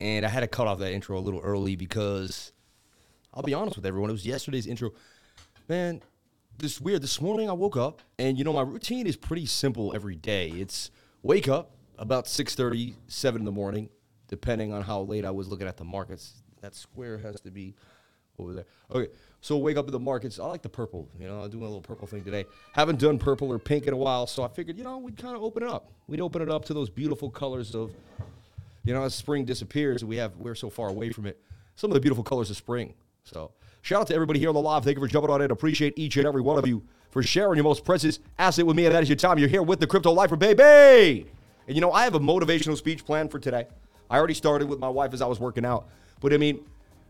And I had to cut off that intro a little early because I'll be honest with everyone, it was yesterday's intro. Man, this weird. This morning I woke up and you know my routine is pretty simple every day. It's wake up about 6:30, 7 in the morning, depending on how late I was looking at the markets. That square has to be over there. Okay, so wake up in the markets. I like the purple. You know, I'm doing a little purple thing today. Haven't done purple or pink in a while, so I figured, you know, we'd kind of open it up. We'd open it up to those beautiful colors of, you know, as spring disappears, we have we're so far away from it. Some of the beautiful colors of spring. So shout out to everybody here on the live. Thank you for jumping on in. Appreciate each and every one of you for sharing your most precious asset with me, and that is your time. You're here with the Crypto Lifer, baby. And you know, I have a motivational speech planned for today. I already started with my wife as I was working out. But I mean,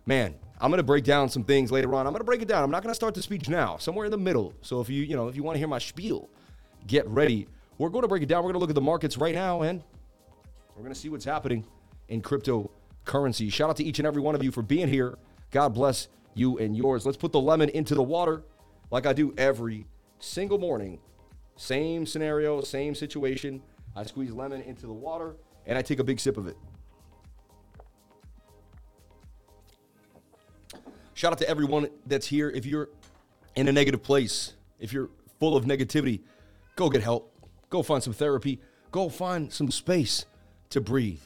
man, I'm to break down some things later on. I'm to break it down. I'm not to start the speech now. Somewhere in the middle. So if you, you know, if you want to hear my spiel, get ready. We're going to break it down. We're going to look at the markets right now and we're going to see what's happening in cryptocurrency. Shout out to each and every one of you for being here. God bless you and yours. Let's put the lemon into the water like I do every single morning. Same scenario, same situation. I squeeze lemon into the water and I take a big sip of it. Shout out to everyone that's here. If you're in a negative place, if you're full of negativity, go get help. Go find some therapy. Go find some space to breathe.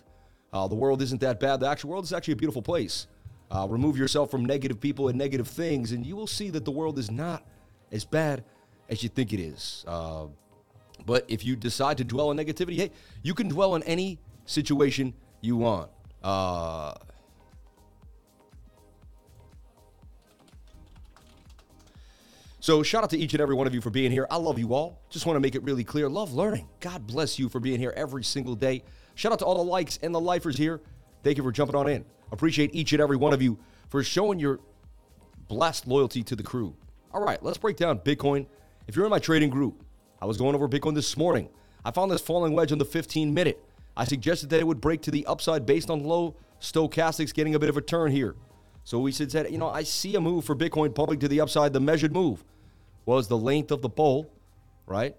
Uh, the world isn't that bad. The actual world is actually a beautiful place. Uh, remove yourself from negative people and negative things, and you will see that the world is not as bad as you think it is. Uh, but if you decide to dwell on negativity, hey, you can dwell on any situation you want. Uh, So shout out to each and every one of you for being here. I love you all. Just want to make it really clear. Love learning. God bless you for being here every single day. Shout out to all the likes and the lifers here. Thank you for jumping on in. Appreciate each and every one of you for showing your blessed loyalty to the crew. All right, let's break down Bitcoin. If you're in my trading group, I was going over Bitcoin this morning. I found this falling wedge on the 15 minute. I suggested that it would break to the upside based on low stochastics getting a bit of a turn here. So we said, you know, I see a move for Bitcoin pumping to the upside. The measured move was the length of the pole, right?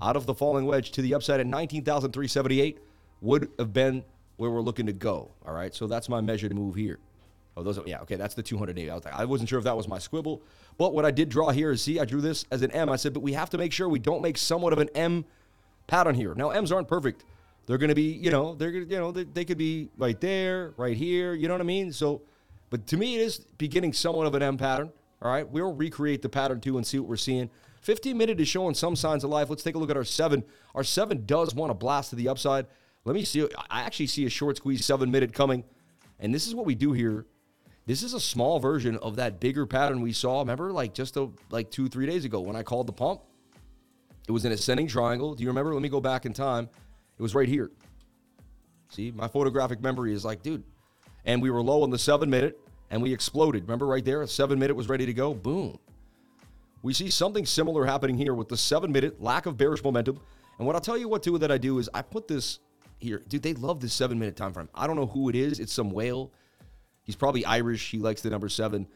Out of the falling wedge to the upside at 19,378 would have been where we're looking to go. All right. So that's my measure to move here. Oh, those are, yeah, okay, that's the 280. I, was like, I wasn't sure if that was my squibble, but what I did draw here is see, I drew this as an M. I said, but we have to make sure we don't make somewhat of an M pattern here. Now, M's aren't perfect. They're going to be, you know, they're to, you know, they, they could be right there, right here. You know what I mean? So, but to me, it is beginning somewhat of an M pattern. All right, we'll recreate the pattern too and see what we're seeing. 15 minute is showing some signs of life. Let's take a look at our seven. Our seven does want to blast to the upside. Let me see. I actually see a short squeeze seven minute coming. And this is what we do here. This is a small version of that bigger pattern we saw. Remember, like just a, like two, three days ago when I called the pump? It was an ascending triangle. Do you remember? Let me go back in time. It was right here. See, my photographic memory is like, dude. And we were low on the seven minute and we exploded. Remember right there? A seven minute was ready to go. Boom. We see something similar happening here with the seven minute lack of bearish momentum. And what I'll tell you what too that I do is I put this here. Dude, they love this seven minute time frame. I don't know who it is. It's some whale. He's probably Irish. He likes the number seven.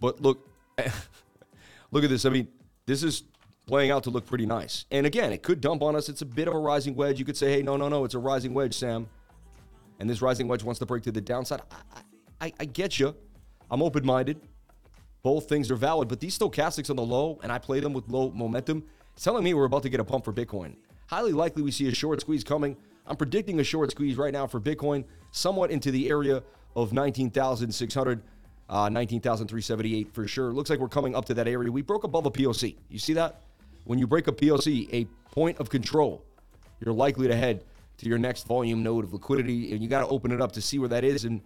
But look, look at this. I mean, this is playing out to look pretty nice. And again, it could dump on us. It's a bit of a rising wedge. You could say, hey, no, no, no, it's a rising wedge, Sam. And this rising wedge wants to break to the downside. I, I, I get you. I'm open minded. Both things are valid, but these stochastics on the low, and I play them with low momentum, telling me we're about to get a pump for Bitcoin. Highly likely we see a short squeeze coming. I'm predicting a short squeeze right now for Bitcoin, somewhat into the area of 19,600, uh, 19,378 for sure. Looks like we're coming up to that area. We broke above a POC. You see that? When you break a POC, a point of control, you're likely to head to your next volume node of liquidity, and you got to open it up to see where that is. And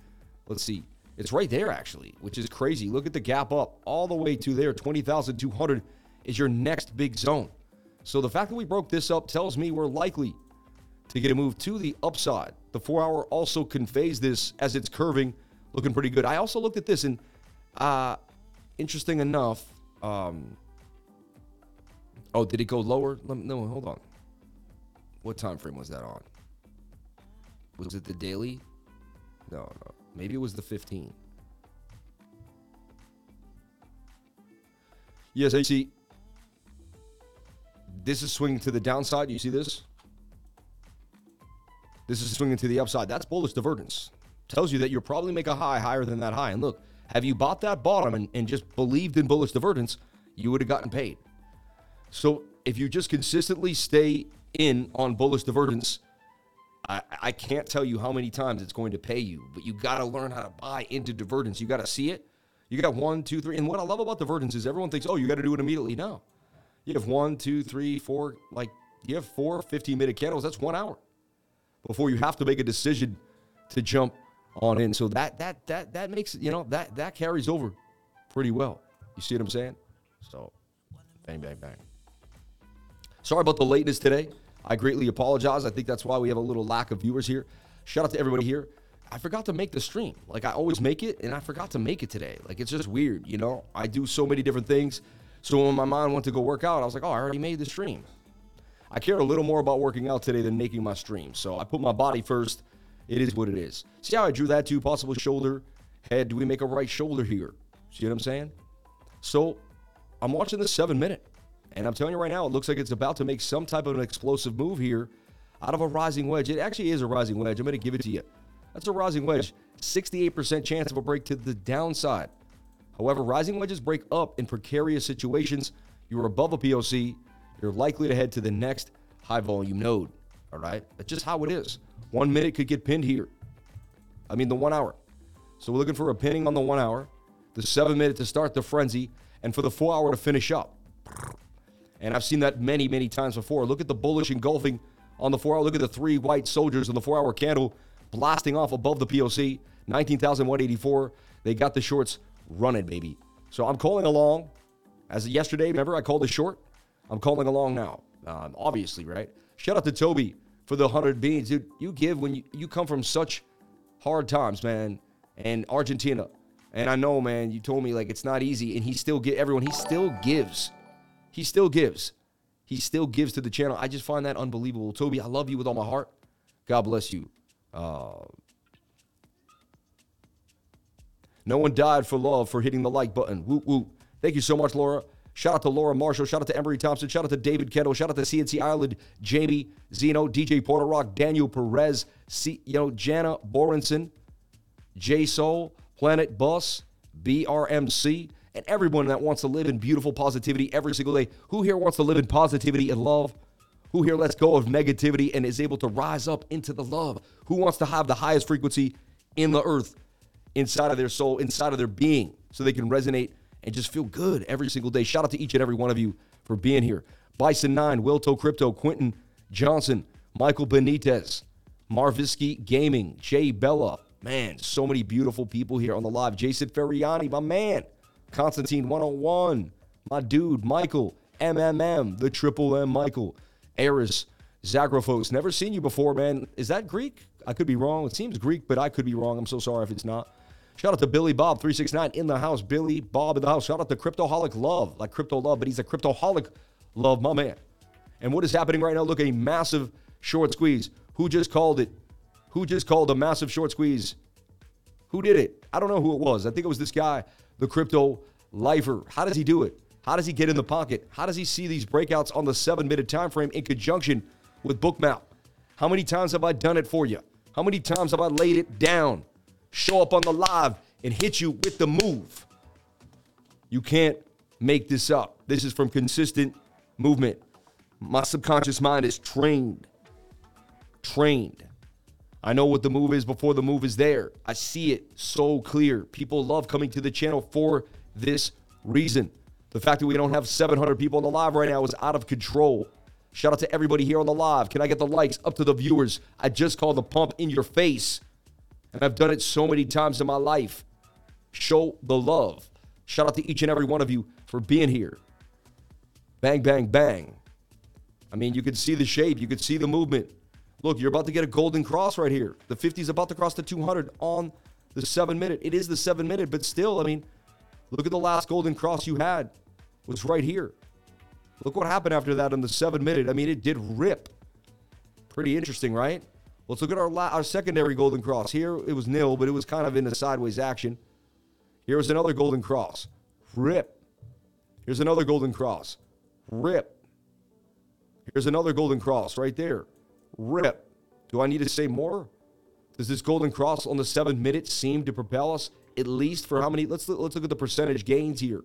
let's see. It's right there, actually, which is crazy. Look at the gap up all the way to there. 20,200 is your next big zone. So the fact that we broke this up tells me we're likely to get a move to the upside. The four hour also conveys this as it's curving, looking pretty good. I also looked at this and, uh, interesting enough, um, oh, did it go lower? No, hold on. What time frame was that on? Was it the daily? No, no. Maybe it was the 15. Yes, I see. This is swinging to the downside. You see this? This is swinging to the upside. That's bullish divergence. tells you that you'll probably make a high higher than that high. And look, have you bought that bottom and, and just believed in bullish divergence, you would have gotten paid. So if you just consistently stay in on bullish divergence, I, I can't tell you how many times it's going to pay you, but you got to learn how to buy into divergence. You got to see it. You got one, two, three. And what I love about divergence is everyone thinks, oh, you got to do it immediately. No. You have one, two, three, four, like you have four 15 minute candles. That's one hour before you have to make a decision to jump on in. So that that that that makes you know that that carries over pretty well. You see what I'm saying? So bang bang bang. Sorry about the lateness today. I greatly apologize. I think that's why we have a little lack of viewers here. Shout out to everybody here. I forgot to make the stream. Like I always make it, and I forgot to make it today. Like it's just weird, you know. I do so many different things. So when my mind went to go work out, I was like, oh, I already made the stream. I care a little more about working out today than making my stream. So I put my body first. It is what it is. See how I drew that too? Possible shoulder, head. Do we make a right shoulder here? See what I'm saying? So I'm watching this seven minute. And I'm telling you right now, it looks like it's about to make some type of an explosive move here out of a rising wedge. It actually is a rising wedge. I'm going to give it to you. That's a rising wedge. 68% chance of a break to the downside. However, rising wedges break up in precarious situations. You're above a POC, you're likely to head to the next high volume node. All right? That's just how it is. One minute could get pinned here. I mean, the one hour. So we're looking for a pinning on the one hour, the seven minute to start the frenzy, and for the four hour to finish up. And I've seen that many, many times before. Look at the bullish engulfing on the four hour. Look at the three white soldiers on the four hour candle blasting off above the POC. 19,184. They got the shorts running, baby. So I'm calling along. As yesterday, remember I called a short? I'm calling along now. Um, obviously, right? Shout out to Toby for the 100 beans. Dude, you give when you, you come from such hard times, man. And Argentina. And I know, man, you told me like it's not easy. And he still get everyone, he still gives. He still gives. He still gives to the channel. I just find that unbelievable. Toby, I love you with all my heart. God bless you. Uh, no one died for love for hitting the like button. Whoop, whoop. Thank you so much, Laura. Shout out to Laura Marshall. Shout out to Emery Thompson. Shout out to David Kendall. Shout out to CNC Island, Jamie Zeno, DJ Porter Rock, Daniel Perez, C, you know, Jana Borenson, J Soul, Planet Bus, BRMC, and everyone that wants to live in beautiful positivity every single day. Who here wants to live in positivity and love? Who here lets go of negativity and is able to rise up into the love? Who wants to have the highest frequency in the earth inside of their soul, inside of their being, so they can resonate and just feel good every single day? Shout out to each and every one of you for being here. Bison9, Wilto Crypto, Quentin Johnson, Michael Benitez, Marvisky Gaming, Jay Bella. Man, so many beautiful people here on the live. Jason Ferriani, my man. Constantine 101, my dude, Michael, MMM, the triple M Michael, Eris, Zagrophos. Never seen you before, man. Is that Greek? I could be wrong. It seems Greek, but I could be wrong. I'm so sorry if it's not. Shout out to Billy Bob 369 in the house. Billy Bob in the house. Shout out to Cryptoholic Love, like Crypto Love, but he's a Cryptoholic Love, my man. And what is happening right now? Look, a massive short squeeze. Who just called it? Who just called a massive short squeeze? Who did it? I don't know who it was. I think it was this guy the crypto lifer. How does he do it? How does he get in the pocket? How does he see these breakouts on the seven minute time frame in conjunction with Bookmap? How many times have I done it for you? How many times have I laid it down, show up on the live, and hit you with the move? You can't make this up. This is from consistent movement. My subconscious mind is trained. Trained. I know what the move is before the move is there. I see it so clear. People love coming to the channel for this reason. The fact that we don't have 700 people on the live right now is out of control. Shout out to everybody here on the live. Can I get the likes up to the viewers? I just called the pump in your face. And I've done it so many times in my life. Show the love. Shout out to each and every one of you for being here. Bang, bang, bang. I mean, you could see the shape, you could see the movement. Look, you're about to get a golden cross right here. The 50 is about to cross the 200 on the seven minute. It is the seven minute, but still, I mean, look at the last golden cross you had. It was right here. Look what happened after that in the seven minute. I mean, it did rip. Pretty interesting, right? Let's look at our, la- our secondary golden cross. Here it was nil, but it was kind of in a sideways action. Here was another golden cross. Rip. Here's another golden cross. Rip. Here's another golden cross right there. Rip. Do I need to say more? Does this golden cross on the seventh minute seem to propel us at least for how many? Let's let's look at the percentage gains here.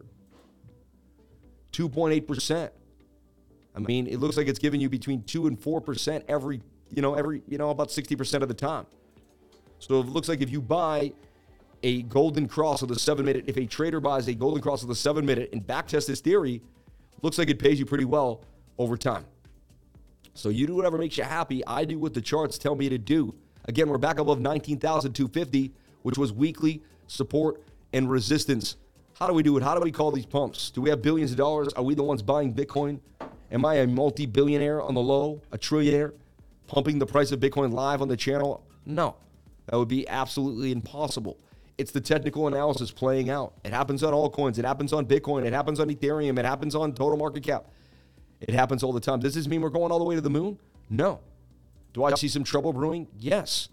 2.8%. I mean, it looks like it's giving you between 2 and 4% every, you know, every, you know, about 60% of the time. So it looks like if you buy a golden cross of the 7 minute, if a trader buys a golden cross of the 7 minute and backtest this theory, looks like it pays you pretty well over time. So you do whatever makes you happy. I do what the charts tell me to do. Again, we're back above 19,250, which was weekly support and resistance how do we do it? How do we call these pumps? Do we have billions of dollars? Are we the ones buying Bitcoin? Am I a multi billionaire on the low, a trillionaire, pumping the price of Bitcoin live on the channel? No, that would be absolutely impossible. It's the technical analysis playing out. It happens on all coins. It happens on Bitcoin. It happens on Ethereum. It happens on total market cap. It happens all the time. Does this mean we're going all the way to the moon? No. Do I see some trouble brewing? Yes.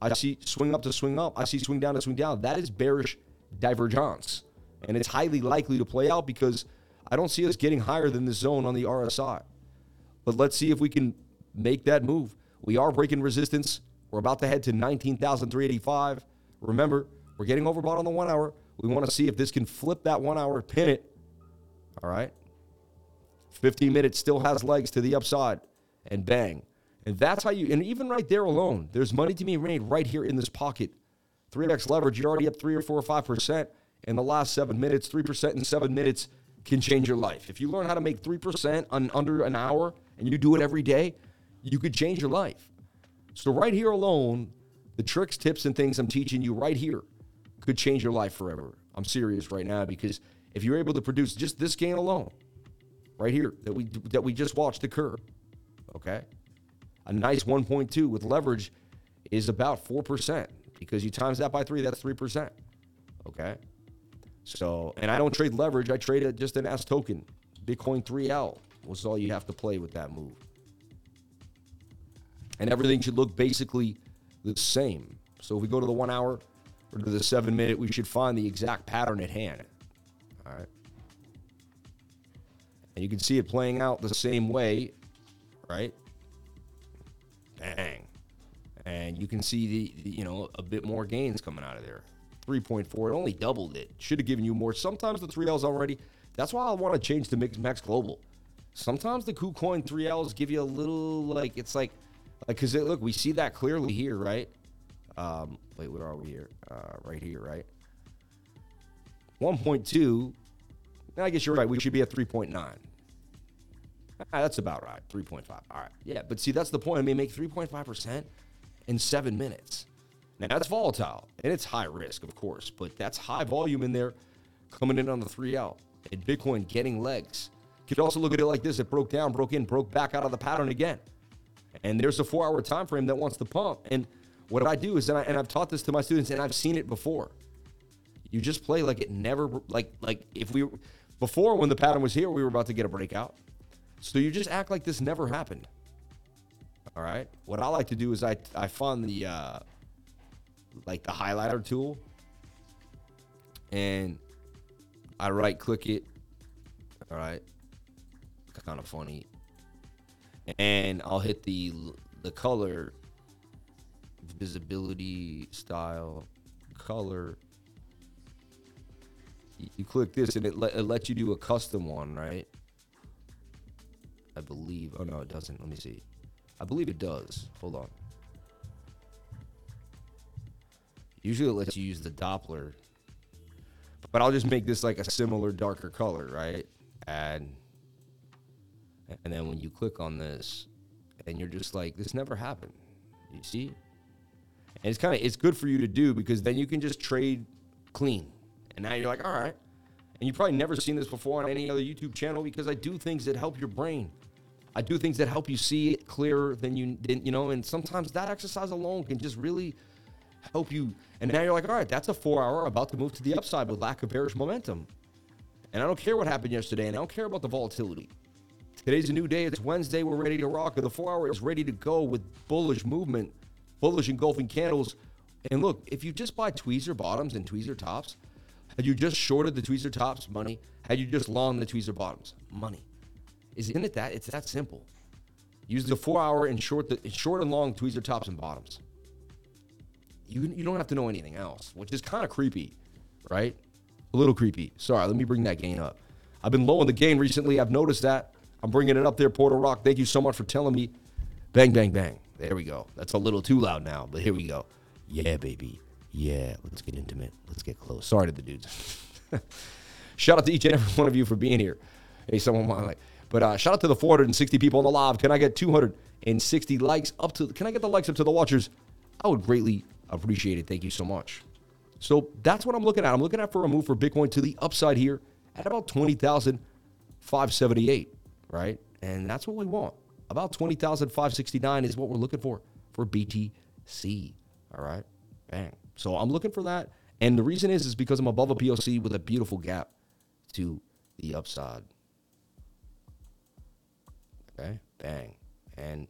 I see swing up to swing up. I see swing down to swing down. That is bearish divergence. And it's highly likely to play out because I don't see us getting higher than this zone on the RSI. But let's see if we can make that move. We are breaking resistance. We're about to head to 19,385. Remember, we're getting overbought on the one hour. We want to see if this can flip that one hour, pin it. All right. 15 minutes still has legs to the upside. And bang. And that's how you, and even right there alone, there's money to be made right here in this pocket. 3x leverage, you're already up 3 or 4 or 5% in the last seven minutes. 3% in seven minutes can change your life. If you learn how to make 3% on under an hour and you do it every day, you could change your life. So, right here alone, the tricks, tips, and things I'm teaching you right here could change your life forever. I'm serious right now because if you're able to produce just this gain alone, right here that we that we just watched occur, okay, a nice 1.2 with leverage is about four percent because you times that by three, that's three percent, okay. So, and I don't trade leverage. I trade it just an S token. Bitcoin 3L was all you have to play with that move. And everything should look basically the same. So if we go to the one hour or to the seven minute, we should find the exact pattern at hand. All right. And you can see it playing out the same way, right? Bang. And you can see the, the you know, a bit more gains coming out of there. 3.4. It only doubled it. Should have given you more. Sometimes the 3Ls already. That's why I want to change to Max Global. Sometimes the KuCoin 3Ls give you a little like it's like like because look we see that clearly here right. Um, wait, where are we here? Uh, right here, right? 1.2. I guess you're right. We should be at 3.9. Ah, that's about right. 3.5. All right. Yeah, but see, that's the point. I mean, make 3.5% in seven minutes. Now that's volatile and it's high risk, of course, but that's high volume in there coming in on the 3L. And Bitcoin getting legs. Could also look at it like this: it broke down, broke in, broke back out of the pattern again. And there's a four-hour time frame that wants to pump. And what I do is, and, I, and I've taught this to my students, and I've seen it before. You just play like it never, like like if we before when the pattern was here, we were about to get a breakout. So you just act like this never happened. All right. What I like to do is I I find the uh, like the highlighter tool and I right click it. All right. Kind of funny. And I'll hit the the color visibility style color. You click this and it, let, it lets you do a custom one right? I believe oh no it doesn't. Let me see. I believe it does. Hold on. Usually it lets you use the Doppler. But I'll just make this like a similar darker color, right? And and then when you click on this and you're just like this never happened. You see? And it's kind of it's good for you to do because then you can just trade clean. And now you're like, "All right." And you've probably never seen this before on any other YouTube channel because I do things that help your brain. I do things that help you see it clearer than you didn't, you know, and sometimes that exercise alone can just really help you. And now you're like, all right, that's a four hour about to move to the upside with lack of bearish momentum. And I don't care what happened yesterday, and I don't care about the volatility. Today's a new day. It's Wednesday. We're ready to rock. The four hour is ready to go with bullish movement, bullish engulfing candles. And look, if you just buy tweezer bottoms and tweezer tops, had you just shorted the tweezer tops, money. Had you just long the tweezer bottoms, money. Isn't it that? It's that simple. Use the four hour and short the short and long tweezer tops and bottoms. You, you don't have to know anything else, which is kind of creepy, right? A little creepy. Sorry, let me bring that gain up. I've been low on the gain recently. I've noticed that. I'm bringing it up there, Porter Rock. Thank you so much for telling me. Bang, bang, bang. There we go. That's a little too loud now, but here we go. Yeah, baby. Yeah, let's get intimate. Let's get close. Sorry to the dudes. shout out to each and every one of you for being here. Hey, someone like, but uh, shout out to the 460 people on the live. Can I get 260 likes up to? Can I get the likes up to the watchers? I would greatly appreciate it. Thank you so much. So that's what I'm looking at. I'm looking at for a move for Bitcoin to the upside here at about 20,578, right? And that's what we want. About 20,569 is what we're looking for for BTC. All right. Bang. So I'm looking for that. And the reason is is because I'm above a POC with a beautiful gap to the upside. Okay, bang. And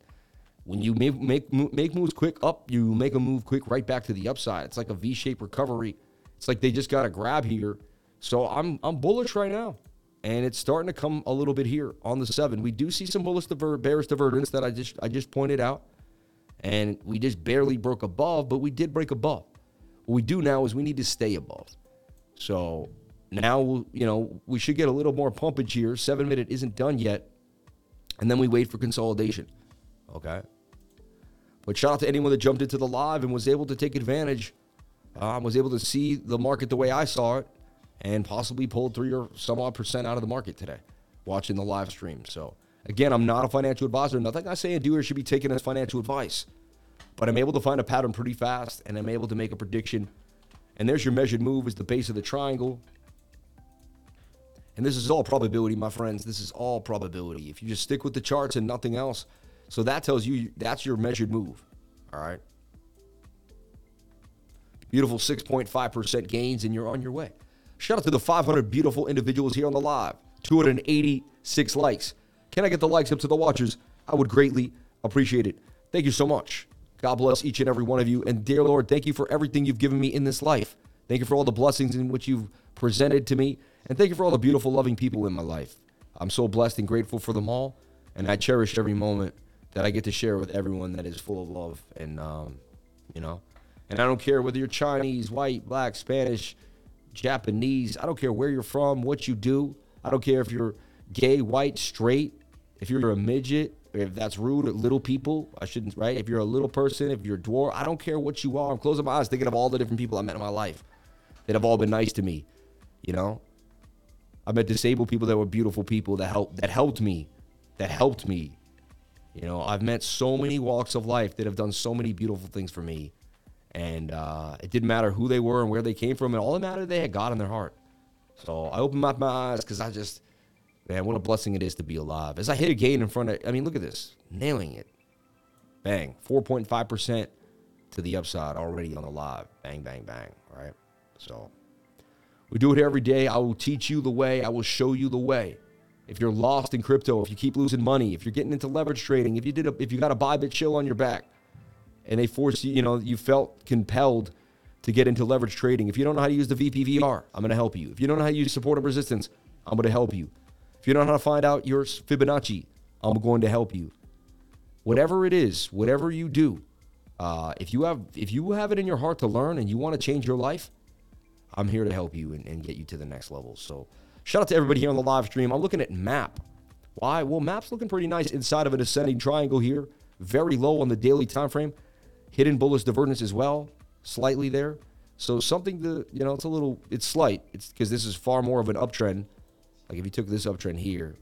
when you make make make moves quick up, you make a move quick right back to the upside. It's like a V-shaped recovery. It's like they just got a grab here. So I'm I'm bullish right now, and it's starting to come a little bit here on the seven. We do see some bullish diver- bearish divergence that I just I just pointed out, and we just barely broke above, but we did break above. What we do now is we need to stay above. So now you know we should get a little more pumpage here. Seven minute isn't done yet and then we wait for consolidation. Okay. But shout out to anyone that jumped into the live and was able to take advantage, um, was able to see the market the way I saw it, and possibly pulled three or some odd percent out of the market today watching the live stream. So, again, I'm not a financial advisor. Nothing I say and do here should be taken as financial advice. But I'm able to find a pattern pretty fast, and I'm able to make a prediction. And there's your measured move is the base of the triangle. And this is all probability, my friends. This is all probability. If you just stick with the charts and nothing else, so that tells you that's your measured move. All right. Beautiful 6.5% gains, and you're on your way. Shout out to the 500 beautiful individuals here on the live. 286 likes. Can I get the likes up to the watchers? I would greatly appreciate it. Thank you so much. God bless each and every one of you. And dear Lord, thank you for everything you've given me in this life. Thank you for all the blessings in which you've presented to me. And thank you for all the beautiful, loving people in my life. I'm so blessed and grateful for them all. And I cherish every moment that I get to share with everyone that is full of love. And, um, you know, and I don't care whether you're Chinese, white, black, Spanish, Japanese. I don't care where you're from, what you do. I don't care if you're gay, white, straight, if you're a midget, if that's rude, little people. I shouldn't, right? If you're a little person, if you're a dwarf, I don't care what you are. I'm closing my eyes thinking of all the different people I met in my life that have all been nice to me, you know? I met disabled people that were beautiful people that helped that helped me, that helped me. You know, I've met so many walks of life that have done so many beautiful things for me, and uh, it didn't matter who they were and where they came from, and all that mattered they had God in their heart. So I opened up my eyes because I just, man, what a blessing it is to be alive. As I hit a gain in front of, I mean, look at this, nailing it, bang, four point five percent to the upside already on the live, bang, bang, bang, right? So we do it every day. I will teach you the way. I will show you the way. If you're lost in crypto, if you keep losing money, if you're getting into leverage trading, if you did a, if you got a Bybit chill on your back, and they force you, you know, you felt compelled to get into leverage trading. If you don't know how to use the VPVR, I'm going to help you. If you don't know how to use support and resistance, I'm going to help you. If you don't know how to find out your Fibonacci, I'm going to help you. Whatever it is, whatever you do, uh, if you have if you have it in your heart to learn and you want to change your life, I'm here to help you and, and get you to the next level. So shout out to everybody here on the live stream. I'm looking at map. Why? Well, map's looking pretty nice inside of an ascending triangle here. Very low on the daily time frame. Hidden bullish divergence as well, slightly there. So something to, you know, it's a little, it's slight. It's because this is far more of an uptrend. Like if you took this uptrend here,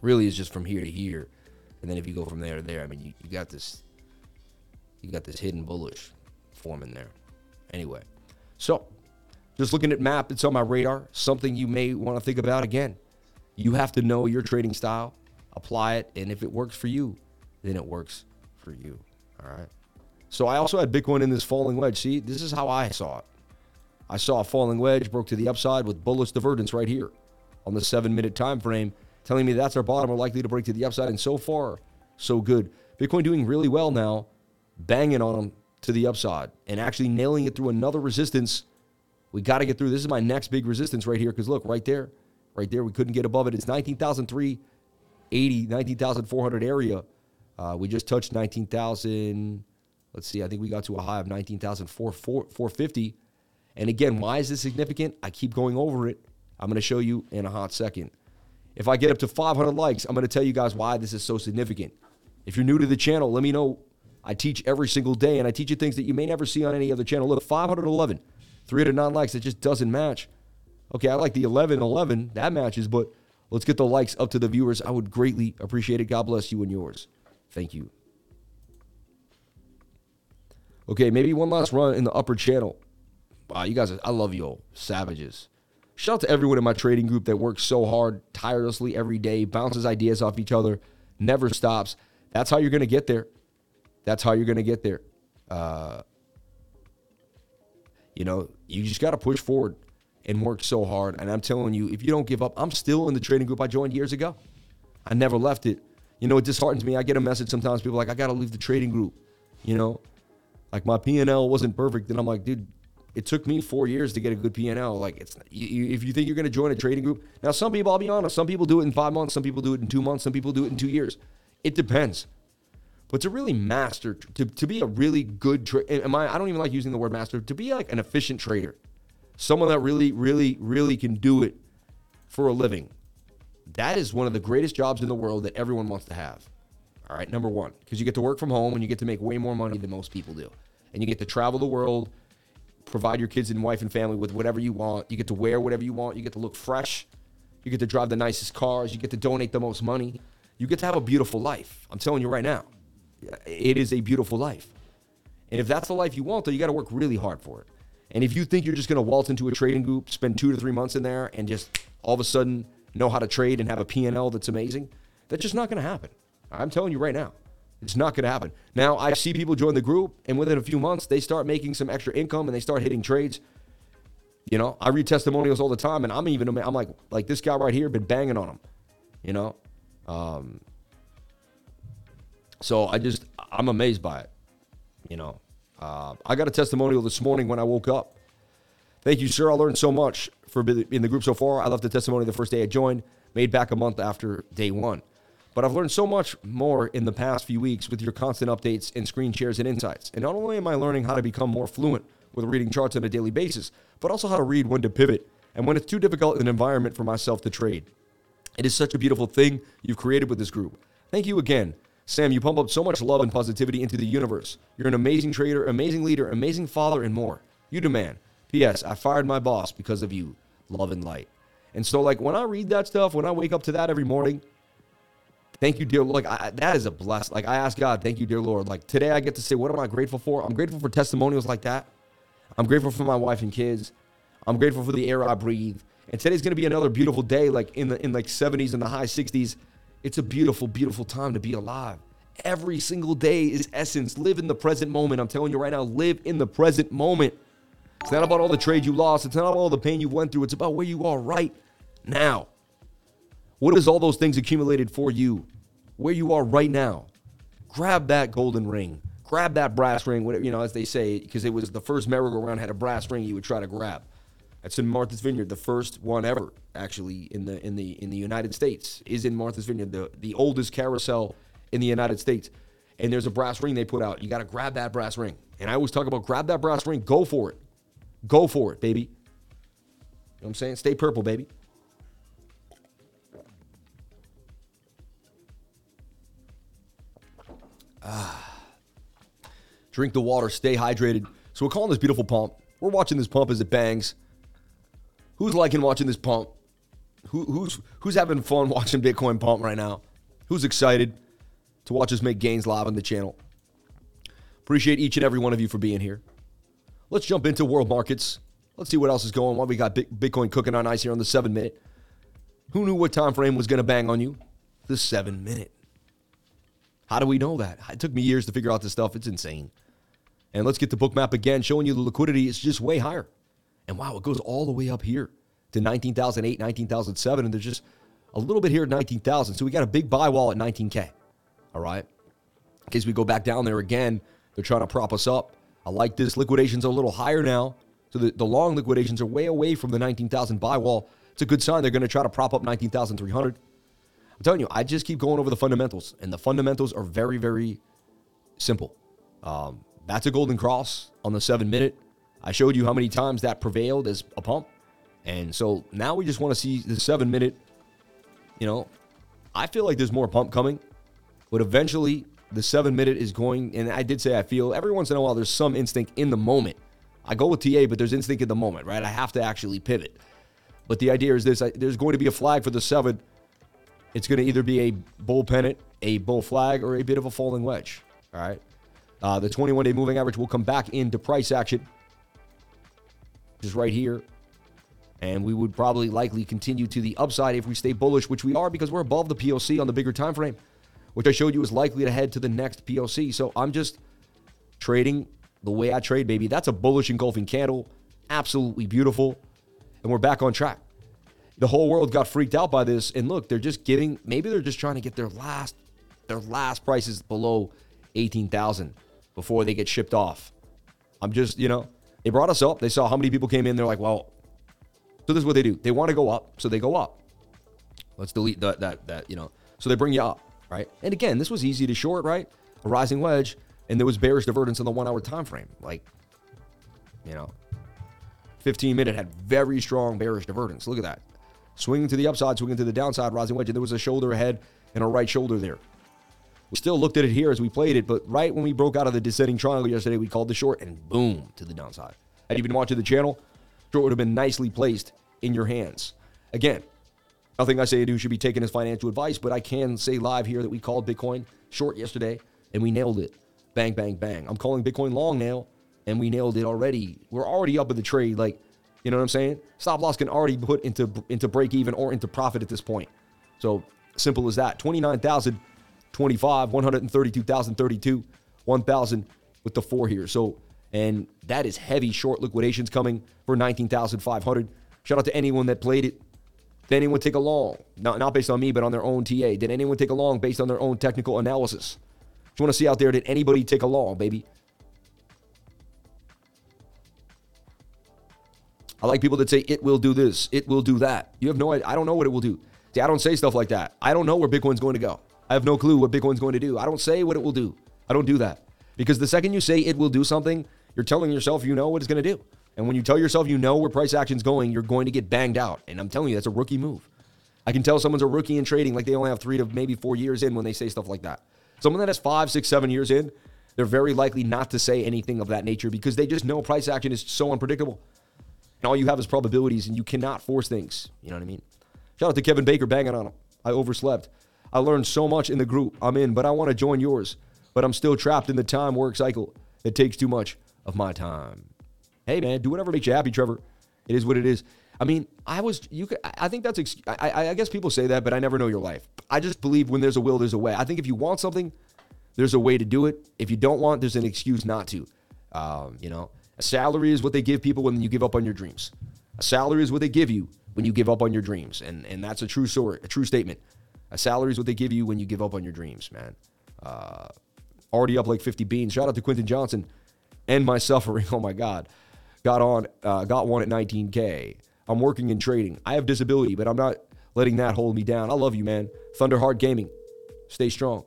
really is just from here to here. And then if you go from there to there, I mean, you, you got this, you got this hidden bullish forming there. Anyway. So, just looking at map, it's on my radar. Something you may want to think about again. You have to know your trading style, apply it, and if it works for you, then it works for you. All right. So I also had Bitcoin in this falling wedge. See, this is how I saw it. I saw a falling wedge broke to the upside with bullish divergence right here on the seven minute time frame, telling me that's our bottom. We're likely to break to the upside. And so far, so good. Bitcoin doing really well now, banging on them to the upside and actually nailing it through another resistance. We got to get through. This is my next big resistance right here because look, right there, right there, we couldn't get above it. It's 19,380, 19,400 area. Uh, we just touched 19,000. Let's see. I think we got to a high of 19,450. And again, why is this significant? I keep going over it. I'm going to show you in a hot second. If I get up to 500 likes, I'm going to tell you guys why this is so significant. If you're new to the channel, let me know. I teach every single day, and I teach you things that you may never see on any other channel. Look, 511, 309 likes. It just doesn't match. Okay, I like the 11 11. That matches, but let's get the likes up to the viewers. I would greatly appreciate it. God bless you and yours. Thank you. Okay, maybe one last run in the upper channel. Wow, you guys, I love you all. Savages. Shout out to everyone in my trading group that works so hard, tirelessly every day, bounces ideas off each other, never stops. That's how you're going to get there. That's how you're going to get there. Uh, you know, you just got to push forward and work so hard. And I'm telling you, if you don't give up, I'm still in the trading group I joined years ago. I never left it. You know, it disheartens me. I get a message sometimes, people like, I got to leave the trading group. You know, like my P&L wasn't perfect. And I'm like, dude, it took me four years to get a good P&L. Like, it's you, if you think you're going to join a trading group. Now, some people, I'll be honest, some people do it in five months. Some people do it in two months. Some people do it in two years. It depends. But to really master, to, to be a really good trader, am I, I don't even like using the word master, to be like an efficient trader, someone that really, really, really can do it for a living. That is one of the greatest jobs in the world that everyone wants to have. All right, number one, because you get to work from home and you get to make way more money than most people do. And you get to travel the world, provide your kids and wife and family with whatever you want. You get to wear whatever you want. You get to look fresh. You get to drive the nicest cars. You get to donate the most money. You get to have a beautiful life. I'm telling you right now it is a beautiful life. And if that's the life you want, though, you got to work really hard for it. And if you think you're just going to waltz into a trading group, spend two to three months in there, and just all of a sudden know how to trade and have a P&L that's amazing, that's just not going to happen. I'm telling you right now, it's not going to happen. Now, I see people join the group, and within a few months, they start making some extra income and they start hitting trades. You know, I read testimonials all the time, and I'm even I'm like like this guy right here, been banging on him. You know, um, so I just, I'm amazed by it. You know, uh, I got a testimonial this morning when I woke up. Thank you, sir. I learned so much for in the group so far. I left the testimony the first day I joined, made back a month after day one. But I've learned so much more in the past few weeks with your constant updates and screen shares and insights. And not only am I learning how to become more fluent with reading charts on a daily basis, but also how to read when to pivot and when it's too difficult an environment for myself to trade. It is such a beautiful thing you've created with this group. Thank you again. Sam, you pump up so much love and positivity into the universe. You're an amazing trader, amazing leader, amazing father, and more. You demand. P.S. I fired my boss because of you. Love and light. And so, like, when I read that stuff, when I wake up to that every morning, thank you, dear Lord. Like, I, that is a blessing. Like, I ask God, thank you, dear Lord. Like, today I get to say, what am I grateful for? I'm grateful for testimonials like that. I'm grateful for my wife and kids. I'm grateful for the air I breathe. And today's going to be another beautiful day, like in the in like 70s and the high 60s. It's a beautiful, beautiful time to be alive. Every single day is essence. Live in the present moment. I'm telling you right now, live in the present moment. It's not about all the trade you lost. It's not about all the pain you went through. It's about where you are right now. What is all those things accumulated for you? Where you are right now. Grab that golden ring. Grab that brass ring, whatever, you know, as they say, because it was the first merry-go-round had a brass ring you would try to grab. That's in Martha's Vineyard, the first one ever, actually, in the in the in the United States, is in Martha's Vineyard, the the oldest carousel in the United States. And there's a brass ring they put out. You got to grab that brass ring. And I always talk about grab that brass ring, go for it. Go for it, baby. You know what I'm saying? Stay purple, baby. Ah. Drink the water, stay hydrated. So we're calling this beautiful pump. We're watching this pump as it bangs. Who's liking watching this pump? Who, who's who's having fun watching Bitcoin pump right now? Who's excited to watch us make gains live on the channel? Appreciate each and every one of you for being here. Let's jump into world markets. Let's see what else is going on. We got Bitcoin cooking on ice here on the seven minute. Who knew what time frame was going to bang on you? The seven minute. How do we know that? It took me years to figure out this stuff. It's insane. And let's get the Bookmap again, showing you the liquidity is just way higher. And wow, it goes all the way up here to 19,008, 19,007. And there's just a little bit here at 19,000. So we got a big buy wall at 19K. All right. In case we go back down there again, they're trying to prop us up. I like this. Liquidation's a little higher now. So the, the long liquidations are way away from the 19,000 buy wall. It's a good sign. They're going to try to prop up 19,300. I'm telling you, I just keep going over the fundamentals, and the fundamentals are very, very simple. Um, that's a golden cross on the seven minute. I showed you how many times that prevailed as a pump. And so now we just want to see the seven minute. You know, I feel like there's more pump coming, but eventually the seven minute is going. And I did say I feel every once in a while there's some instinct in the moment. I go with TA, but there's instinct in the moment, right? I have to actually pivot. But the idea is this there's going to be a flag for the seven. It's going to either be a bull pennant, a bull flag, or a bit of a falling wedge. All right. Uh, the 21 day moving average will come back into price action, just right here. And we would probably likely continue to the upside if we stay bullish, which we are because we're above the POC on the bigger time frame, which I showed you is likely to head to the next POC. So I'm just trading the way I trade, baby. That's a bullish engulfing candle. Absolutely beautiful. And we're back on track. The whole world got freaked out by this. And look, they're just giving, maybe they're just trying to get their last, their last prices below 18,000 before they get shipped off. I'm just, you know, they brought us up. They saw how many people came in. They're like, well, so this is what they do. They want to go up, so they go up. Let's delete that, that, that, you know. So they bring you up, right? And again, this was easy to short, right? A rising wedge, and there was bearish divergence in the one hour time frame. Like, you know, 15 minute had very strong bearish divergence. Look at that. Swinging to the upside, swinging to the downside, rising wedge. And there was a shoulder ahead and a right shoulder there. We still looked at it here as we played it, but right when we broke out of the descending triangle yesterday, we called the short and boom to the downside. Had you been watching the channel, short would have been nicely placed in your hands. Again, nothing I say to do should be taken as financial advice, but I can say live here that we called Bitcoin short yesterday and we nailed it. Bang, bang, bang. I'm calling Bitcoin long now, and we nailed it already. We're already up in the trade. Like, you know what I'm saying? Stop loss can already put into into break even or into profit at this point. So simple as that. 29,000 25, 132,032, 1,000 with the four here. So, and that is heavy short liquidations coming for 19,500. Shout out to anyone that played it. Did anyone take a long? Not, not based on me, but on their own TA. Did anyone take a long based on their own technical analysis? Just want to see out there, did anybody take a long, baby? I like people that say it will do this, it will do that. You have no idea. I don't know what it will do. See, I don't say stuff like that. I don't know where Bitcoin's going to go. I have no clue what Bitcoin's going to do. I don't say what it will do. I don't do that. Because the second you say it will do something, you're telling yourself you know what it's going to do. And when you tell yourself you know where price action's going, you're going to get banged out. And I'm telling you, that's a rookie move. I can tell someone's a rookie in trading like they only have three to maybe four years in when they say stuff like that. Someone that has five, six, seven years in, they're very likely not to say anything of that nature because they just know price action is so unpredictable. And all you have is probabilities and you cannot force things. You know what I mean? Shout out to Kevin Baker banging on him. I overslept. I learned so much in the group I'm in, but I want to join yours. But I'm still trapped in the time work cycle. It takes too much of my time. Hey, man, do whatever makes you happy, Trevor. It is what it is. I mean, I was, you could, I think that's, I, I guess people say that, but I never know your life. I just believe when there's a will, there's a way. I think if you want something, there's a way to do it. If you don't want, there's an excuse not to. Um, you know, a salary is what they give people when you give up on your dreams. A salary is what they give you when you give up on your dreams. And, and that's a true story, a true statement. A salary is what they give you when you give up on your dreams, man. Uh, already up like 50 beans. Shout out to Quentin Johnson and my suffering. Oh my God. Got on, uh, got one at 19K. I'm working in trading. I have disability, but I'm not letting that hold me down. I love you, man. Thunderheart Gaming. Stay strong.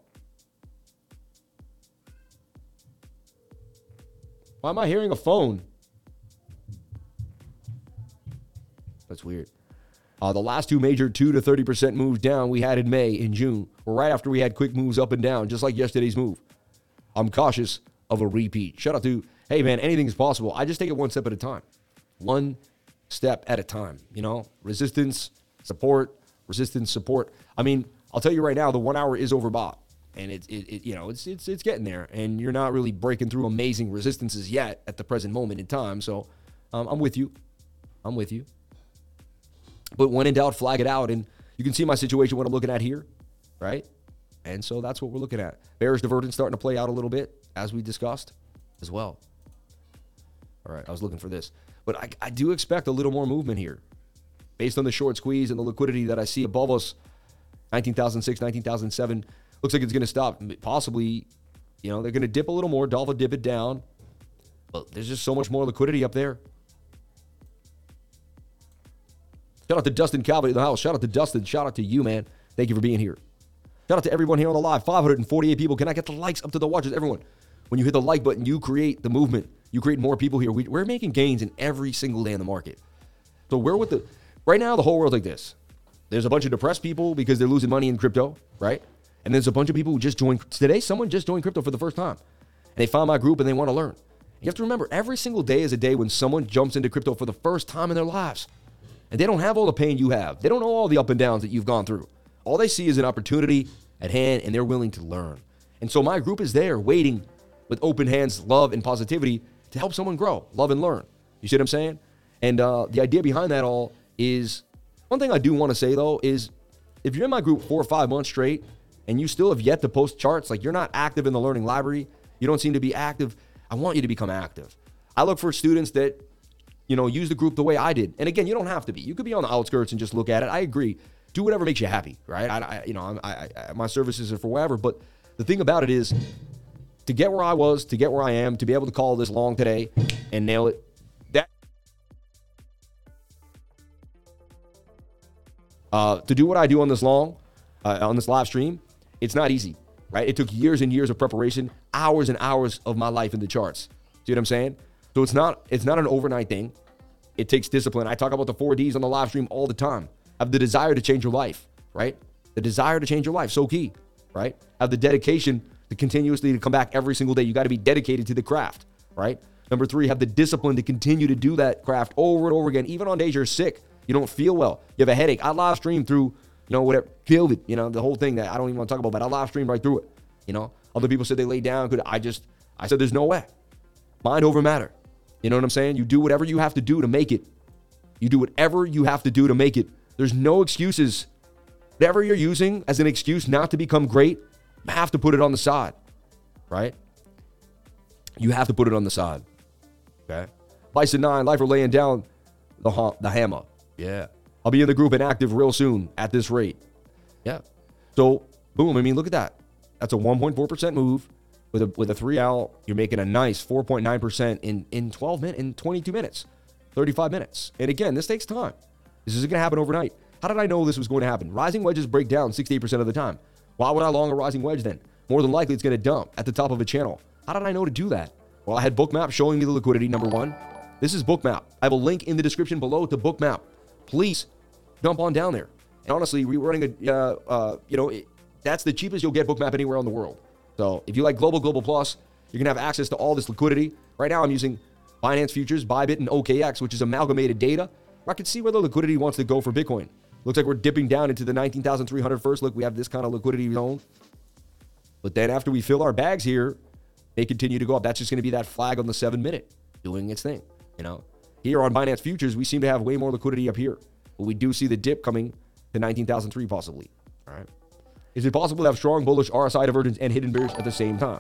Why am I hearing a phone? That's weird. Uh, the last two major 2 to 30% moves down we had in May and June were right after we had quick moves up and down, just like yesterday's move. I'm cautious of a repeat. Shout out to, hey man, anything is possible. I just take it one step at a time. One step at a time, you know? Resistance, support, resistance, support. I mean, I'll tell you right now, the one hour is overbought. And it, it, it, you know, it's it's it's getting there, and you're not really breaking through amazing resistances yet at the present moment in time. So, um, I'm with you. I'm with you. But when in doubt, flag it out. And you can see my situation, what I'm looking at here, right? And so that's what we're looking at. Bearish divergence starting to play out a little bit, as we discussed as well. All right, I was looking for this. But I, I do expect a little more movement here based on the short squeeze and the liquidity that I see above us 19,006, 19,007. Looks like it's going to stop. Possibly, you know, they're going to dip a little more, Dolphin dip it down. But there's just so much more liquidity up there. Shout out to Dustin Calvin in the house. Shout out to Dustin. Shout out to you, man. Thank you for being here. Shout out to everyone here on the live. 548 people. Can I get the likes up to the watchers? Everyone, When you hit the like button, you create the movement. You create more people here. We, we're making gains in every single day in the market. So we're with the right now. The whole world's like this. There's a bunch of depressed people because they're losing money in crypto, right? And there's a bunch of people who just joined today. Someone just joined crypto for the first time, and they found my group and they want to learn. You have to remember, every single day is a day when someone jumps into crypto for the first time in their lives. And they don't have all the pain you have. They don't know all the up and downs that you've gone through. All they see is an opportunity at hand, and they're willing to learn. And so my group is there waiting with open hands, love, and positivity to help someone grow, love, and learn. You see what I'm saying? And uh, the idea behind that all is one thing I do want to say, though, is if you're in my group four or five months straight and you still have yet to post charts, like you're not active in the learning library, you don't seem to be active I want you to become active. I look for students that, you know, use the group the way I did. And again, you don't have to be. You could be on the outskirts and just look at it. I agree. Do whatever makes you happy, right? I, I you know, I, I, my services are for whatever. But the thing about it is, to get where I was, to get where I am, to be able to call this long today and nail it, that uh, to do what I do on this long, uh, on this live stream, it's not easy right? It took years and years of preparation, hours and hours of my life in the charts. See what I'm saying? So it's not it's not an overnight thing. It takes discipline. I talk about the four Ds on the live stream all the time. Have the desire to change your life, right? The desire to change your life, so key, right? Have the dedication to continuously to come back every single day. You got to be dedicated to the craft, right? Number three, have the discipline to continue to do that craft over and over again, even on days you're sick, you don't feel well, you have a headache. I live stream through you know, whatever, COVID, you know, the whole thing that I don't even want to talk about, but I live streamed right through it. You know, other people said they lay down. Could I just, I said, there's no way. Mind over matter. You know what I'm saying? You do whatever you have to do to make it. You do whatever you have to do to make it. There's no excuses. Whatever you're using as an excuse not to become great, have to put it on the side, right? You have to put it on the side. Okay. Bison 9, life are laying down the, ha- the hammer. Yeah. I'll be in the group and active real soon at this rate. Yeah. So, boom. I mean, look at that. That's a 1.4% move with a with a three out. You're making a nice 4.9% in in 12 minutes, in 22 minutes, 35 minutes. And again, this takes time. This isn't going to happen overnight. How did I know this was going to happen? Rising wedges break down 68% of the time. Why would I long a rising wedge then? More than likely, it's going to dump at the top of a channel. How did I know to do that? Well, I had Bookmap showing me the liquidity, number one. This is Bookmap. I have a link in the description below to Bookmap. Please jump on down there. And honestly, we're running a, uh, uh, you know, it, that's the cheapest you'll get Bookmap anywhere in the world. So if you like Global, Global Plus, you're going to have access to all this liquidity. Right now, I'm using Binance Futures, Bybit, and OKX, which is amalgamated data. I can see where the liquidity wants to go for Bitcoin. Looks like we're dipping down into the 19,300 first. Look, we have this kind of liquidity zone. But then after we fill our bags here, they continue to go up. That's just going to be that flag on the seven minute doing its thing. You know, here on Binance Futures, we seem to have way more liquidity up here. But we do see the dip coming to 19,003 possibly. All right. Is it possible to have strong bullish RSI divergence and hidden bears at the same time?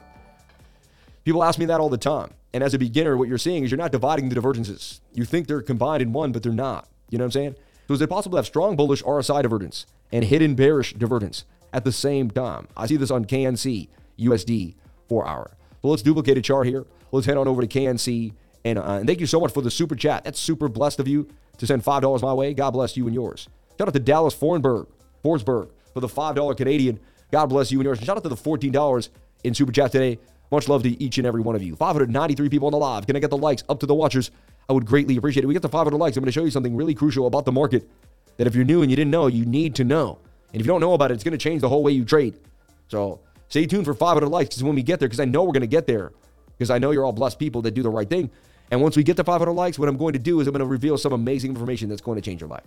People ask me that all the time. And as a beginner, what you're seeing is you're not dividing the divergences. You think they're combined in one, but they're not. You know what I'm saying? So is it possible to have strong bullish RSI divergence and hidden bearish divergence at the same time? I see this on KNC USD four hour. So let's duplicate a chart here. Let's head on over to KNC and, uh, and thank you so much for the super chat. That's super blessed of you to send $5 my way. God bless you and yours. Shout out to Dallas Forsberg, Forsberg for the $5 Canadian. God bless you and yours. And shout out to the $14 in Super Chat today. Much love to each and every one of you. 593 people on the live. Can I get the likes up to the watchers? I would greatly appreciate it. We get to 500 likes. I'm going to show you something really crucial about the market that if you're new and you didn't know, you need to know. And if you don't know about it, it's going to change the whole way you trade. So stay tuned for 500 likes because when we get there, because I know we're going to get there, because I know you're all blessed people that do the right thing. And once we get to 500 likes, what I'm going to do is I'm going to reveal some amazing information that's going to change your life.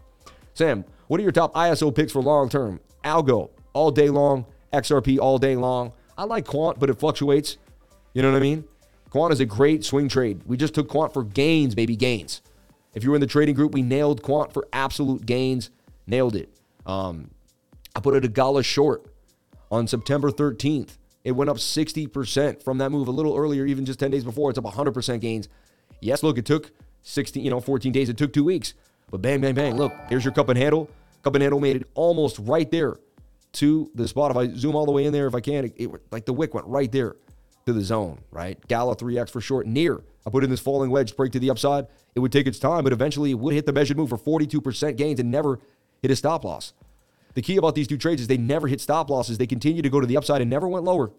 Sam, what are your top ISO picks for long term? Algo all day long, XRP all day long. I like quant, but it fluctuates. You know what I mean? Quant is a great swing trade. We just took quant for gains, baby, gains. If you were in the trading group, we nailed quant for absolute gains. Nailed it. Um, I put it a gala short on September 13th. It went up 60% from that move a little earlier, even just 10 days before. It's up 100% gains. Yes, look, it took 16, you know, 14 days. It took two weeks. But bang, bang, bang. Look, here's your cup and handle. Cup and handle made it almost right there to the spot. If I zoom all the way in there, if I can, it, it like the wick went right there to the zone, right? Gala 3X for short, near. I put in this falling wedge break to the upside. It would take its time, but eventually it would hit the measured move for 42% gains and never hit a stop loss. The key about these two trades is they never hit stop losses. They continue to go to the upside and never went lower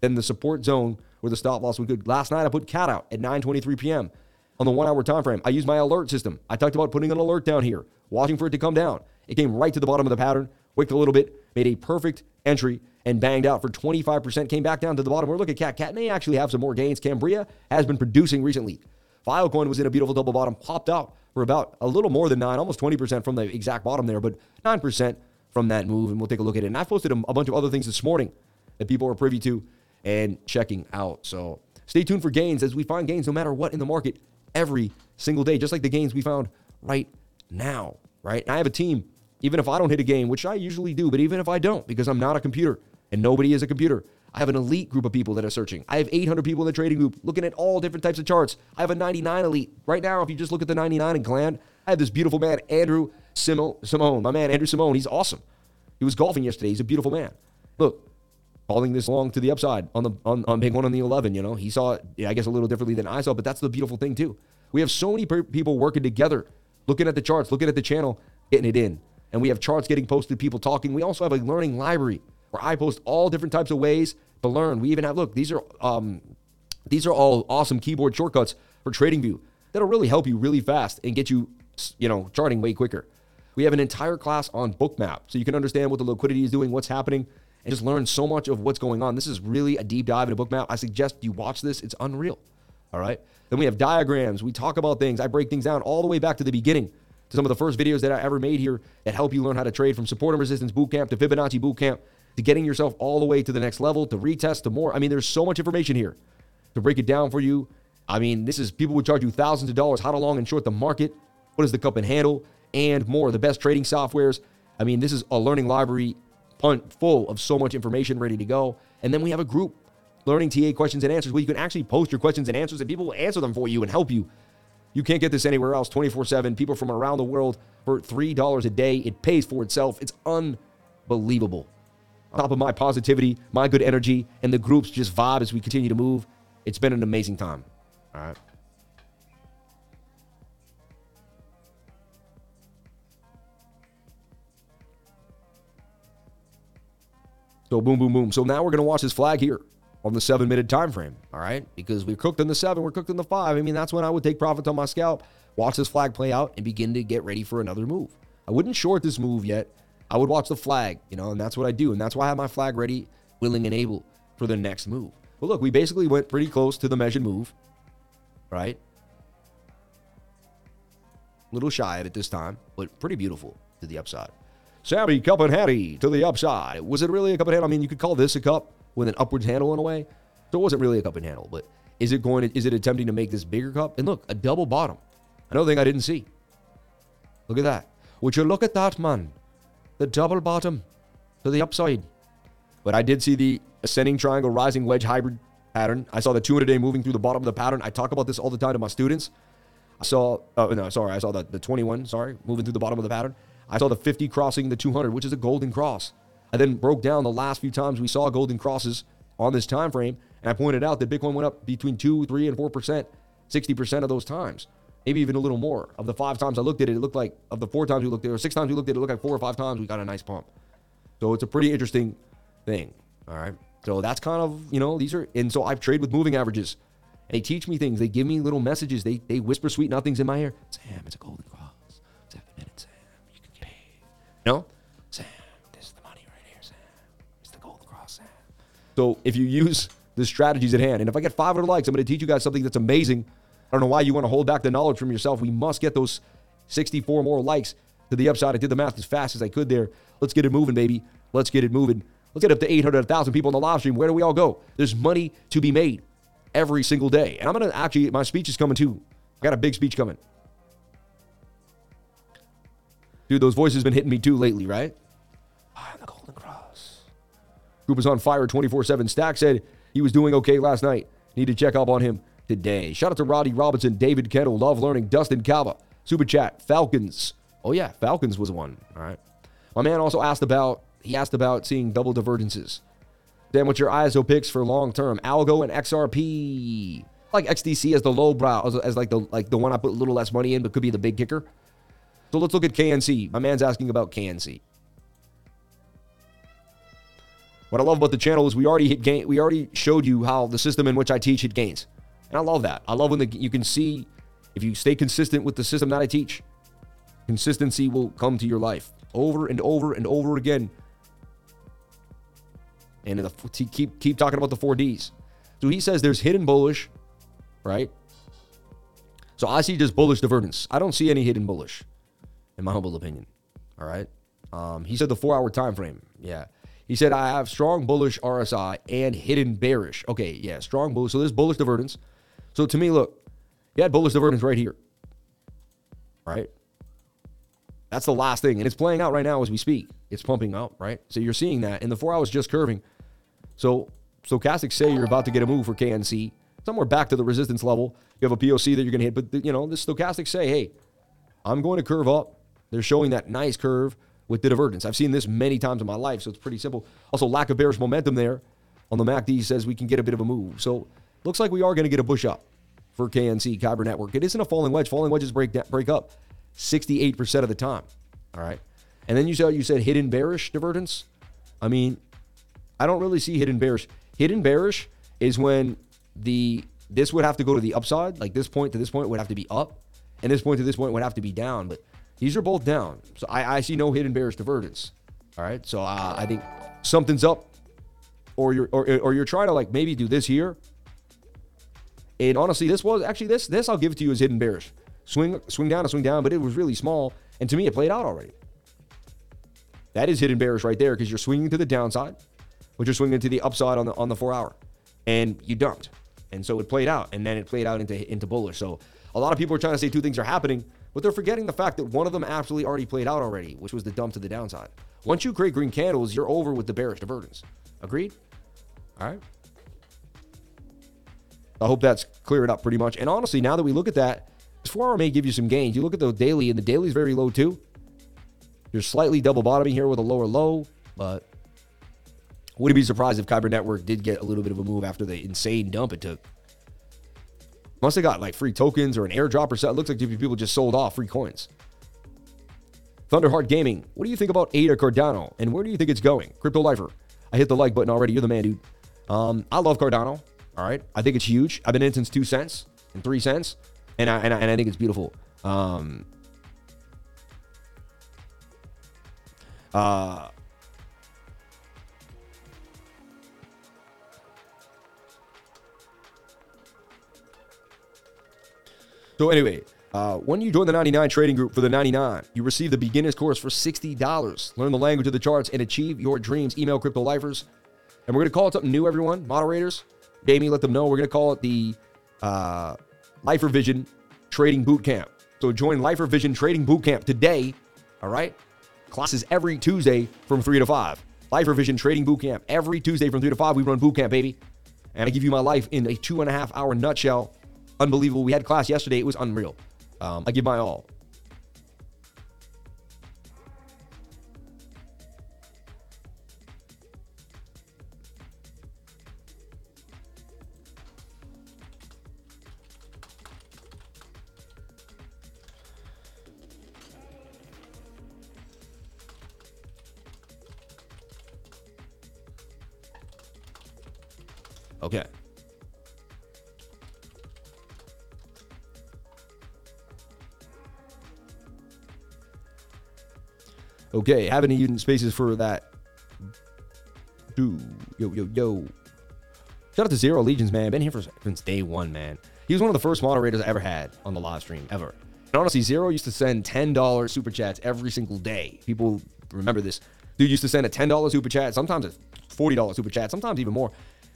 than the support zone where the stop loss was good. Last night I put cat out at 9:23 p.m. on the one hour time frame. I used my alert system. I talked about putting an alert down here, watching for it to come down. It came right to the bottom of the pattern, wicked a little bit, made a perfect entry, and banged out for 25%. Came back down to the bottom. We look at cat. Cat may actually have some more gains. Cambria has been producing recently. Filecoin was in a beautiful double bottom, popped out for about a little more than nine, almost 20% from the exact bottom there, but 9% from that move. And we'll take a look at it. And I've posted a, a bunch of other things this morning that people are privy to and checking out. So stay tuned for gains as we find gains no matter what in the market every single day, just like the gains we found right now, right? And I have a team, even if I don't hit a game, which I usually do, but even if I don't, because I'm not a computer and nobody is a computer, I have an elite group of people that are searching. I have 800 people in the trading group looking at all different types of charts. I have a 99 elite. Right now, if you just look at the 99 and Gland, I have this beautiful man, Andrew Simone. My man, Andrew Simone, he's awesome. He was golfing yesterday. He's a beautiful man. Look, falling this long to the upside on the on, on big one on the 11. You know, he saw it, I guess, a little differently than I saw, but that's the beautiful thing too. We have so many people working together, looking at the charts, looking at the channel, getting it in, and we have charts getting posted, people talking. We also have a learning library where I post all different types of ways to learn. We even have look, these are um, these are all awesome keyboard shortcuts for TradingView that'll really help you really fast and get you you know charting way quicker. We have an entire class on Bookmap so you can understand what the liquidity is doing, what's happening, and just learn so much of what's going on. This is really a deep dive into Bookmap. I suggest you watch this. It's unreal. All right. Then we have diagrams. We talk about things. I break things down all the way back to the beginning to some of the first videos that I ever made here that help you learn how to trade from support and resistance bootcamp to Fibonacci bootcamp to getting yourself all the way to the next level to retest to more. I mean, there's so much information here to break it down for you. I mean, this is people would charge you thousands of dollars how to long and short the market, what is the cup and handle, and more. The best trading softwares. I mean, this is a learning library full of so much information ready to go. And then we have a group learning TA questions and answers where you can actually post your questions and answers and people will answer them for you and help you. You can't get this anywhere else 24 7. People from around the world for $3 a day. It pays for itself. It's unbelievable on top of my positivity, my good energy, and the group's just vibe as we continue to move. It's been an amazing time. All right. So boom, boom, boom. So now we're gonna watch this flag here on the seven minute time frame. All right, because we're cooked in the seven, we're cooked in the five. I mean, that's when I would take profits on my scalp, watch this flag play out, and begin to get ready for another move. I wouldn't short this move yet I would watch the flag, you know, and that's what I do. And that's why I have my flag ready, willing, and able for the next move. But look, we basically went pretty close to the measured move, right? A little shy of it this time, but pretty beautiful to the upside. Sammy Cup and Hattie to the upside. Was it really a cup and handle? I mean, you could call this a cup with an upwards handle in a way. So it wasn't really a cup and handle, but is it going to, is it attempting to make this bigger cup? And look, a double bottom. Another thing I didn't see. Look at that. Would you look at that, man? The double bottom to the upside. But I did see the ascending triangle rising wedge hybrid pattern. I saw the 200 day moving through the bottom of the pattern. I talk about this all the time to my students. I saw, oh, no, sorry, I saw the, the 21, sorry, moving through the bottom of the pattern. I saw the 50 crossing the 200, which is a golden cross. I then broke down the last few times we saw golden crosses on this time frame, and I pointed out that Bitcoin went up between 2, 3, and 4%, 60% of those times maybe even a little more. Of the five times I looked at it, it looked like of the four times we looked at it, or six times we looked at it, it looked like four or five times we got a nice pump. So it's a pretty interesting thing. All right. So that's kind of, you know, these are, and so I've traded with moving averages. They teach me things. They give me little messages. They they whisper sweet nothings in my ear. Sam, it's a golden cross. Seven minutes, Sam. You can paid. No? Sam, this is the money right here, Sam. It's the golden cross, Sam. So if you use the strategies at hand, and if I get 500 likes, I'm going to teach you guys something that's amazing I don't know why you want to hold back the knowledge from yourself. We must get those 64 more likes to the upside. I did the math as fast as I could there. Let's get it moving, baby. Let's get it moving. Let's get up to 800,000 people in the live stream. Where do we all go? There's money to be made every single day. And I'm going to actually, my speech is coming too. I got a big speech coming. Dude, those voices been hitting me too lately, right? I'm the Golden Cross. Group is on fire 24 7. Stack said he was doing okay last night. Need to check up on him today. Shout out to Roddy Robinson, David Kettle, Love Learning, Dustin Calva, Super Chat, Falcons. Oh yeah, Falcons was one. All right. My man also asked about he asked about seeing double divergences. Then what's your ISO picks for long term? Algo and XRP. Like XDC as the low brow, as, as like the like the one I put a little less money in, but could be the big kicker. So let's look at KNC. My man's asking about KNC. What I love about the channel is we already hit gain. We already showed you how the system in which I teach hit gains, and I love that. I love when the, you can see if you stay consistent with the system that I teach, consistency will come to your life over and over and over again. And the, keep keep talking about the four Ds. So he says there's hidden bullish, right? So I see just bullish divergence. I don't see any hidden bullish, in my humble opinion. All right. Um, he said the four hour time frame. Yeah. He said I have strong bullish RSI and hidden bearish. Okay, yeah, strong bullish. So there's bullish divergence. So to me, look, you had bullish divergence right here. Right? That's the last thing. And it's playing out right now as we speak. It's pumping out, right? So you're seeing that. And the four hours just curving. So stochastics say you're about to get a move for KNC. Somewhere back to the resistance level. You have a POC that you're going to hit. But, you know, the stochastics say, hey, I'm going to curve up. They're showing that nice curve with the divergence. I've seen this many times in my life, so it's pretty simple. Also, lack of bearish momentum there on the MACD says we can get a bit of a move. So looks like we are going to get a push up for KNC Kyber Network. It isn't a falling wedge. Falling wedges break break up 68% of the time. All right. And then you said you said hidden bearish divergence. I mean, I don't really see hidden bearish. Hidden bearish is when the this would have to go to the upside, like this point to this point would have to be up, and this point to this point would have to be down. But these are both down, so I, I see no hidden bearish divergence. All right, so uh, I think something's up, or you're or, or you're trying to like maybe do this here and honestly, this was actually this this I'll give it to you as hidden bearish. Swing swing down and swing down, but it was really small. And to me, it played out already. That is hidden bearish right there because you're swinging to the downside, but you're swinging to the upside on the on the four hour, and you dumped. And so it played out, and then it played out into into bullish. So a lot of people are trying to say two things are happening, but they're forgetting the fact that one of them absolutely already played out already, which was the dump to the downside. Once you create green candles, you're over with the bearish divergence. Agreed? All right. I hope that's cleared up pretty much. And honestly, now that we look at that, this hour may give you some gains. You look at the daily, and the daily is very low too. You're slightly double bottoming here with a lower low, but wouldn't be surprised if Kyber Network did get a little bit of a move after the insane dump it took. Must have got like free tokens or an airdrop or something. It looks like people just sold off free coins. Thunderheart Gaming, what do you think about ADA Cardano and where do you think it's going? Crypto Lifer, I hit the like button already. You're the man, dude. Um, I love Cardano. All right. I think it's huge. I've been in since two cents and three cents. And I, and I, and I think it's beautiful. Um, uh, so anyway, uh, when you join the 99 trading group for the 99, you receive the beginner's course for $60. Learn the language of the charts and achieve your dreams. Email crypto lifers. And we're going to call it something new, everyone. Moderators, Jamie, let them know. We're going to call it the uh, Lifer Vision Trading Boot Camp. So join Lifer Vision Trading Boot Camp today. All right. Classes every Tuesday from 3 to 5. Lifer Vision Trading Boot Camp. Every Tuesday from 3 to 5, we run boot camp, baby. And I give you my life in a two and a half hour nutshell. Unbelievable. We had class yesterday. It was unreal. Um, I give my all. Okay. Okay, have any Uden spaces for that? Do yo yo yo. Shout out to Zero Legions, man. Been here for since day one, man. He was one of the first moderators I ever had on the live stream ever. And honestly, Zero used to send ten dollars super chats every single day. People remember this. Dude used to send a ten dollars super chat, sometimes a forty dollars super chat, sometimes even more.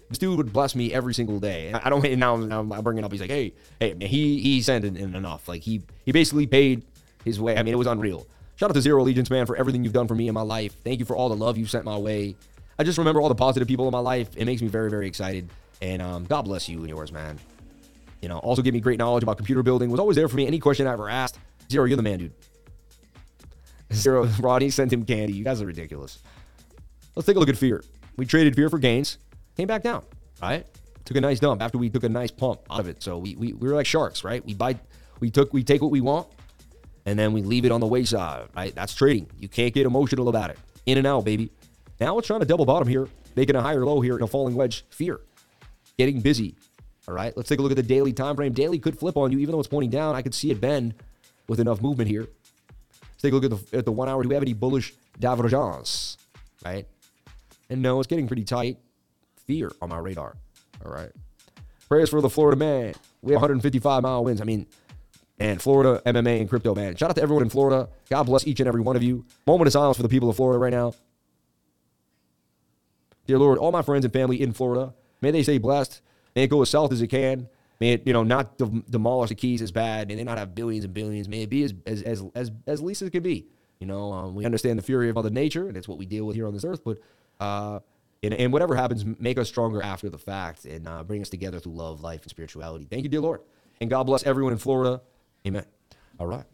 This dude would bless me every single day. I don't now. Now I'm bringing it up. He's like, hey, hey, he he sent in, in enough. Like he he basically paid his way. I mean, it was unreal. Shout out to Zero Allegiance, man, for everything you've done for me in my life. Thank you for all the love you sent my way. I just remember all the positive people in my life. It makes me very, very excited. And um, God bless you and yours, man. You know, also give me great knowledge about computer building. Was always there for me. Any question I ever asked. Zero, you're the man, dude. Zero, Rodney sent him candy. You guys are ridiculous. Let's take a look at fear. We traded fear for gains. Came back down, right? Took a nice dump after we took a nice pump out of it. So we, we, we were like sharks, right? We buy, we took, we take what we want, and then we leave it on the wayside, right? That's trading. You can't get emotional about it. In and out, baby. Now it's trying to double bottom here. making a higher low here in a falling wedge. Fear, getting busy. All right, let's take a look at the daily time frame. Daily could flip on you, even though it's pointing down. I could see it bend with enough movement here. Let's take a look at the, at the one hour. Do we have any bullish divergence? Right, and no, it's getting pretty tight. Fear on my radar. All right. Prayers for the Florida man. We have 155 mile winds. I mean, and Florida MMA and crypto, man. Shout out to everyone in Florida. God bless each and every one of you. Moment of silence for the people of Florida right now. Dear Lord, all my friends and family in Florida, may they stay blessed. May it go as south as it can. May it, you know, not de- demolish the keys as bad. May they not have billions and billions. May it be as as as as, as least as it can be. You know, um, we understand the fury of Mother Nature, and it's what we deal with here on this earth. But uh, and, and whatever happens, make us stronger after the fact, and uh, bring us together through love, life, and spirituality. Thank you, dear Lord, and God bless everyone in Florida. Amen. All right,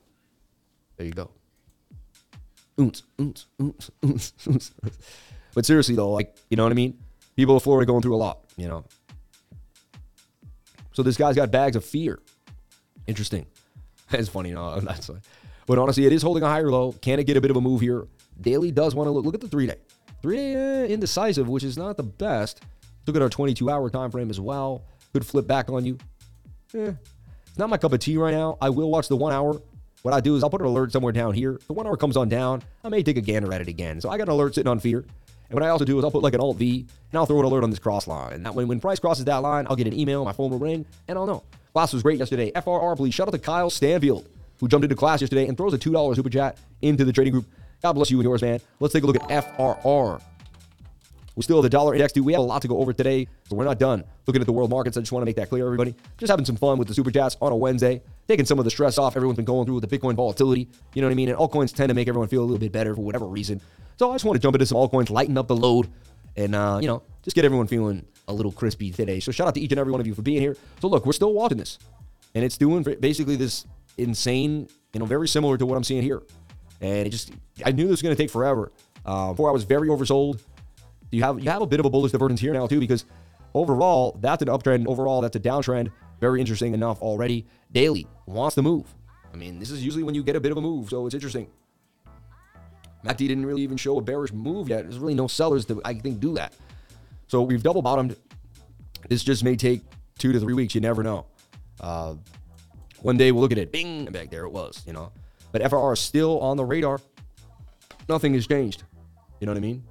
there you go. Oons, oons. But seriously though, like you know what I mean? People in Florida going through a lot, you know. So this guy's got bags of fear. Interesting. It's funny. That's but honestly, it is holding a higher low. Can it get a bit of a move here? Daily does want to look. Look at the three day. Three uh, indecisive, which is not the best. Look at our 22 hour time frame as well. Could flip back on you. Eh, it's not my cup of tea right now. I will watch the one hour. What I do is I'll put an alert somewhere down here. The one hour comes on down, I may take a gander at it again. So I got an alert sitting on fear. And what I also do is I'll put like an Alt V and I'll throw an alert on this cross line. And that when, when price crosses that line, I'll get an email, my phone will ring, and I'll know. Class was great yesterday. FRR, please shout out to Kyle Stanfield, who jumped into class yesterday and throws a $2 super chat into the trading group. God bless you and yours, man. Let's take a look at FRR. We still have the dollar index, dude. We have a lot to go over today, so we're not done looking at the world markets. I just want to make that clear, everybody. Just having some fun with the super chats on a Wednesday, taking some of the stress off everyone's been going through with the Bitcoin volatility. You know what I mean? And altcoins tend to make everyone feel a little bit better for whatever reason. So I just want to jump into some altcoins, lighten up the load, and uh, you know, just get everyone feeling a little crispy today. So shout out to each and every one of you for being here. So look, we're still watching this, and it's doing basically this insane, you know, very similar to what I'm seeing here. And it just, I knew this was going to take forever. Uh, before I was very oversold. You have you have a bit of a bullish divergence here now too, because overall that's an uptrend. Overall that's a downtrend. Very interesting enough already. Daily wants to move. I mean, this is usually when you get a bit of a move, so it's interesting. MACD didn't really even show a bearish move yet. There's really no sellers that I think do that. So we've double bottomed. This just may take two to three weeks. You never know. Uh, one day we'll look at it. Bing, back there it was. You know, but FRR is still on the radar. Nothing has changed. You know what I mean?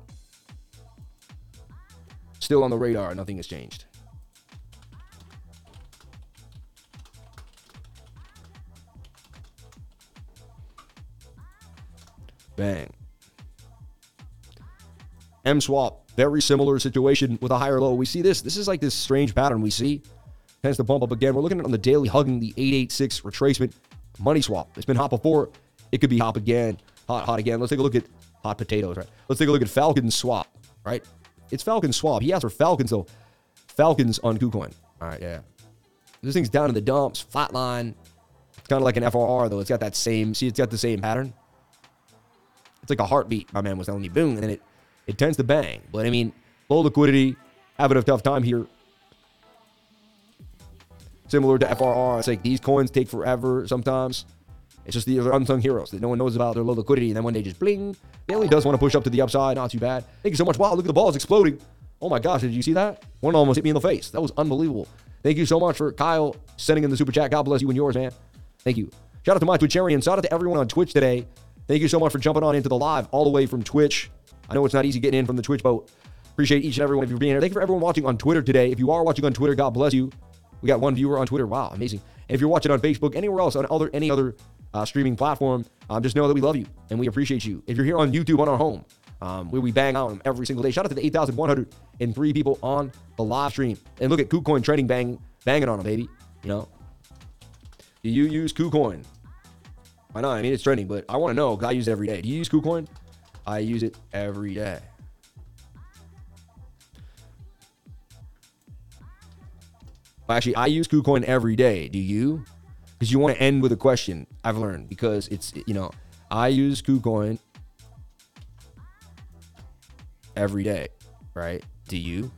Still on the radar. Nothing has changed. Bang. M swap, very similar situation with a higher low. We see this. This is like this strange pattern we see. Tends to bump up again. We're looking at on the daily, hugging the 886 retracement money swap. It's been hot before. It could be hot again. Hot, hot again. Let's take a look at hot potatoes, right? Let's take a look at Falcon swap, right? It's Falcon swap. He asked for Falcons, though. Falcons on KuCoin. All right, yeah. This thing's down in the dumps, flat line. It's kind of like an FRR, though. It's got that same, see, it's got the same pattern. It's like a heartbeat, my man was telling me, boom, and then it, it tends to bang. But I mean, low liquidity, having a tough time here. Similar to FRR, it's like these coins take forever sometimes. It's just the unsung heroes that no one knows about their low liquidity, and then when they just bling. Bailey does want to push up to the upside, not too bad. Thank you so much. Wow, look at the balls exploding. Oh my gosh, did you see that? One almost hit me in the face. That was unbelievable. Thank you so much for Kyle sending in the super chat. God bless you and yours, man. Thank you. Shout out to my Twitcharian. Shout out to everyone on Twitch today. Thank you so much for jumping on into the live all the way from Twitch. I know it's not easy getting in from the Twitch boat. Appreciate each and every one of you being here. Thank you for everyone watching on Twitter today. If you are watching on Twitter, God bless you. We got one viewer on Twitter. Wow, amazing. And if you're watching on Facebook, anywhere else, on other any other uh, streaming platform, um, just know that we love you and we appreciate you. If you're here on YouTube on our home, um, where we bang out them every single day. Shout out to the 8,103 people on the live stream. And look at KuCoin trading bang, banging on them, baby. You know, do you use KuCoin? I know, I mean, it's trending, but I want to know I use it every day. Do you use KuCoin? I use it every day. Actually, I use KuCoin every day. Do you? Because you want to end with a question, I've learned, because it's, you know, I use KuCoin every day, right? Do you?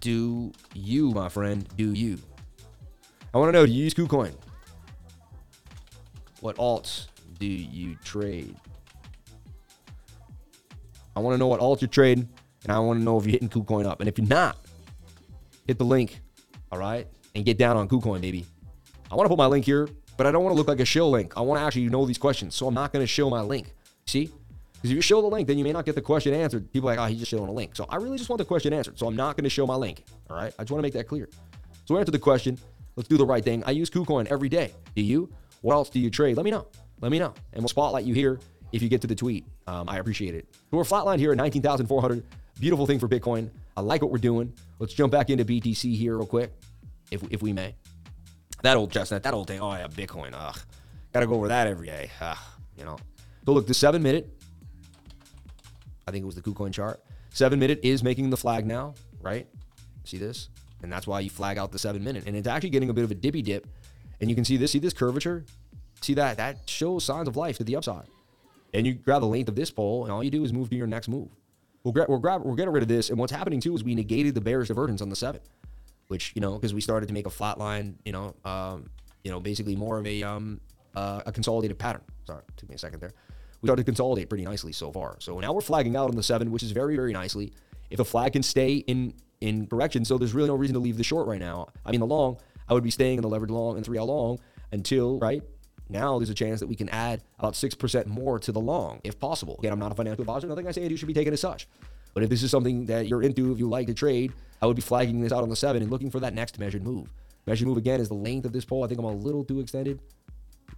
Do you, my friend? Do you? I want to know, do you use KuCoin? What alts do you trade? I want to know what alt you're trading, and I want to know if you're hitting KuCoin up. And if you're not, hit the link, all right, and get down on KuCoin, baby. I want to put my link here, but I don't want to look like a shill link. I want to actually know these questions, so I'm not going to show my link. See? Because if you show the link, then you may not get the question answered. People are like, oh, he's just showing a link. So I really just want the question answered. So I'm not going to show my link. All right. I just want to make that clear. So answer the question. Let's do the right thing. I use KuCoin every day. Do you? What else do you trade? Let me know. Let me know. And we'll spotlight you here if you get to the tweet. Um, I appreciate it. We're flatlined here at 19,400. Beautiful thing for Bitcoin. I like what we're doing. Let's jump back into BTC here real quick, if, if we may. That old chestnut, that old thing. Oh, yeah, Bitcoin. Ugh. Got to go over that every day. Ugh, you know. So look, the seven minute, I think it was the KuCoin chart. Seven minute is making the flag now, right? See this? And that's why you flag out the seven minute. And it's actually getting a bit of a dippy dip. And you can see this, see this curvature? See that? That shows signs of life to the upside. And you grab the length of this pole, and all you do is move to your next move. We'll grab, we're, grab, we're getting rid of this. And what's happening too is we negated the bearish divergence on the seven, which, you know, because we started to make a flat line, you know, um, you know, basically more of a um, uh, a consolidated pattern. Sorry, took me a second there. We started to consolidate pretty nicely so far. So now we're flagging out on the seven, which is very, very nicely. If the flag can stay in in correction, so there's really no reason to leave the short right now. I mean, the long, I would be staying in the leverage long and three hour long until right now there's a chance that we can add about 6% more to the long if possible. Again, I'm not a financial advisor. Nothing I say I do should be taken as such. But if this is something that you're into, if you like to trade, I would be flagging this out on the seven and looking for that next measured move. Measured move again is the length of this pole. I think I'm a little too extended.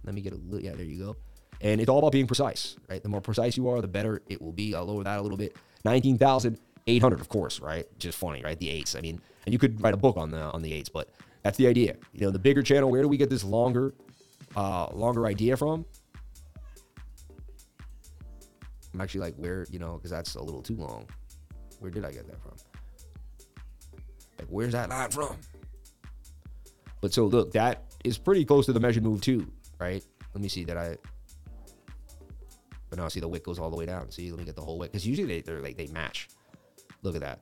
Let me get a little, yeah, there you go. And it's all about being precise, right? The more precise you are, the better it will be. I'll lower that a little bit. 19,800, of course, right? Just funny, right? The eights. I mean, and you could write a book on the on the eights, but that's the idea. You know, the bigger channel, where do we get this longer, uh, longer idea from? I'm actually like, where, you know, because that's a little too long. Where did I get that from? Like, where's that line from? But so look, that is pretty close to the measured move too, right? Let me see that I. But now see the wick goes all the way down. See, let me get the whole wick because usually they, they're like they match. Look at that.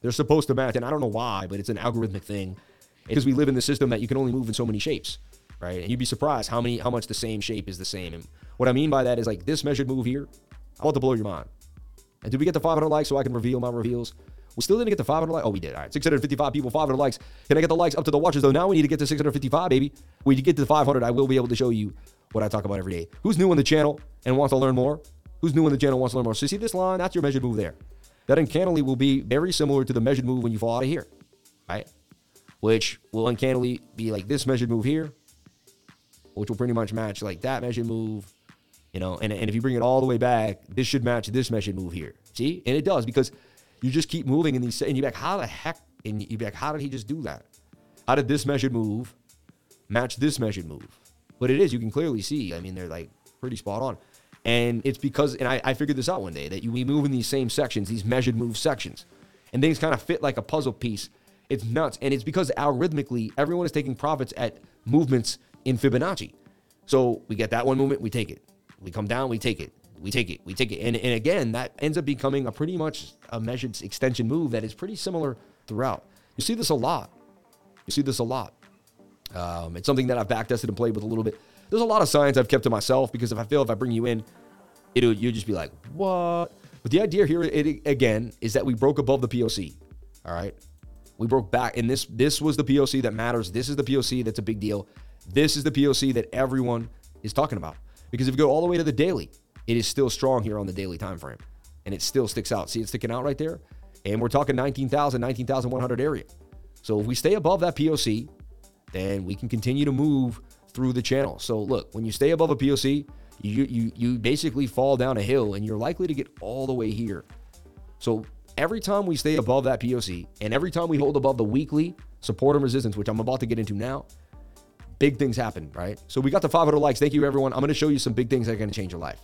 They're supposed to match, and I don't know why, but it's an algorithmic thing because we live in the system that you can only move in so many shapes, right? And you'd be surprised how many how much the same shape is the same. And what I mean by that is like this measured move here. I want to blow your mind. And did we get the 500 likes so I can reveal my reveals? We still didn't get the 500 likes. Oh, we did. All right, 655 people, 500 likes. Can I get the likes up to the watches though? Now we need to get to 655, baby. We get to the 500. I will be able to show you what I talk about every day. Who's new on the channel and wants to learn more? Who's new on the channel wants to learn more? So see this line? That's your measured move there. That uncannily will be very similar to the measured move when you fall out of here, right? Which will uncannily be like this measured move here, which will pretty much match like that measured move, you know. And, and if you bring it all the way back, this should match this measured move here. See? And it does because you just keep moving in these, and you're like, how the heck? And you're like, how did he just do that? How did this measured move match this measured move? But it is, you can clearly see. I mean, they're like pretty spot on. And it's because, and I, I figured this out one day, that you, we move in these same sections, these measured move sections, and things kind of fit like a puzzle piece. It's nuts. And it's because algorithmically, everyone is taking profits at movements in Fibonacci. So we get that one movement, we take it. We come down, we take it. We take it. We take it. And, and again, that ends up becoming a pretty much a measured extension move that is pretty similar throughout. You see this a lot. You see this a lot. Um, it's something that I've backtested and played with a little bit. There's a lot of science I've kept to myself because if I feel if I bring you in, it'll you just be like, what? But the idea here, it, again, is that we broke above the POC. All right, we broke back, and this this was the POC that matters. This is the POC that's a big deal. This is the POC that everyone is talking about because if you go all the way to the daily, it is still strong here on the daily time frame, and it still sticks out. See, it's sticking out right there, and we're talking 19,000, 19,100 area. So if we stay above that POC, then we can continue to move through the channel. So look, when you stay above a POC, you you you basically fall down a hill and you're likely to get all the way here. So every time we stay above that POC and every time we hold above the weekly support and resistance, which I'm about to get into now, big things happen, right? So we got the 500 likes. Thank you, everyone. I'm going to show you some big things that are going to change your life.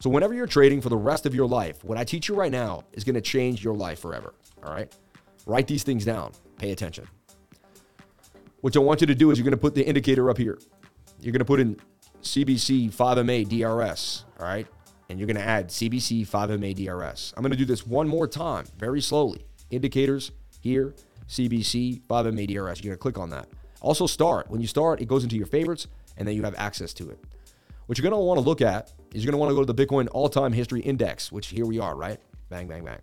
So whenever you're trading for the rest of your life, what I teach you right now is going to change your life forever. All right? Write these things down. Pay attention. What I want you to do is you're going to put the indicator up here. You're going to put in CBC 5MA DRS, all right? And you're going to add CBC 5MA DRS. I'm going to do this one more time, very slowly. Indicators here, CBC 5MA DRS. You're going to click on that. Also, start. When you start, it goes into your favorites, and then you have access to it. What you're going to want to look at is you're going to want to go to the Bitcoin all time history index, which here we are, right? Bang, bang, bang.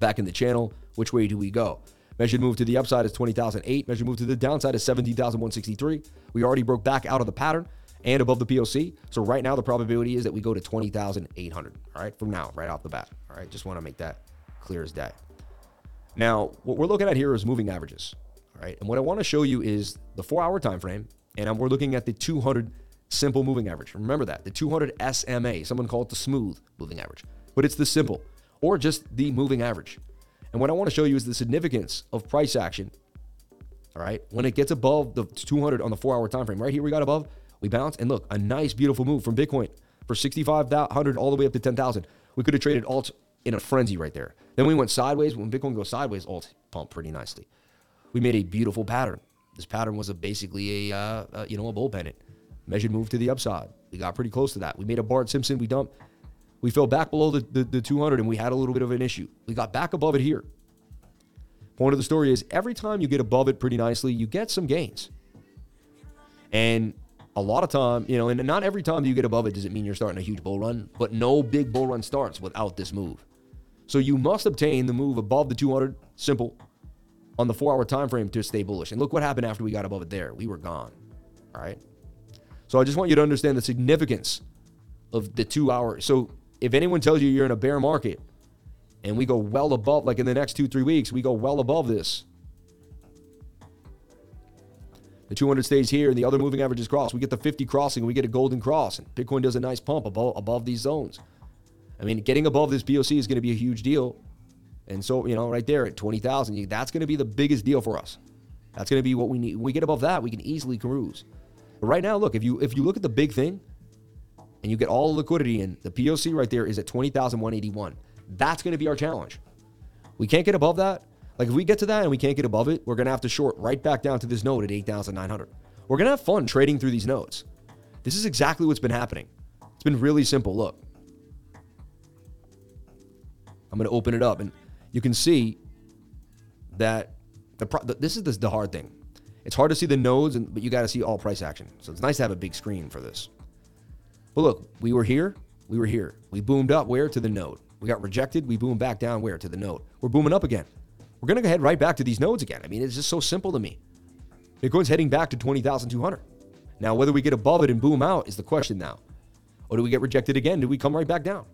Back in the channel, which way do we go? Measured move to the upside is 20,008. Measured move to the downside is 17,163. We already broke back out of the pattern and above the POC. So right now, the probability is that we go to 20,800. All right, from now, right off the bat. All right, just want to make that clear as day. Now, what we're looking at here is moving averages. Right, and what I want to show you is the four-hour time frame, and we're looking at the 200 simple moving average. Remember that the 200 SMA. Someone called it the smooth moving average, but it's the simple or just the moving average. And what I want to show you is the significance of price action. All right, when it gets above the 200 on the four-hour time frame, right here we got above we bounce and look, a nice, beautiful move from Bitcoin for 6,500 all the way up to 10,000. We could have traded alt in a frenzy right there. Then we went sideways. When Bitcoin goes sideways, alt pump pretty nicely. We made a beautiful pattern. This pattern was a, basically a, uh, uh, you know, a bull pennant. Measured move to the upside. We got pretty close to that. We made a Bart Simpson. We dumped. We fell back below the, the, the 200 and we had a little bit of an issue. We got back above it here. Point of the story is every time you get above it pretty nicely, you get some gains. And a lot of time, you know, and not every time you get above it does it mean you're starting a huge bull run, but no big bull run starts without this move. So you must obtain the move above the 200, simple, on the four hour time frame to stay bullish. And look what happened after we got above it there. We were gone. All right. So I just want you to understand the significance of the two hour. So if anyone tells you you're in a bear market and we go well above, like in the next two, three weeks, we go well above this, the 200 stays here and the other moving averages cross. We get the 50 crossing, we get a golden cross, and Bitcoin does a nice pump above, above these zones. I mean, getting above this POC is going to be a huge deal. And so, you know, right there at 20,000, that's going to be the biggest deal for us. That's going to be what we need. When we get above that, we can easily cruise. But right now, look, if you if you look at the big thing and you get all the liquidity in, the POC right there is at 20,181. That's going to be our challenge. We can't get above that. Like if we get to that and we can't get above it, we're going to have to short right back down to this node at 8,900. We're going to have fun trading through these nodes. This is exactly what's been happening. It's been really simple. Look, I'm going to open it up and you can see that the pro- this is the, the hard thing. It's hard to see the nodes, and, but you got to see all price action. So it's nice to have a big screen for this. But look, we were here. We were here. We boomed up where? To the node. We got rejected. We boomed back down where? To the node. We're booming up again we're going to head right back to these nodes again. I mean, it's just so simple to me. Bitcoin's heading back to 20,200. Now, whether we get above it and boom out is the question now. Or do we get rejected again? Do we come right back down?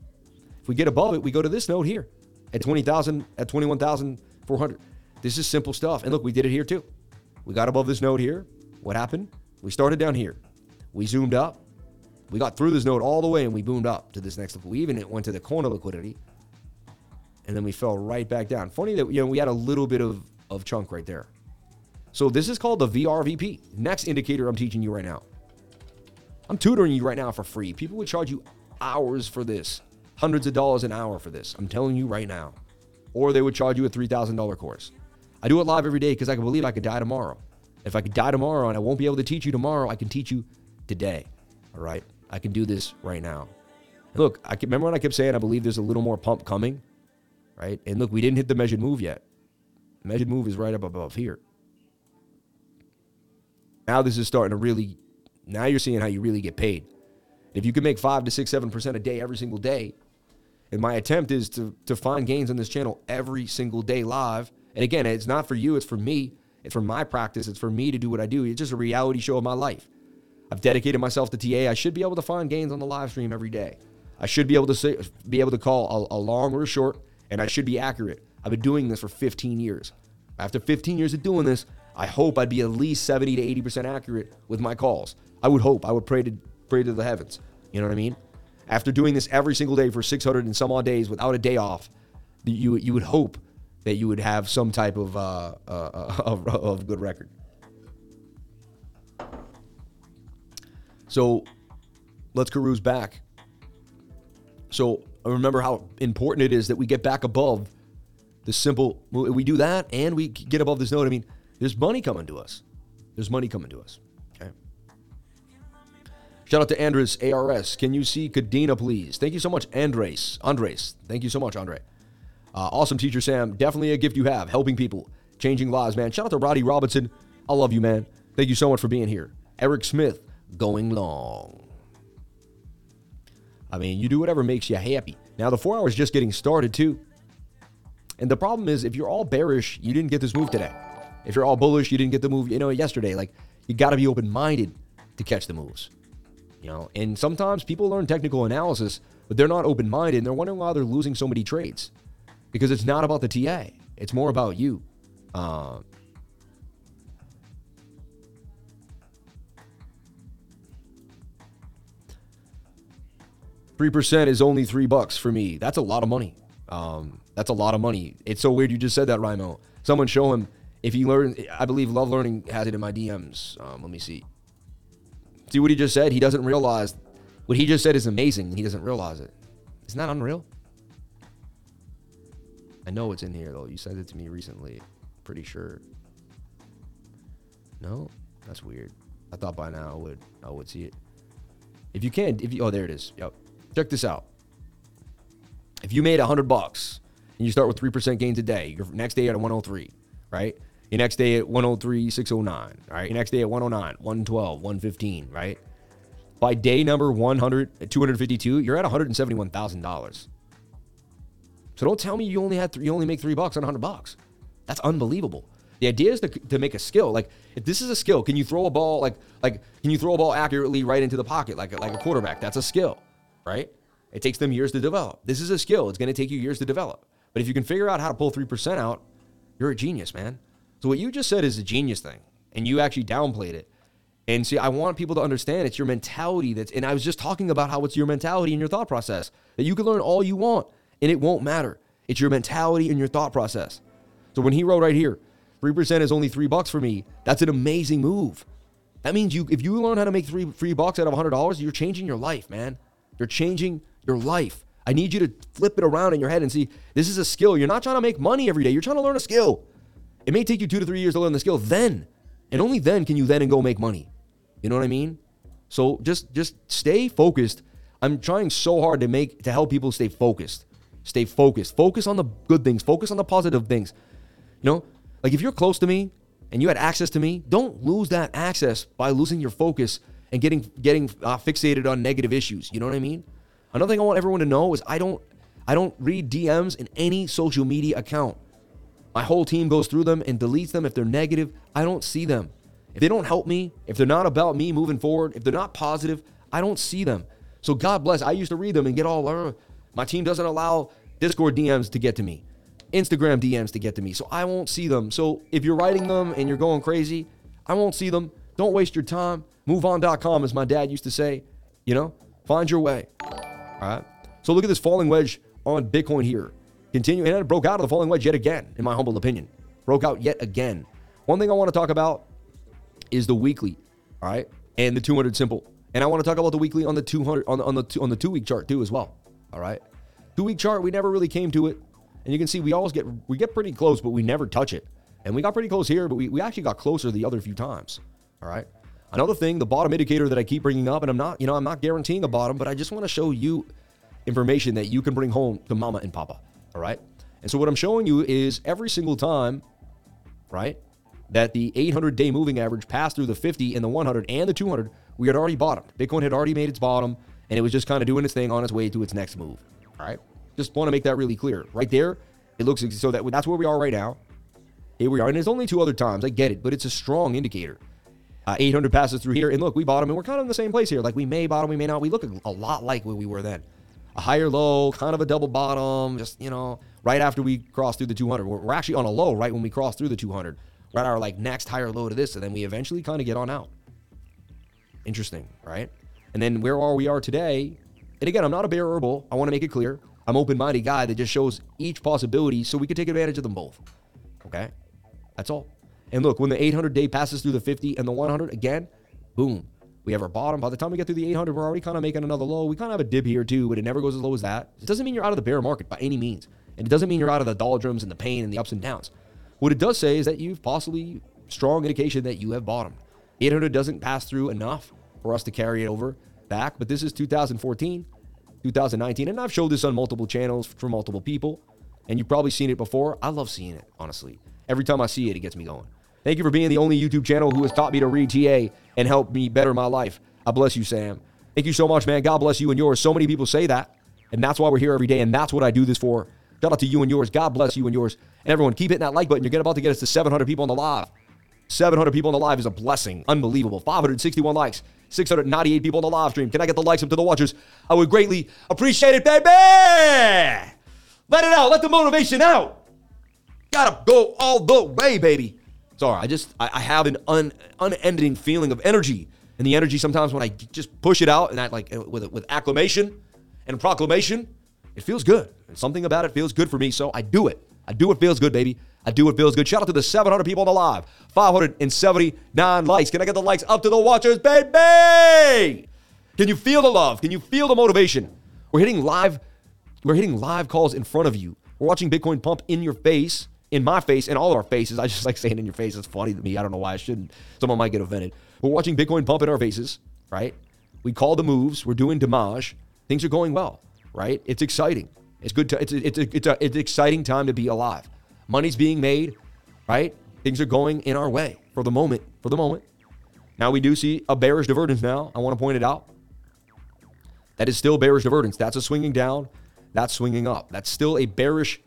If we get above it, we go to this node here at 20,000, at 21,400. This is simple stuff. And look, we did it here too. We got above this node here. What happened? We started down here. We zoomed up. We got through this node all the way and we boomed up to this next level. We even it went to the corner liquidity and then we fell right back down. Funny that you know we had a little bit of, of chunk right there. So this is called the VRVP. Next indicator I'm teaching you right now. I'm tutoring you right now for free. People would charge you hours for this, hundreds of dollars an hour for this. I'm telling you right now. Or they would charge you a $3,000 course. I do it live every day because I can believe I could die tomorrow. If I could die tomorrow and I won't be able to teach you tomorrow, I can teach you today. All right? I can do this right now. look, I can, remember when I kept saying I believe there's a little more pump coming? right? And look, we didn't hit the measured move yet. The measured move is right up above here. Now this is starting to really, now you're seeing how you really get paid. If you can make five to six, seven percent a day every single day, and my attempt is to to find gains on this channel every single day live. And again, it's not for you, it's for me. It's for my practice. It's for me to do what I do. It's just a reality show of my life. I've dedicated myself to TA. I should be able to find gains on the live stream every day. I should be able to say, be able to call a, a long or a short and I should be accurate. I've been doing this for 15 years. After 15 years of doing this, I hope I'd be at least 70 to 80% accurate with my calls. I would hope. I would pray to pray to the heavens. You know what I mean? After doing this every single day for 600 and some odd days without a day off, you you would hope that you would have some type of uh, uh, of, of good record. So let's cruise back. So remember how important it is that we get back above the simple. We do that and we get above this note. I mean, there's money coming to us. There's money coming to us. Shout out to Andres ARS. Can you see Kadena, please? Thank you so much, Andres. Andres. Thank you so much, Andre. Uh, awesome teacher, Sam. Definitely a gift you have, helping people, changing lives, man. Shout out to Roddy Robinson. I love you, man. Thank you so much for being here. Eric Smith, going long. I mean, you do whatever makes you happy. Now, the four hours just getting started, too. And the problem is, if you're all bearish, you didn't get this move today. If you're all bullish, you didn't get the move, you know, yesterday. Like, you got to be open minded to catch the moves. You know, and sometimes people learn technical analysis, but they're not open minded and they're wondering why they're losing so many trades because it's not about the TA, it's more about you. Uh, Three percent is only three bucks for me. That's a lot of money. Um, that's a lot of money. It's so weird you just said that, Rimo. Someone show him if he learned. I believe Love Learning has it in my DMs. Um, let me see. See what he just said? He doesn't realize what he just said is amazing. He doesn't realize it. Isn't that unreal? I know it's in here though. You sent it to me recently. Pretty sure. No, that's weird. I thought by now I would I would see it. If you can't, if you oh there it is. Yep. Check this out. If you made hundred bucks and you start with three percent gains a day, your next day you're at 103, right? Your next day at 103, 609, right? Your next day at 109, 112, 115, right? By day number 100, 252, you're at $171,000. So don't tell me you only had you only make three bucks on 100 bucks. That's unbelievable. The idea is to, to make a skill. Like if this is a skill, can you throw a ball like like can you throw a ball accurately right into the pocket like like a quarterback? That's a skill, right? It takes them years to develop. This is a skill. It's going to take you years to develop. But if you can figure out how to pull 3% out, you're a genius, man. So what you just said is a genius thing, and you actually downplayed it. And see, I want people to understand it's your mentality that's, and I was just talking about how it's your mentality and your thought process that you can learn all you want and it won't matter. It's your mentality and your thought process. So when he wrote right here, 3% is only three bucks for me, that's an amazing move. That means you, if you learn how to make three three bucks out of $100, you're changing your life, man. You're changing your life. I need you to flip it around in your head and see this is a skill. You're not trying to make money every day, you're trying to learn a skill. It may take you two to three years to learn the skill. Then, and only then can you then and go make money. You know what I mean? So just just stay focused. I'm trying so hard to make to help people stay focused. Stay focused. Focus on the good things. Focus on the positive things. You know, like if you're close to me and you had access to me, don't lose that access by losing your focus and getting getting uh, fixated on negative issues. You know what I mean? Another thing I want everyone to know is I don't I don't read DMs in any social media account. My whole team goes through them and deletes them if they're negative. I don't see them. If they don't help me, if they're not about me moving forward, if they're not positive, I don't see them. So God bless. I used to read them and get all uh, my team doesn't allow Discord DMs to get to me, Instagram DMs to get to me. So I won't see them. So if you're writing them and you're going crazy, I won't see them. Don't waste your time. MoveOn.com, as my dad used to say. You know, find your way. All right. So look at this falling wedge on Bitcoin here. Continue, and it broke out of the falling wedge yet again, in my humble opinion. Broke out yet again. One thing I want to talk about is the weekly, all right, and the 200 simple. And I want to talk about the weekly on the 200 on the on the two, on the two week chart too as well. All right, two week chart we never really came to it, and you can see we always get we get pretty close, but we never touch it. And we got pretty close here, but we, we actually got closer the other few times. All right. Another thing, the bottom indicator that I keep bringing up, and I'm not, you know, I'm not guaranteeing a bottom, but I just want to show you information that you can bring home to mama and papa. All right. And so what I'm showing you is every single time, right, that the 800 day moving average passed through the 50 and the 100 and the 200, we had already bottomed. Bitcoin had already made its bottom and it was just kind of doing its thing on its way to its next move. All right. Just want to make that really clear. Right there, it looks so that that's where we are right now. Here we are. And there's only two other times. I get it, but it's a strong indicator. Uh, 800 passes through here. And look, we bottom and we're kind of in the same place here. Like we may bottom, we may not. We look a lot like where we were then a higher low, kind of a double bottom, just, you know, right after we cross through the 200. We're, we're actually on a low right when we cross through the 200. We're at our like next higher low to this, and then we eventually kind of get on out. Interesting, right? And then where are we are today? And again, I'm not a bear herbal. I want to make it clear. I'm open-minded guy that just shows each possibility so we can take advantage of them both. Okay? That's all. And look, when the 800 day passes through the 50 and the 100, again, boom, we have our bottom. By the time we get through the 800, we're already kind of making another low. We kind of have a dip here too, but it never goes as low as that. It doesn't mean you're out of the bear market by any means. And it doesn't mean you're out of the doldrums and the pain and the ups and downs. What it does say is that you've possibly strong indication that you have bottomed. 800 doesn't pass through enough for us to carry it over back, but this is 2014, 2019, and I've showed this on multiple channels for multiple people, and you've probably seen it before. I love seeing it, honestly. Every time I see it, it gets me going. Thank you for being the only YouTube channel who has taught me to read TA and help me better my life. I bless you, Sam. Thank you so much, man. God bless you and yours. So many people say that, and that's why we're here every day, and that's what I do this for. Shout out to you and yours. God bless you and yours. And everyone, keep hitting that like button. You're about to get us to 700 people on the live. 700 people on the live is a blessing. Unbelievable. 561 likes. 698 people on the live stream. Can I get the likes up to the watchers? I would greatly appreciate it, baby. Let it out. Let the motivation out. Gotta go all the way, baby. Sorry, I just I, I have an un, unending feeling of energy, and the energy sometimes when I just push it out and I like uh, with with acclamation and proclamation, it feels good. Something about it feels good for me, so I do it. I do what feels good, baby. I do what feels good. Shout out to the 700 people on the live. 579 likes. Can I get the likes up to the watchers, baby? Can you feel the love? Can you feel the motivation? We're hitting live. We're hitting live calls in front of you. We're watching Bitcoin pump in your face in my face, in all of our faces. I just like saying in your face. It's funny to me. I don't know why I shouldn't. Someone might get offended. We're watching Bitcoin pump in our faces, right? We call the moves. We're doing damage. Things are going well, right? It's exciting. It's good. To, it's it's a, it's a, it's an exciting time to be alive. Money's being made, right? Things are going in our way for the moment. For the moment. Now we do see a bearish divergence. Now I want to point it out. That is still bearish divergence. That's a swinging down. That's swinging up. That's still a bearish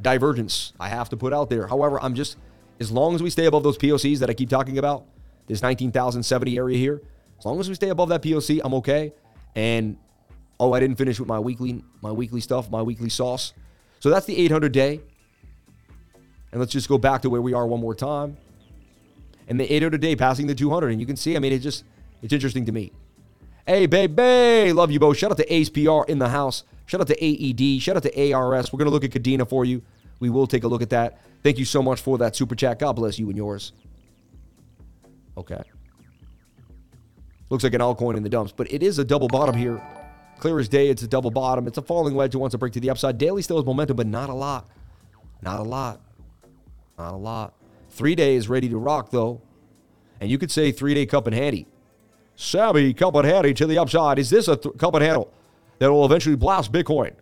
divergence I have to put out there. However, I'm just, as long as we stay above those POCs that I keep talking about, this 19,070 area here, as long as we stay above that POC, I'm okay. And oh, I didn't finish with my weekly, my weekly stuff, my weekly sauce. So that's the 800 day. And let's just go back to where we are one more time. And the 800 day passing the 200. And you can see, I mean, it just, it's interesting to me. Hey, baby, love you both. Shout out to Ace PR in the house. Shout out to AED. Shout out to ARS. We're going to look at Kadena for you. We will take a look at that. Thank you so much for that super chat. God bless you and yours. Okay. Looks like an altcoin in the dumps, but it is a double bottom here. Clear as day, it's a double bottom. It's a falling wedge that wants to break to the upside. Daily still has momentum, but not a lot. Not a lot. Not a lot. Three days ready to rock, though. And you could say three day cup and handy. Savvy cup and handy to the upside. Is this a th- cup and handle? That will eventually blast Bitcoin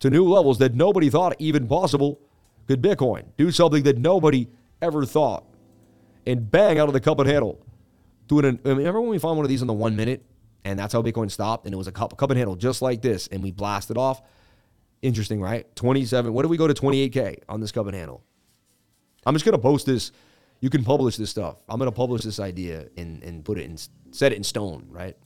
to new levels that nobody thought even possible. Could Bitcoin do something that nobody ever thought? And bang out of the cup and handle. Doing an, remember when we found one of these in the one minute and that's how Bitcoin stopped and it was a cup, cup and handle just like this and we blasted off? Interesting, right? 27. What do we go to 28K on this cup and handle? I'm just going to post this. You can publish this stuff. I'm going to publish this idea and, and put it in, set it in stone, right?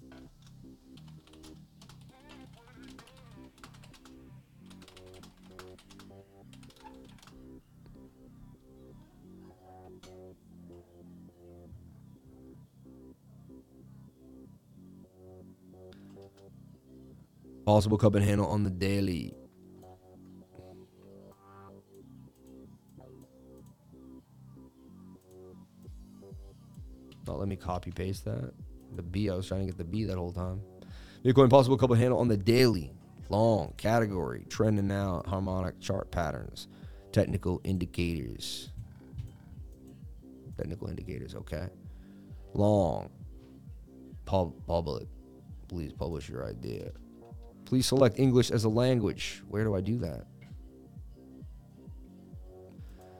Possible cup and handle on the daily. Not let me copy paste that. The B, I was trying to get the B that whole time. Bitcoin possible cup and handle on the daily. Long category, trending now, harmonic chart patterns, technical indicators. Technical indicators, okay. Long. Pub, public. Please publish your idea. Please select English as a language. Where do I do that?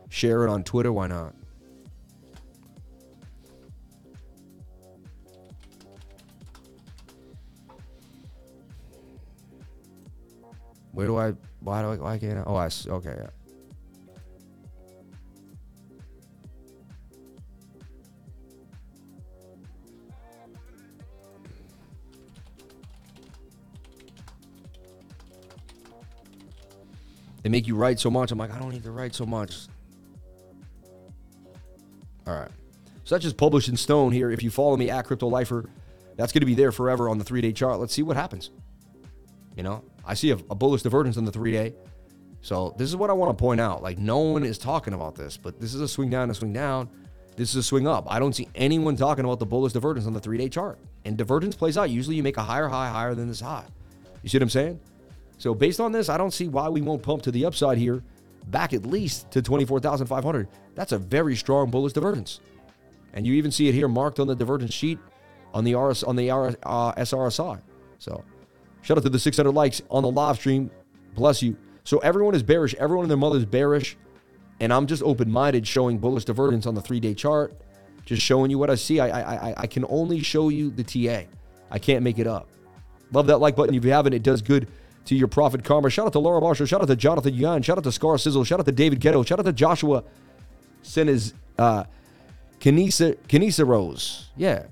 Share it on Twitter. Why not? Where do I? Why do I? Why can't I? Oh, I. Okay. They make you write so much. I'm like, I don't need to write so much. All right. So that's just published in stone here. If you follow me at Crypto Lifer, that's going to be there forever on the three day chart. Let's see what happens. You know, I see a, a bullish divergence on the three day. So this is what I want to point out. Like, no one is talking about this, but this is a swing down, a swing down. This is a swing up. I don't see anyone talking about the bullish divergence on the three day chart. And divergence plays out. Usually you make a higher high higher than this high. You see what I'm saying? So based on this, I don't see why we won't pump to the upside here, back at least to 24,500. That's a very strong bullish divergence. And you even see it here marked on the divergence sheet on the RS on the RS, uh, SRSI. So shout out to the 600 likes on the live stream. Bless you. So everyone is bearish. Everyone and their mother is bearish. And I'm just open-minded showing bullish divergence on the three-day chart. Just showing you what I see. I, I, I, I can only show you the TA. I can't make it up. Love that like button if you haven't. It does good to your profit karma. Shout out to Laura Marshall. Shout out to Jonathan Yan. Shout out to Scar Sizzle. Shout out to David Ketto. Shout out to Joshua Seniz, uh, Rose. Yeah.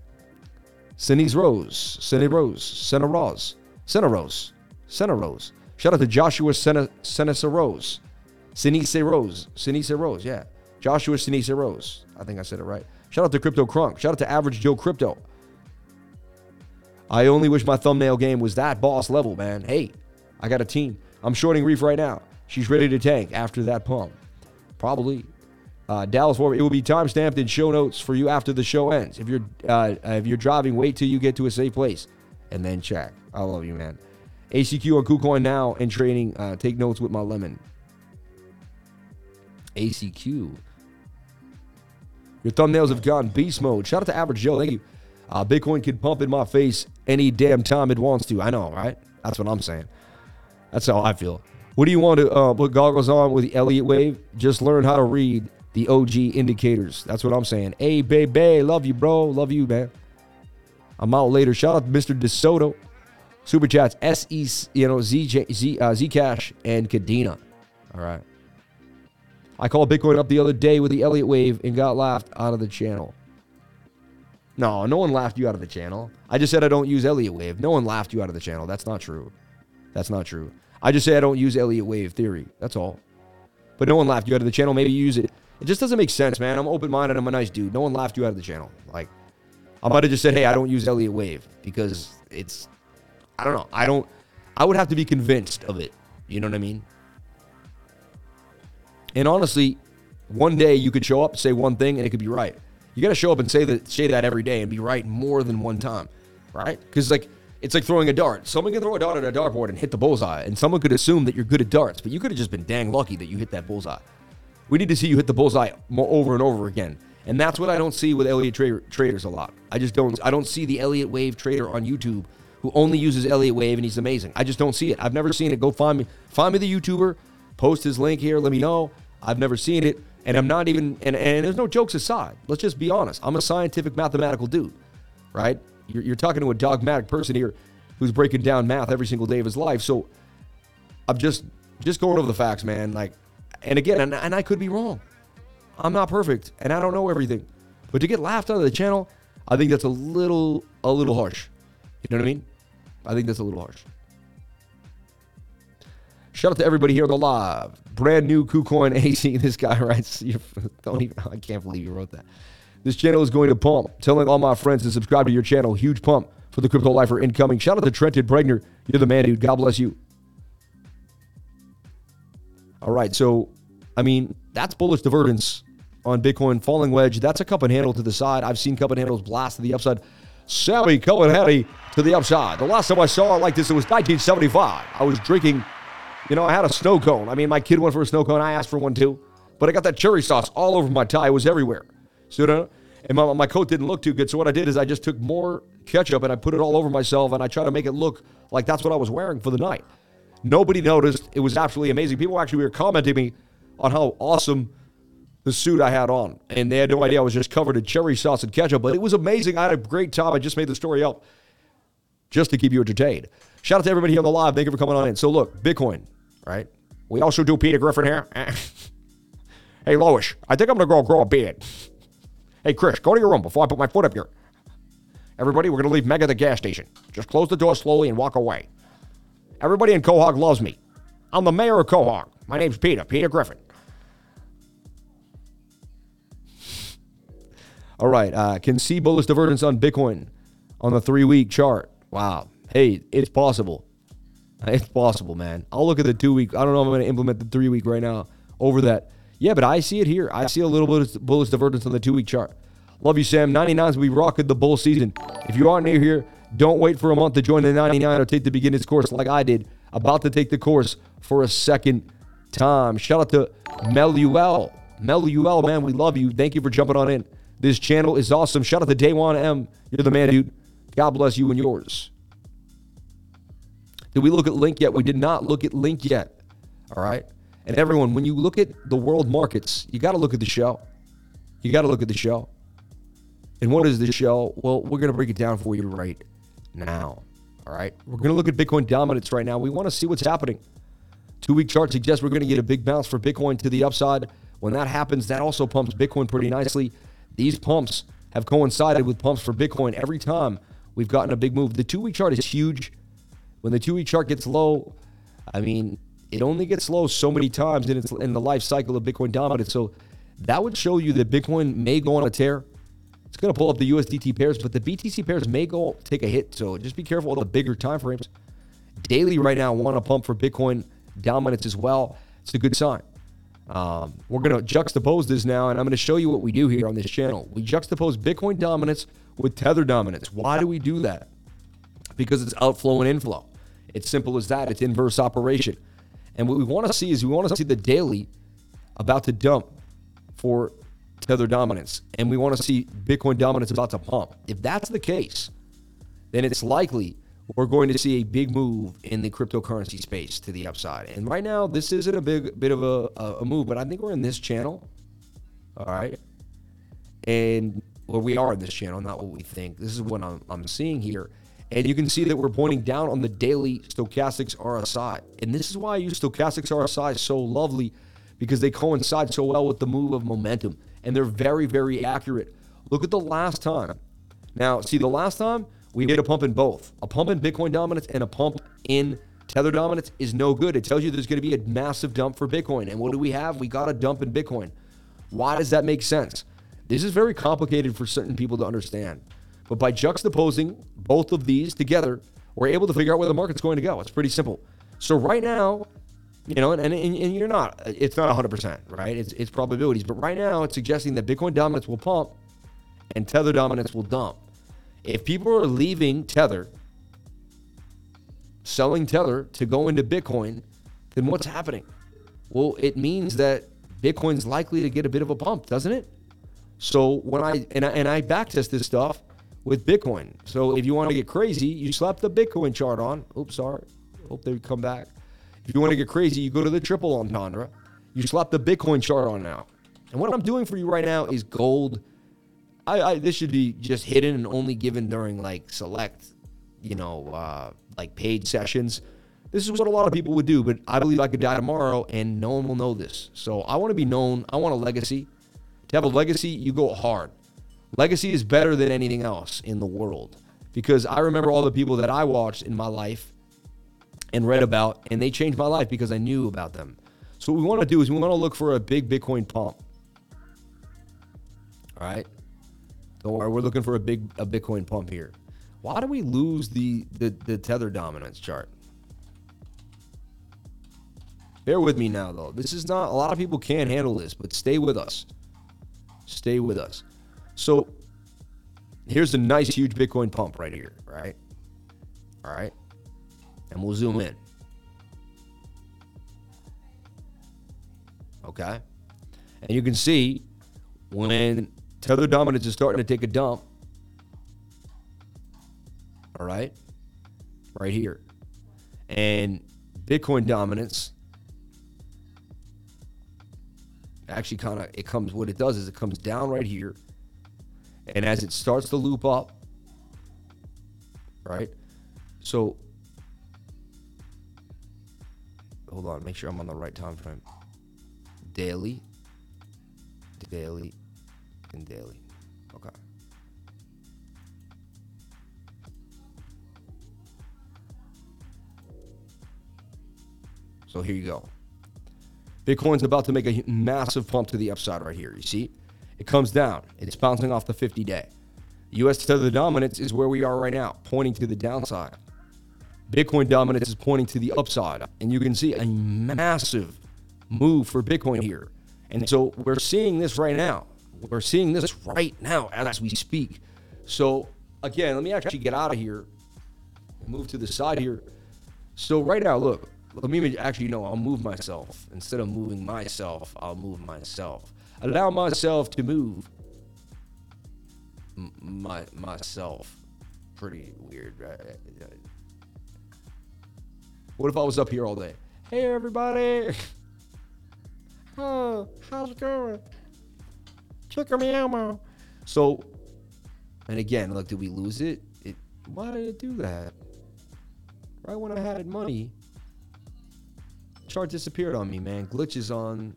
Seniz Rose. Seni Rose. Sena Rose. Sena Rose. Sena Rose. Shout out to Joshua Sena, Senisa Rose. Sinise Rose. Sinise Rose. Yeah. Joshua Sinise Rose. I think I said it right. Shout out to Crypto Crunk. Shout out to Average Joe Crypto. I only wish my thumbnail game was that boss level, man. Hey, I got a team. I'm shorting Reef right now. She's ready to tank after that pump. Probably. Uh, Dallas War, it will be time stamped in show notes for you after the show ends. If you're uh, if you're driving, wait till you get to a safe place and then check. I love you, man. ACQ on KuCoin now and trading. Uh, take notes with my lemon. ACQ. Your thumbnails have gone beast mode. Shout out to Average Joe. Thank you. Uh, Bitcoin can pump in my face any damn time it wants to. I know, right? That's what I'm saying. That's how I feel. What do you want to uh, put goggles on with the Elliott wave? Just learn how to read the OG indicators. That's what I'm saying. Hey, baby, love you, bro. Love you, man. I'm out later. Shout out to Mr. DeSoto. Super chats, SE, you know, ZJ, Z, uh, Zcash, and Kadena. All right. I called Bitcoin up the other day with the Elliott wave and got laughed out of the channel. No, no one laughed you out of the channel. I just said I don't use Elliott wave. No one laughed you out of the channel. That's not true. That's not true. I just say I don't use Elliott wave theory. That's all. But no one laughed you out of the channel. Maybe use it. It just doesn't make sense, man. I'm open minded. I'm a nice dude. No one laughed you out of the channel. Like, I might have just said, hey, I don't use Elliott wave because it's, I don't know. I don't, I would have to be convinced of it. You know what I mean? And honestly, one day you could show up, say one thing, and it could be right. You got to show up and say that, say that every day and be right more than one time, right? Because like it's like throwing a dart. Someone can throw a dart at a dartboard and hit the bullseye, and someone could assume that you're good at darts, but you could have just been dang lucky that you hit that bullseye. We need to see you hit the bullseye more over and over again, and that's what I don't see with Elliott tra- traders a lot. I just don't. I don't see the Elliott Wave trader on YouTube who only uses Elliott Wave and he's amazing. I just don't see it. I've never seen it. Go find me. Find me the YouTuber. Post his link here. Let me know. I've never seen it. And I'm not even, and, and there's no jokes aside. Let's just be honest. I'm a scientific mathematical dude, right? You're, you're talking to a dogmatic person here who's breaking down math every single day of his life. So I'm just, just going over the facts, man. Like, and again, and, and I could be wrong. I'm not perfect and I don't know everything. But to get laughed out of the channel, I think that's a little, a little harsh. You know what I mean? I think that's a little harsh. Shout out to everybody here on the live. Brand new KuCoin AC. This guy writes, don't even, I can't believe you wrote that. This channel is going to pump. Telling all my friends to subscribe to your channel. Huge pump for the Crypto Lifer incoming. Shout out to Trenton Bregner. You're the man, dude. God bless you. All right. So, I mean, that's bullish divergence on Bitcoin. Falling wedge. That's a cup and handle to the side. I've seen cup and handles blast to the upside. Sammy Cullenhatty to the upside. The last time I saw it like this, it was 1975. I was drinking you know, I had a snow cone. I mean, my kid went for a snow cone. I asked for one too. But I got that cherry sauce all over my tie. It was everywhere. So, and my, my coat didn't look too good. So what I did is I just took more ketchup and I put it all over myself and I tried to make it look like that's what I was wearing for the night. Nobody noticed. It was absolutely amazing. People actually were commenting me on how awesome the suit I had on. And they had no idea I was just covered in cherry sauce and ketchup. But it was amazing. I had a great time. I just made the story up just to keep you entertained. Shout out to everybody here on the live. Thank you for coming on in. So look, Bitcoin right? We also do Peter Griffin here. hey, Lois, I think I'm going to go grow a beard. Hey, Chris, go to your room before I put my foot up here. Everybody, we're going to leave Mega the gas station. Just close the door slowly and walk away. Everybody in Quahog loves me. I'm the mayor of Quahog. My name's Peter, Peter Griffin. All right, uh, can see bullish divergence on Bitcoin on the three week chart. Wow. Hey, it's possible. It's possible, man. I'll look at the two week. I don't know if I'm going to implement the three week right now over that. Yeah, but I see it here. I see a little bit of bullish divergence on the two week chart. Love you, Sam. 99s, we rocking the bull season. If you aren't new here, don't wait for a month to join the 99 or take the beginners course like I did. About to take the course for a second time. Shout out to Meluel. Meluel, man, we love you. Thank you for jumping on in. This channel is awesome. Shout out to Day One M. You're the man, dude. God bless you and yours. Did we look at Link yet? We did not look at Link yet. All right. And everyone, when you look at the world markets, you got to look at the show. You got to look at the show. And what is the show? Well, we're going to break it down for you right now. All right. We're going to look at Bitcoin dominance right now. We want to see what's happening. Two week chart suggests we're going to get a big bounce for Bitcoin to the upside. When that happens, that also pumps Bitcoin pretty nicely. These pumps have coincided with pumps for Bitcoin every time we've gotten a big move. The two week chart is huge. When the two week chart gets low, I mean, it only gets low so many times in, its, in the life cycle of Bitcoin dominance. So that would show you that Bitcoin may go on a tear. It's going to pull up the USDT pairs, but the BTC pairs may go take a hit. So just be careful of the bigger time frames. Daily right now want to pump for Bitcoin dominance as well. It's a good sign. Um, we're going to juxtapose this now, and I'm going to show you what we do here on this channel. We juxtapose Bitcoin dominance with Tether dominance. Why do we do that? Because it's outflow and inflow. It's simple as that. It's inverse operation. And what we want to see is we want to see the daily about to dump for Tether dominance, and we want to see Bitcoin dominance about to pump. If that's the case, then it's likely we're going to see a big move in the cryptocurrency space to the upside. And right now, this isn't a big bit of a, a move, but I think we're in this channel. All right. And well, we are in this channel, not what we think. This is what I'm, I'm seeing here. And you can see that we're pointing down on the daily stochastics RSI. And this is why I use stochastics RSI so lovely because they coincide so well with the move of momentum and they're very, very accurate. Look at the last time. Now, see, the last time we did a pump in both. A pump in Bitcoin dominance and a pump in Tether dominance is no good. It tells you there's going to be a massive dump for Bitcoin. And what do we have? We got a dump in Bitcoin. Why does that make sense? This is very complicated for certain people to understand. But by juxtaposing both of these together, we're able to figure out where the market's going to go. It's pretty simple. So right now, you know, and, and, and you're not, it's not 100%, right? It's, it's probabilities. But right now, it's suggesting that Bitcoin dominance will pump and Tether dominance will dump. If people are leaving Tether, selling Tether to go into Bitcoin, then what's happening? Well, it means that Bitcoin's likely to get a bit of a pump, doesn't it? So when I and I, and I backtest this stuff with Bitcoin. So if you want to get crazy, you slap the Bitcoin chart on. Oops, sorry. Hope they come back. If you want to get crazy, you go to the triple entendre. You slap the Bitcoin chart on now. And what I'm doing for you right now is gold. I, I this should be just hidden and only given during like select, you know, uh, like paid sessions. This is what a lot of people would do, but I believe I could die tomorrow and no one will know this. So I want to be known. I want a legacy. To have a legacy, you go hard. Legacy is better than anything else in the world because I remember all the people that I watched in my life and read about, and they changed my life because I knew about them. So what we want to do is we want to look for a big Bitcoin pump. All right. Don't worry, we're looking for a big a Bitcoin pump here. Why do we lose the the, the tether dominance chart? Bear with me now, though. This is not a lot of people can't handle this, but stay with us. Stay with us. So here's a nice, huge Bitcoin pump right here, right? All right and we'll zoom in. Okay. And you can see when tether dominance is starting to take a dump. All right. Right here. And Bitcoin dominance actually kind of it comes what it does is it comes down right here. And as it starts to loop up, right? So hold on, make sure I'm on the right time frame. Daily, daily, and daily. Okay. So here you go. Bitcoin's about to make a massive pump to the upside right here. You see, it comes down. It's bouncing off the 50 day. US tether dominance is where we are right now, pointing to the downside. Bitcoin dominance is pointing to the upside. And you can see a massive move for Bitcoin here. And so we're seeing this right now. We're seeing this right now as we speak. So again, let me actually get out of here move to the side here. So right now, look, let me actually, know I'll move myself. Instead of moving myself, I'll move myself. Allow myself to move my myself. Pretty weird, right? What if I was up here all day? Hey, everybody. oh, how's it going? Chicken me ammo. So, and again, look, did we lose it? it? Why did it do that? right when I had money, chart disappeared on me, man. Glitches on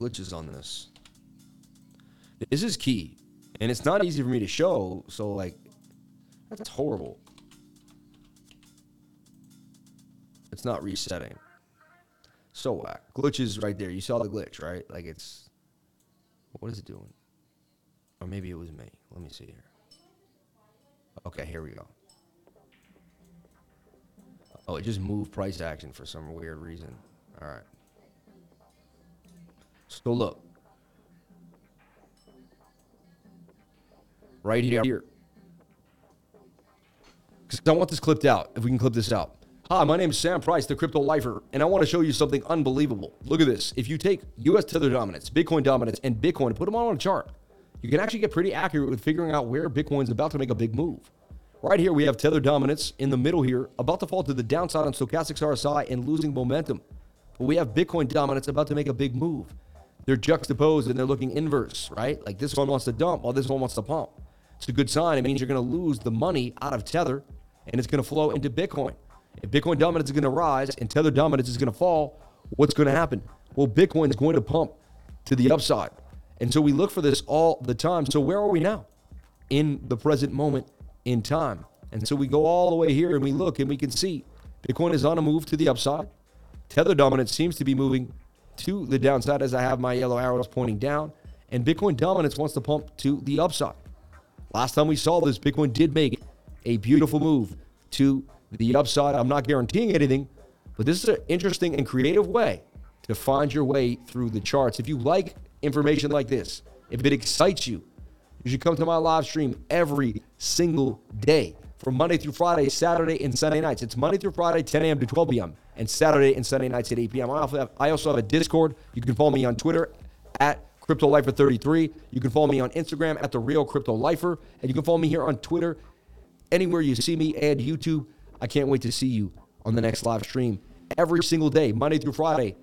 glitches on this. This is key. And it's not easy for me to show, so like that's horrible. It's not resetting. So whack. Glitches right there. You saw the glitch, right? Like it's what is it doing? Or maybe it was me. Let me see here. Okay, here we go. Oh, it just moved price action for some weird reason. All right. So look. Right here. Because I want this clipped out, if we can clip this out. Hi, my name is Sam Price, the crypto lifer, and I want to show you something unbelievable. Look at this. If you take US Tether dominance, Bitcoin dominance, and Bitcoin, put them all on a chart, you can actually get pretty accurate with figuring out where Bitcoin's about to make a big move. Right here, we have Tether dominance in the middle here, about to fall to the downside on stochastics RSI and losing momentum. But we have Bitcoin dominance about to make a big move. They're juxtaposed and they're looking inverse, right? Like this one wants to dump while this one wants to pump. It's a good sign. It means you're going to lose the money out of Tether and it's going to flow into Bitcoin. If Bitcoin dominance is going to rise and Tether dominance is going to fall, what's going to happen? Well, Bitcoin is going to pump to the upside. And so we look for this all the time. So where are we now? In the present moment in time. And so we go all the way here and we look and we can see Bitcoin is on a move to the upside. Tether dominance seems to be moving to the downside as I have my yellow arrows pointing down. And Bitcoin dominance wants to pump to the upside. Last time we saw this, Bitcoin did make a beautiful move to the upside. I'm not guaranteeing anything, but this is an interesting and creative way to find your way through the charts. If you like information like this, if it excites you, you should come to my live stream every single day from Monday through Friday, Saturday, and Sunday nights. It's Monday through Friday, 10 a.m. to 12 p.m., and Saturday and Sunday nights at 8 p.m. I also have a Discord. You can follow me on Twitter at CryptoLifer33. You can follow me on Instagram at The Real Crypto Lifer. And you can follow me here on Twitter, anywhere you see me, and YouTube. I can't wait to see you on the next live stream every single day, Monday through Friday,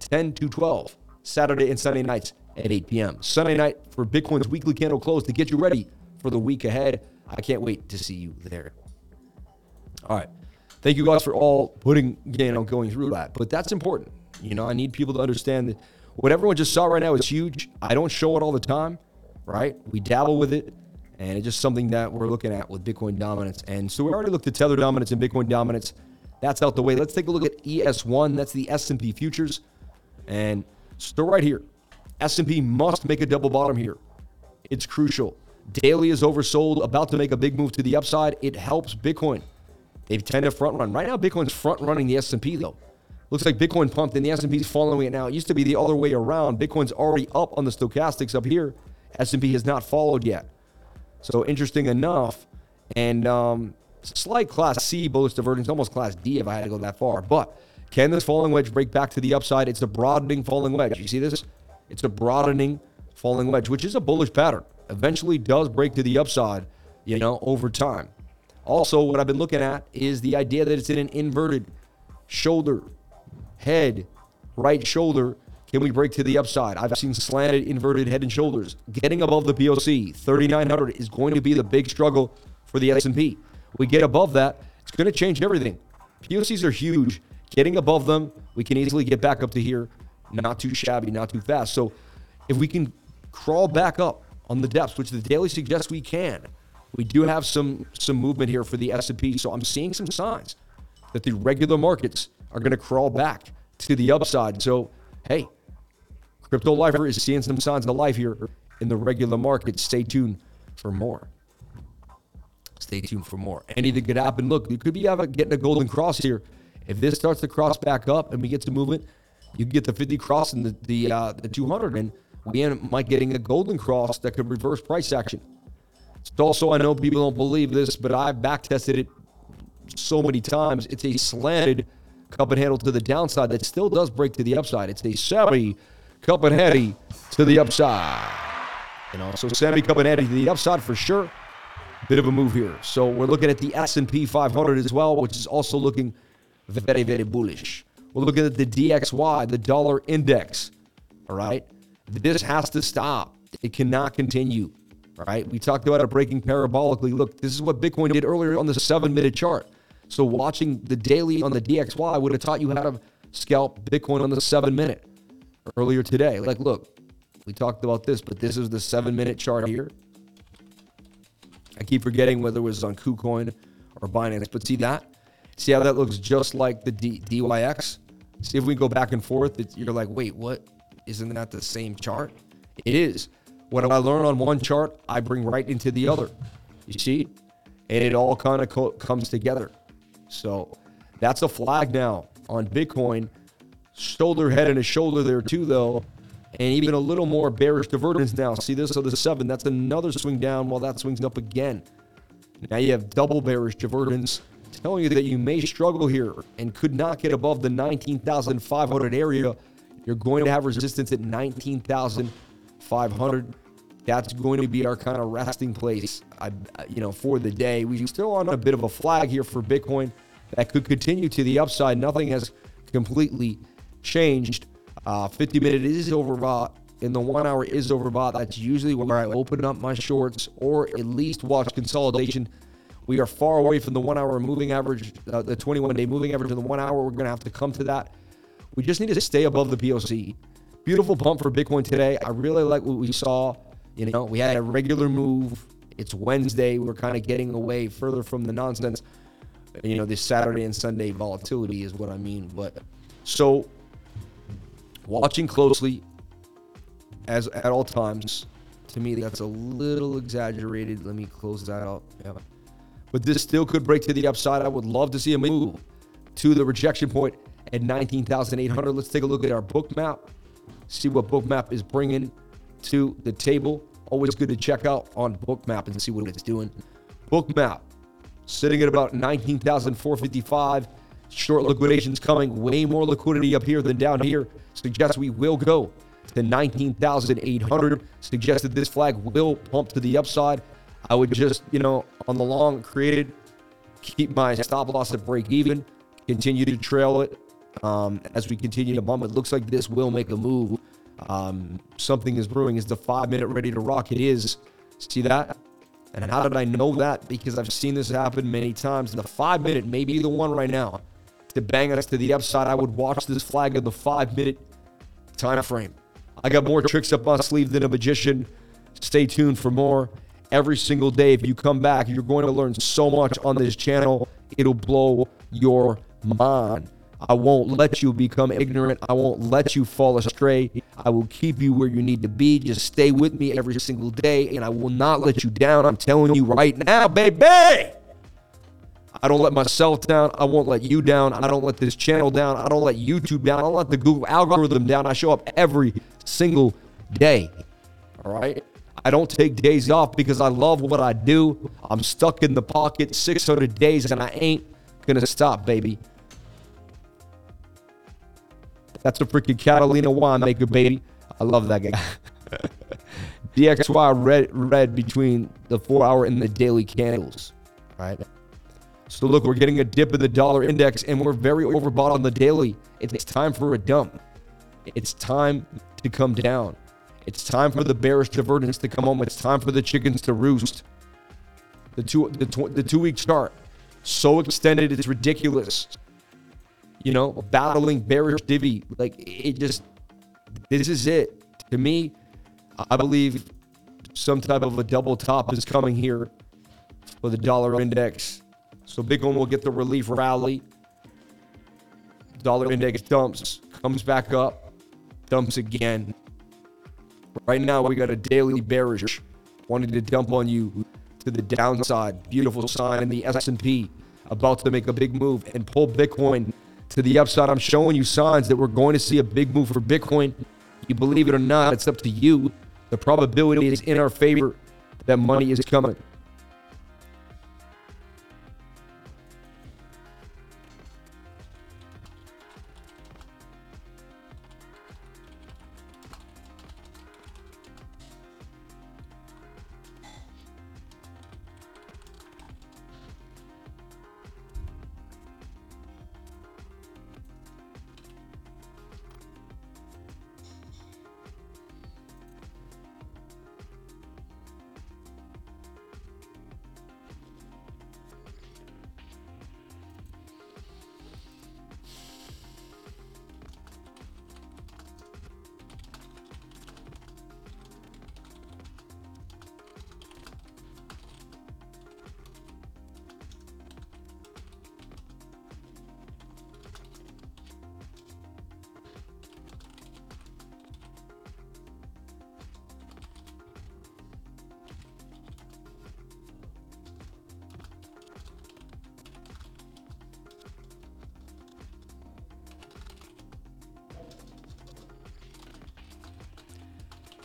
10 to 12, Saturday and Sunday nights at 8 p.m. Sunday night for Bitcoin's weekly candle close to get you ready for the week ahead. I can't wait to see you there. All right. Thank you guys for all putting, you know, going through that. But that's important. You know, I need people to understand that what everyone just saw right now is huge. I don't show it all the time, right? We dabble with it, and it's just something that we're looking at with Bitcoin dominance. And so we already looked at Tether dominance and Bitcoin dominance. That's out the way. Let's take a look at ES1. That's the S&P futures, and still right here. S&P must make a double bottom here. It's crucial. Daily is oversold, about to make a big move to the upside. It helps Bitcoin. They tend to front run. Right now, Bitcoin's front running the S&P though. Looks like Bitcoin pumped and the S&P is following it now. It used to be the other way around. Bitcoin's already up on the stochastics up here. S&P has not followed yet. So interesting enough, and um, slight Class C bullish divergence, almost Class D if I had to go that far. But can this falling wedge break back to the upside? It's a broadening falling wedge. You see this? It's a broadening falling wedge, which is a bullish pattern. Eventually does break to the upside, you know, over time. Also, what I've been looking at is the idea that it's in an inverted shoulder, head, right shoulder. Can we break to the upside? I've seen slanted, inverted head and shoulders. Getting above the POC, 3,900 is going to be the big struggle for the S&P. We get above that, it's going to change everything. POCs are huge. Getting above them, we can easily get back up to here not too shabby, not too fast. So if we can crawl back up on the depths, which the daily suggests we can, we do have some some movement here for the S&P. So I'm seeing some signs that the regular markets are going to crawl back to the upside. So hey, Crypto Lifer is seeing some signs of life here in the regular market. Stay tuned for more. Stay tuned for more. Anything could happen. Look, you could be getting a golden cross here. If this starts to cross back up and we get some movement, you get the 50 cross and the the, uh, the 200, and we might getting a golden cross that could reverse price action. It's also, I know people don't believe this, but I've back tested it so many times. It's a slanted cup and handle to the downside that still does break to the upside. It's a semi cup and heady to the upside. You know, so semi cup and heady to the upside for sure. Bit of a move here. So we're looking at the S&P 500 as well, which is also looking very, very bullish. We're looking at the DXY, the dollar index. All right. This has to stop. It cannot continue. right? We talked about it breaking parabolically. Look, this is what Bitcoin did earlier on the seven minute chart. So watching the daily on the DXY would have taught you how to scalp Bitcoin on the seven minute earlier today. Like, look, we talked about this, but this is the seven minute chart here. I keep forgetting whether it was on KuCoin or Binance, but see that? See how that looks just like the D- DYX? See if we go back and forth, you're like, wait, what? Isn't that the same chart? It is. What I learn on one chart, I bring right into the other. You see? And it all kind of co- comes together. So that's a flag now on Bitcoin. Shoulder, head, and a shoulder there too, though. And even a little more bearish divergence now. See this? So the seven, that's another swing down while that swings up again. Now you have double bearish divergence telling you that you may struggle here and could not get above the 19,500 area. You're going to have resistance at 19,500. That's going to be our kind of resting place, I, you know, for the day. We're still on a bit of a flag here for Bitcoin that could continue to the upside. Nothing has completely changed. Uh, 50 minute is overbought, and the one hour is overbought. That's usually where I open up my shorts or at least watch consolidation. We are far away from the one hour moving average, uh, the 21 day moving average, in the one hour. We're going to have to come to that. We just need to stay above the POC. Beautiful pump for Bitcoin today. I really like what we saw. You know, we had a regular move. It's Wednesday. We're kind of getting away further from the nonsense. You know, this Saturday and Sunday volatility is what I mean. But so watching closely as at all times. To me, that's a little exaggerated. Let me close that out. Yeah. But this still could break to the upside. I would love to see a move to the rejection point at 19,800. Let's take a look at our Bookmap, see what Bookmap is bringing to the table. Always good to check out on Bookmap and see what it's doing. Bookmap sitting at about 19,455. Short liquidations coming. Way more liquidity up here than down here. Suggests we will go to 19,800. Suggested this flag will pump to the upside. I would just, you know, on the long created, keep my stop loss at break even, continue to trail it um, as we continue to bump. It looks like this will make a move. Um, something is brewing. Is the five minute ready to rock? It is. See that? And how did I know that? Because I've seen this happen many times. The five minute may be the one right now to bang us to the upside. I would watch this flag of the five minute time frame. I got more tricks up my sleeve than a magician. Stay tuned for more every single day. If you come back, you're going to learn so much on this channel. It'll blow your mind. I won't let you become ignorant. I won't let you fall astray. I will keep you where you need to be. Just stay with me every single day, and I will not let you down. I'm telling you right now, baby. I don't let myself down. I won't let you down. I don't let this channel down. I don't let YouTube down. I don't let the Google algorithm down. I show up every single day. All right? I don't take days off because I love what I do. I'm stuck in the pocket 600 days and I ain't going to stop, baby. That's a freaking Catalina Wine Mixer, baby. I love that guy. DXY red red between the four hour and the daily candles. Right. So look, we're getting a dip in the dollar index and we're very overbought on the daily. It's time for a dump. It's time to come down. It's time for the bearish divergence to come home. It's time for the chickens to roost. The two the, tw- the two week chart so extended it's ridiculous. You know, battling bearish divvy like it just this is it. To me, I believe some type of a double top is coming here for the dollar index. So Bitcoin will get the relief rally. Dollar index dumps, comes back up, dumps again. Right now, we got a daily bearish wanting to dump on you to the downside. Beautiful sign in the S&P about to make a big move and pull Bitcoin to the upside. I'm showing you signs that we're going to see a big move for Bitcoin. You believe it or not, it's up to you. The probability is in our favor that money is coming.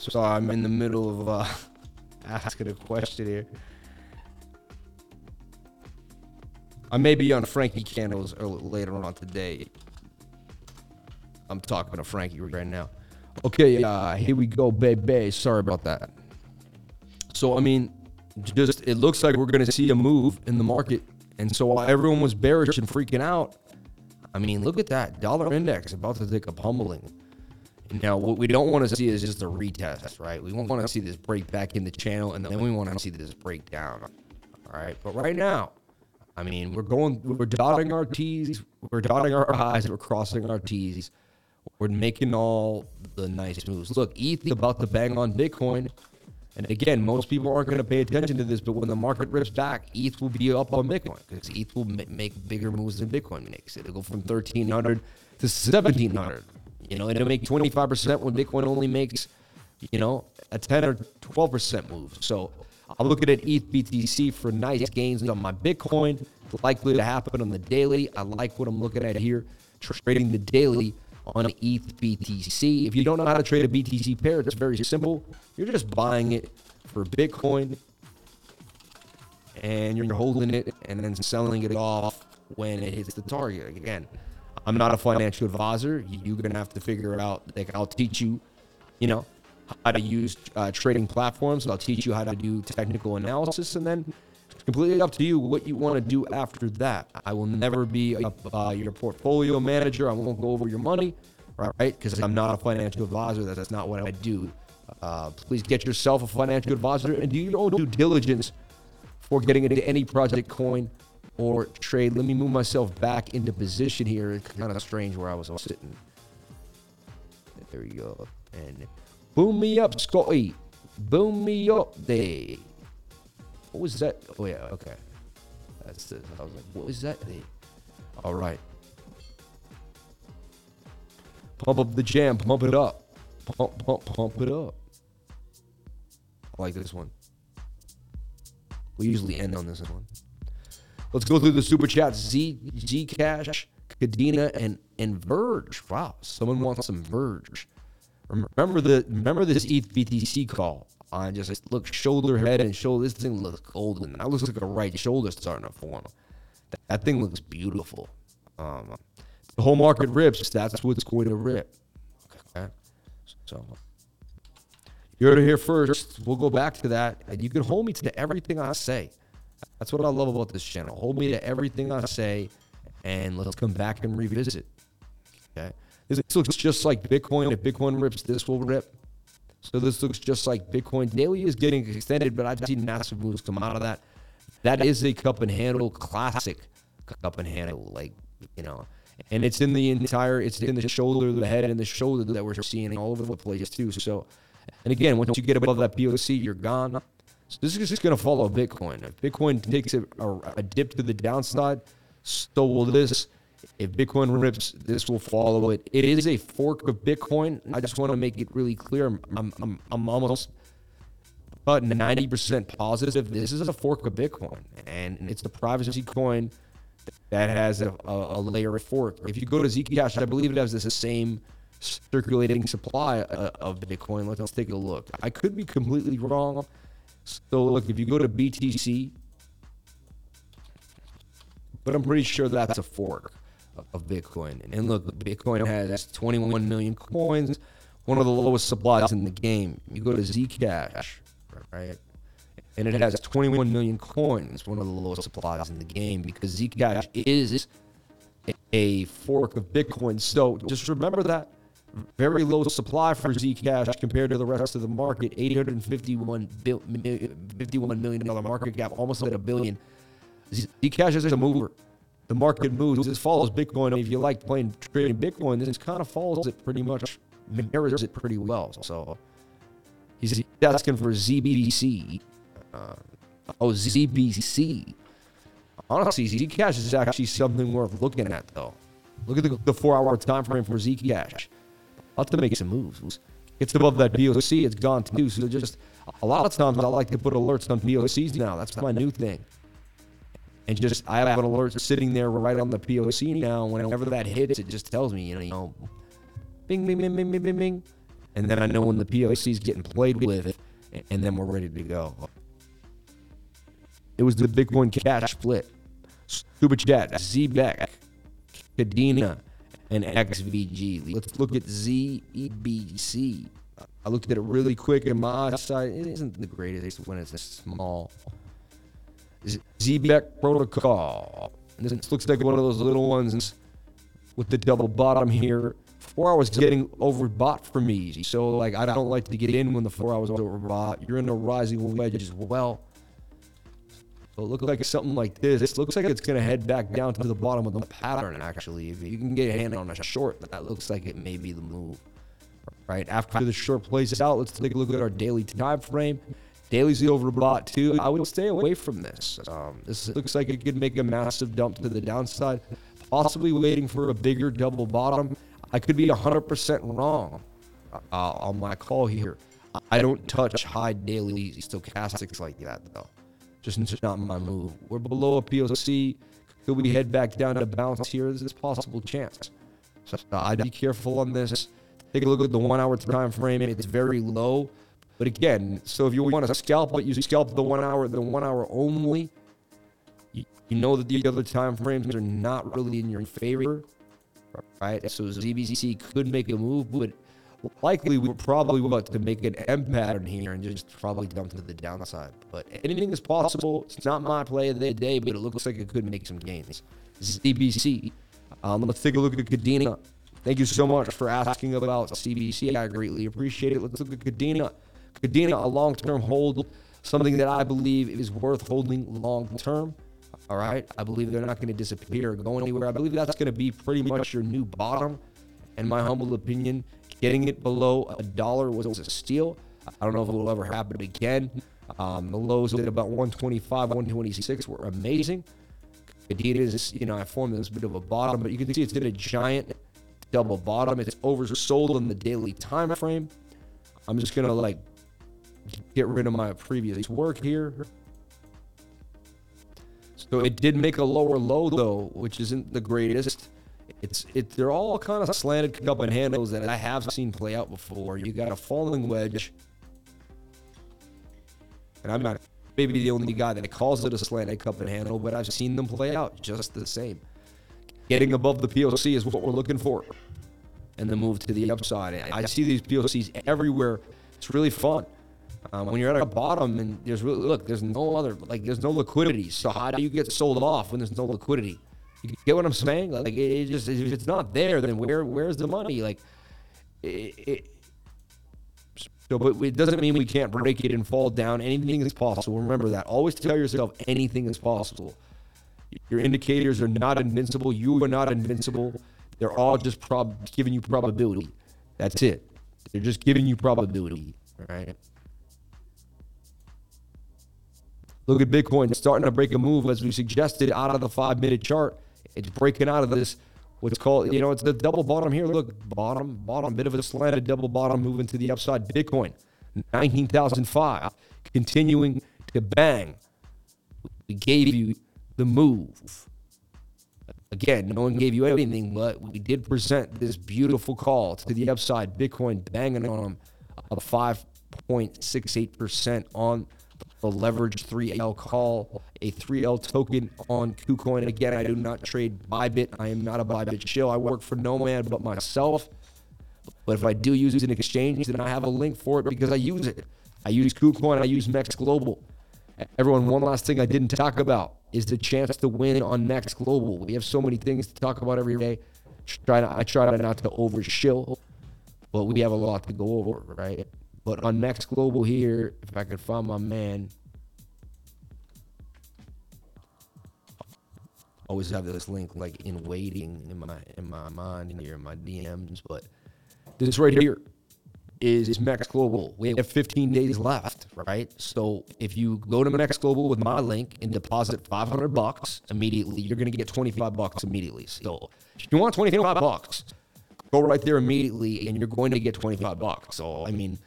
So I'm in the middle of uh, asking a question here. I may be on Frankie Candles later on today. I'm talking to Frankie right now. Okay, uh, here we go, baby. Sorry about that. So I mean, just it looks like we're going to see a move in the market, and so while everyone was bearish and freaking out, I mean, look at that dollar index about to take a pummeling. Now, what we don't want to see is just a retest, right? We want to see this break back in the channel, and then we want to see this breakdown. All right, but right now, I mean, we're going, we're dotting our T's, we're dotting our I's, we're crossing our T's. We're making all the nice moves. Look, ETH is about to bang on Bitcoin. And again, most people aren't going to pay attention to this, but when the market rips back, ETH will be up on Bitcoin because ETH will make bigger moves than Bitcoin makes. It'll go from 1300 to 1700. You know, and it'll make 25% when Bitcoin only makes, you know, a 10 or 12% move. So I'm looking at ETH BTC for nice gains on my Bitcoin. Likely to happen on the daily. I like what I'm looking at here. Trading the daily on ETH BTC. If you don't know how to trade a BTC pair, it's very simple. You're just buying it for Bitcoin and you're holding it and then selling it off when it hits the target. Again, I'm not a financial advisor. You're to have to figure out, like, I'll teach you, you know, how to use uh, trading platforms. I'll teach you how to do technical analysis and then it's completely up to you what you want to do after that. I will never be a, uh, your portfolio manager. I won't go over your money, right? Because I'm not a financial advisor. That's not what I do. Uh, please get yourself a financial advisor and do your own due diligence for getting into any project coin or trade. Let me move myself back into position here. It's kind of strange where I was sitting. There we go. And boom me up, Scotty. Boom me up there. What was that? Oh yeah, okay. That's the. I was like, what was that? All right. Pump up the jam. Pump it up. Pump, pump, pump it up. I like this one. We usually end on this one. Let's go through the super chats. Z Z Cash, Kadena, and and Verge. Wow, someone wants some Verge. Remember the remember this ETH BTC call. I just look shoulder, head, and shoulder. This thing looks golden. That looks like a right shoulder starting to form. That, that thing looks beautiful. Um, the whole market rips. That's what's going to rip. Okay. So you're here first. We'll go back to that. And you can hold me to everything I say. That's what I love about this channel. Hold me to everything I say, and let's come back and revisit. Okay. This looks just like Bitcoin. If Bitcoin rips, this will rip. So this looks just like Bitcoin. Daily is getting extended, but I've seen massive moves come out of that. That is a cup and handle classic cup and handle, like you know, and it's in the entire, it's in the shoulder, the head, and the shoulder that we're seeing all over the place too. So, and again, once you get above that POC, you're gone. This is just going to follow Bitcoin. If Bitcoin takes a, a, dip to the downside, so will this. If Bitcoin rips, this will follow it. It is a fork of Bitcoin. I just want to make it really clear. I'm, I'm, I'm almost about 90% positive. This is a fork of Bitcoin, and it's the privacy coin that has a, a, a layer of fork. If you go to Zcash, I believe it has this same circulating supply uh, of Bitcoin. Let's, let's take a look. I could be completely wrong. So look, if you go to BTC, but I'm pretty sure that's a fork of Bitcoin. And look, Bitcoin has 21 million coins, one of the lowest supplies in the game. You go to Zcash, right? And it has 21 million coins, one of the lowest supplies in the game, because Zcash is a fork of Bitcoin. So just remember that very low supply for Zcash compared to the rest of the market. 851 51 million dollar market cap, almost at a billion. Zcash is a mover the market moves. This follows Bitcoin. If you like playing trading Bitcoin, this kind of follows it pretty much, mirrors it pretty well. So he's asking for ZBC. Uh, oh, ZBC. Honestly, Zcash is actually something worth looking at, though. Look at the, the four-hour time frame for Zcash. I'll have to make some moves. It's above that POC, it's gone too. So just a lot of times I like to put alerts on POCs now. That's my new thing and just I have an alert sitting there right on the POC now. Whenever that hits, it just tells me, you know, bing, bing, bing, bing, bing, bing, bing. and then I know when the POC is getting played with, and then we're ready to go. It was the Bitcoin cash split. Super Chat, Zebec, Kadena, and XVG. Let's look at Zebec. I looked at it really quick in my side. It isn't the greatest when it's this small. Zebec Protocol. This looks like one of those little ones with the double bottom here. Four hours getting overbought for me. So like I don't like to get in when the four hours overbought. You're in a rising wedge as well. It looks like something like this. It looks like it's going to head back down to the bottom of the pattern, actually. If you can get a hand on a short, that looks like it may be the move. Right after the short plays out, let's take a look at our daily time frame. Daily's the overbought too. I would stay away from this. Um, this looks like it could make a massive dump to the downside, possibly waiting for a bigger double bottom. I could be 100% wrong uh, on my call here. I don't touch high daily stochastics like that though. Just not my move. We're below a POC. Could we head back down to bounce here? There's a possible chance. So uh, I'd be careful on this. Take a look at the one hour time frame. It's very low. But again, so if you want to scalp it, you scalp the one hour, the one hour only. You, you know that the other time frames are not really in your favor. Right? So ZBC could make a move, but likely we're probably about to make an M pattern here and just probably dump to the downside. But anything is possible. It's not my play of the day, but it looks like it could make some gains. this ZBC. Um, let's take a look at Kadena. Thank you so much for asking about ZBC. I greatly appreciate it. Let's look at Kadena. Kadena, a long-term hold, something that I believe is worth holding long-term. All right, I believe they're not going to disappear or go anywhere. I believe that's going to be pretty much your new bottom. In my humble opinion, Getting it below a dollar was a steal. I don't know if it will ever happen again. Um, the lows at about 125, 126 were amazing. Adidas, you know, I formed this bit of a bottom, but you can see it's in a giant double bottom. It's oversold in the daily time frame. I'm just gonna like get rid of my previous work here. So it did make a lower low though, which isn't the greatest. It's it. They're all kind of slanted cup and handles that I have seen play out before. You got a falling wedge, and I'm not maybe the only guy that calls it a slanted cup and handle, but I've seen them play out just the same. Getting above the POC is what we're looking for, and the move to the upside. I see these POCs everywhere. It's really fun. Um, when you're at a bottom and there's really look, there's no other like there's no liquidity. So how do you get sold off when there's no liquidity? You get what I'm saying? Like it just if it's not there, then where where's the money? Like it, it so, but it doesn't mean we can't break it and fall down. Anything is possible. Remember that. Always tell yourself anything is possible. Your indicators are not invincible. You are not invincible. They're all just prob- giving you probability. That's it. They're just giving you probability. Right. Look at Bitcoin starting to break a move as we suggested out of the five minute chart. It's breaking out of this what's called, you know, it's the double bottom here. Look, bottom, bottom, bit of a slanted double bottom moving to the upside. Bitcoin, 19,005, continuing to bang. We gave you the move. Again, no one gave you anything, but we did present this beautiful call to the upside. Bitcoin banging on them, a 5.68% on the leverage 3L call, a 3L token on KuCoin. Again, I do not trade Bybit. I am not a Bybit shill. I work for no man but myself. But if I do use an exchange, then I have a link for it because I use it. I use KuCoin. I use Mex Global. Everyone, one last thing I didn't talk about is the chance to win on Mex Global. We have so many things to talk about every day. Try I try not to overshill, but we have a lot to go over, right? But on Mex Global here, if I could find my man, always have this link like in waiting in my in my mind here in my DMs. But this right here is, is Mex Global. We have 15 days left, right? So if you go to Mex Global with my link and deposit 500 bucks immediately, you're gonna get 25 bucks immediately. So if you want 25 bucks, go right there immediately, and you're going to get 25 bucks. So I mean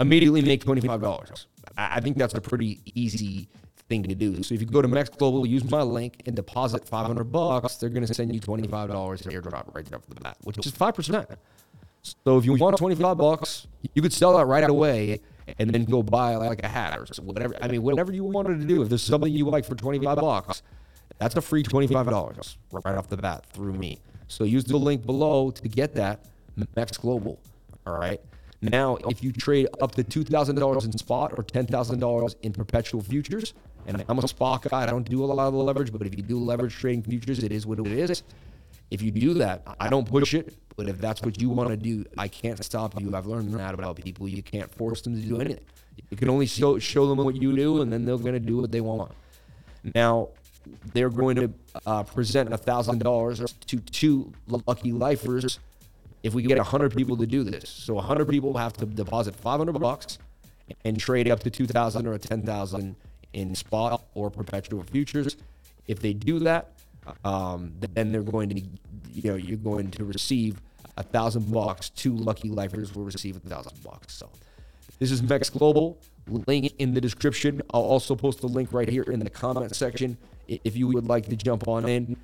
immediately make $25. I think that's a pretty easy thing to do. So if you go to Mex Global, use my link and deposit 500 bucks, they're going to send you $25 to airdrop right off the bat, which is 5%. So if you want 25 bucks, you could sell that right away and then go buy like a hat or whatever. I mean, whatever you wanted to do. If there's something you like for 25 bucks, that's a free $25 right off the bat through me. So use the link below to get that Mex Global. All right. Now, if you trade up to $2,000 in spot or $10,000 in perpetual futures, and I'm a spot guy, I don't do a lot of the leverage, but if you do leverage trading futures, it is what it is. If you do that, I don't push it, but if that's what you want to do, I can't stop you. I've learned that about people. You can't force them to do anything. You can only show, show them what you do, and then they're going to do what they want. Now, they're going to uh, present $1,000 to two lucky lifers if we get 100 people to do this. So 100 people have to deposit 500 bucks and trade up to 2,000 or 10,000 in spot or perpetual futures. If they do that, um, then they're going to, you know, you're going to receive a thousand bucks. Two lucky lifers will receive a thousand bucks. So this is Mex Global. Link in the description. I'll also post the link right here in the comment section if you would like to jump on in.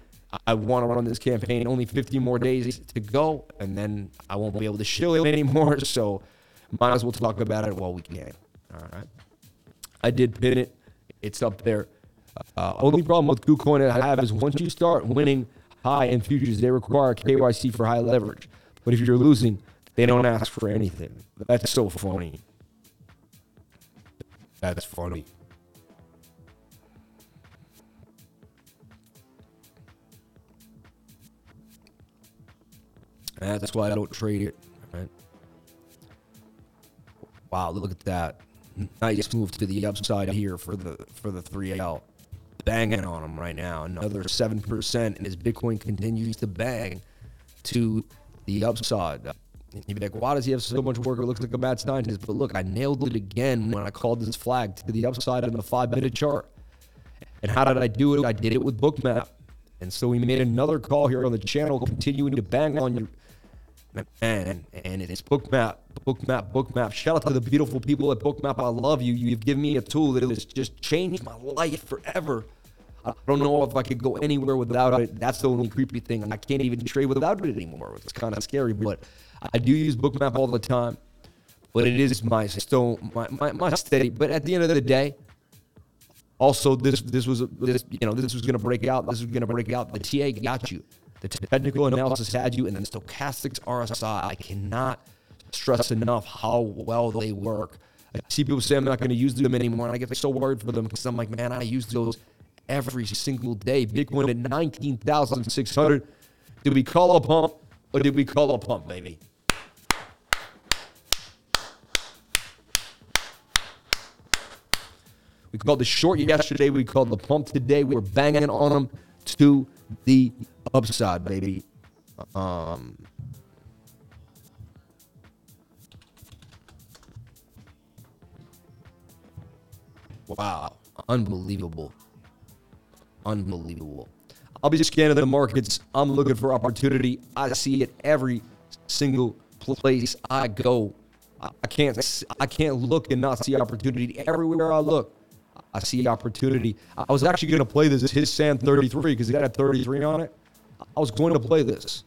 I want to run this campaign. Only 50 more days to go, and then I won't be able to show it anymore. So might as well talk about it while we can. All right. I did pin it. It's up there. Uh, only problem with KuCoin I have is once you start winning high in futures, they require KYC for high leverage. But if you're losing, they don't ask for anything. That's so funny. That's funny. That's why I don't trade it. Right? Wow, look at that. Nice move to the upside here for the for the 3L. Banging on him right now. Another 7%, and as Bitcoin continues to bang to the upside. You'd be like, why does he have so much work? It looks like a mad scientist. But look, I nailed it again when I called this flag to the upside on the five minute chart. And how did I do it? I did it with Bookmap. And so we made another call here on the channel, continuing to bang on your man, and it's Bookmap, Bookmap, Bookmap. Shout out to the beautiful people at Bookmap. I love you. You've given me a tool that has just changed my life forever. I don't know if I could go anywhere without it. That's the only creepy thing. I can't even trade without it anymore. It's kind of scary, but I do use Bookmap all the time. But it is my stone, my, my, my steady. But at the end of the day, also this this was this you know this was going to break out. This was going to break out. The TA got you. The technical analysis had you, and then the stochastics RSI. I cannot stress enough how well they work. I see people say I'm not going to use them anymore, and I get so worried for them because I'm like, man, I use those every single day. Bitcoin at 19,600. Did we call a pump or did we call a pump, baby? We called the short yesterday. We called the pump today. We were banging on them to the upside, baby. Um, wow, unbelievable, unbelievable. I'll be just scanning the markets. I'm looking for opportunity. I see it every single place I go. I can't I can't look and not see opportunity everywhere I look. I see opportunity. I was actually going to play this his Sand 33 because he got a 33 on it. I was going to play this.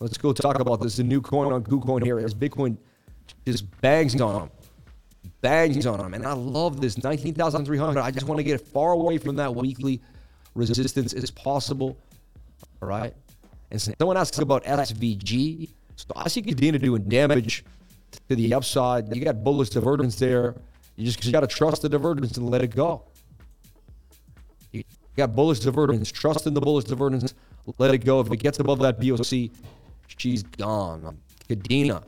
Let's go talk about this. The new coin on KuCoin here as Bitcoin just bangs on them. Bangs on them. And I love this 19,300. I just want to get far away from that weekly resistance as possible. All right. And someone asks about XVG. So I see Kadena doing damage to the upside. You got bullish divergence there. You just got to trust the divergence and let it go. You got bullish divergence. Trust in the bullish divergence. Let it go. If it gets above that POC, she's gone. Kadena.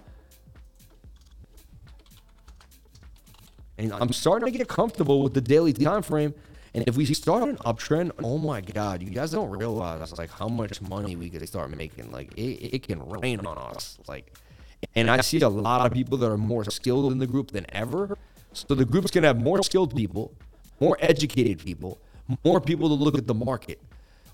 And I'm starting to get comfortable with the daily time frame. And if we start an uptrend, oh my God, you guys don't realize like how much money we could start making. Like it, it can rain on us. Like, and I see a lot of people that are more skilled in the group than ever. So the group's gonna have more skilled people, more educated people, more people to look at the market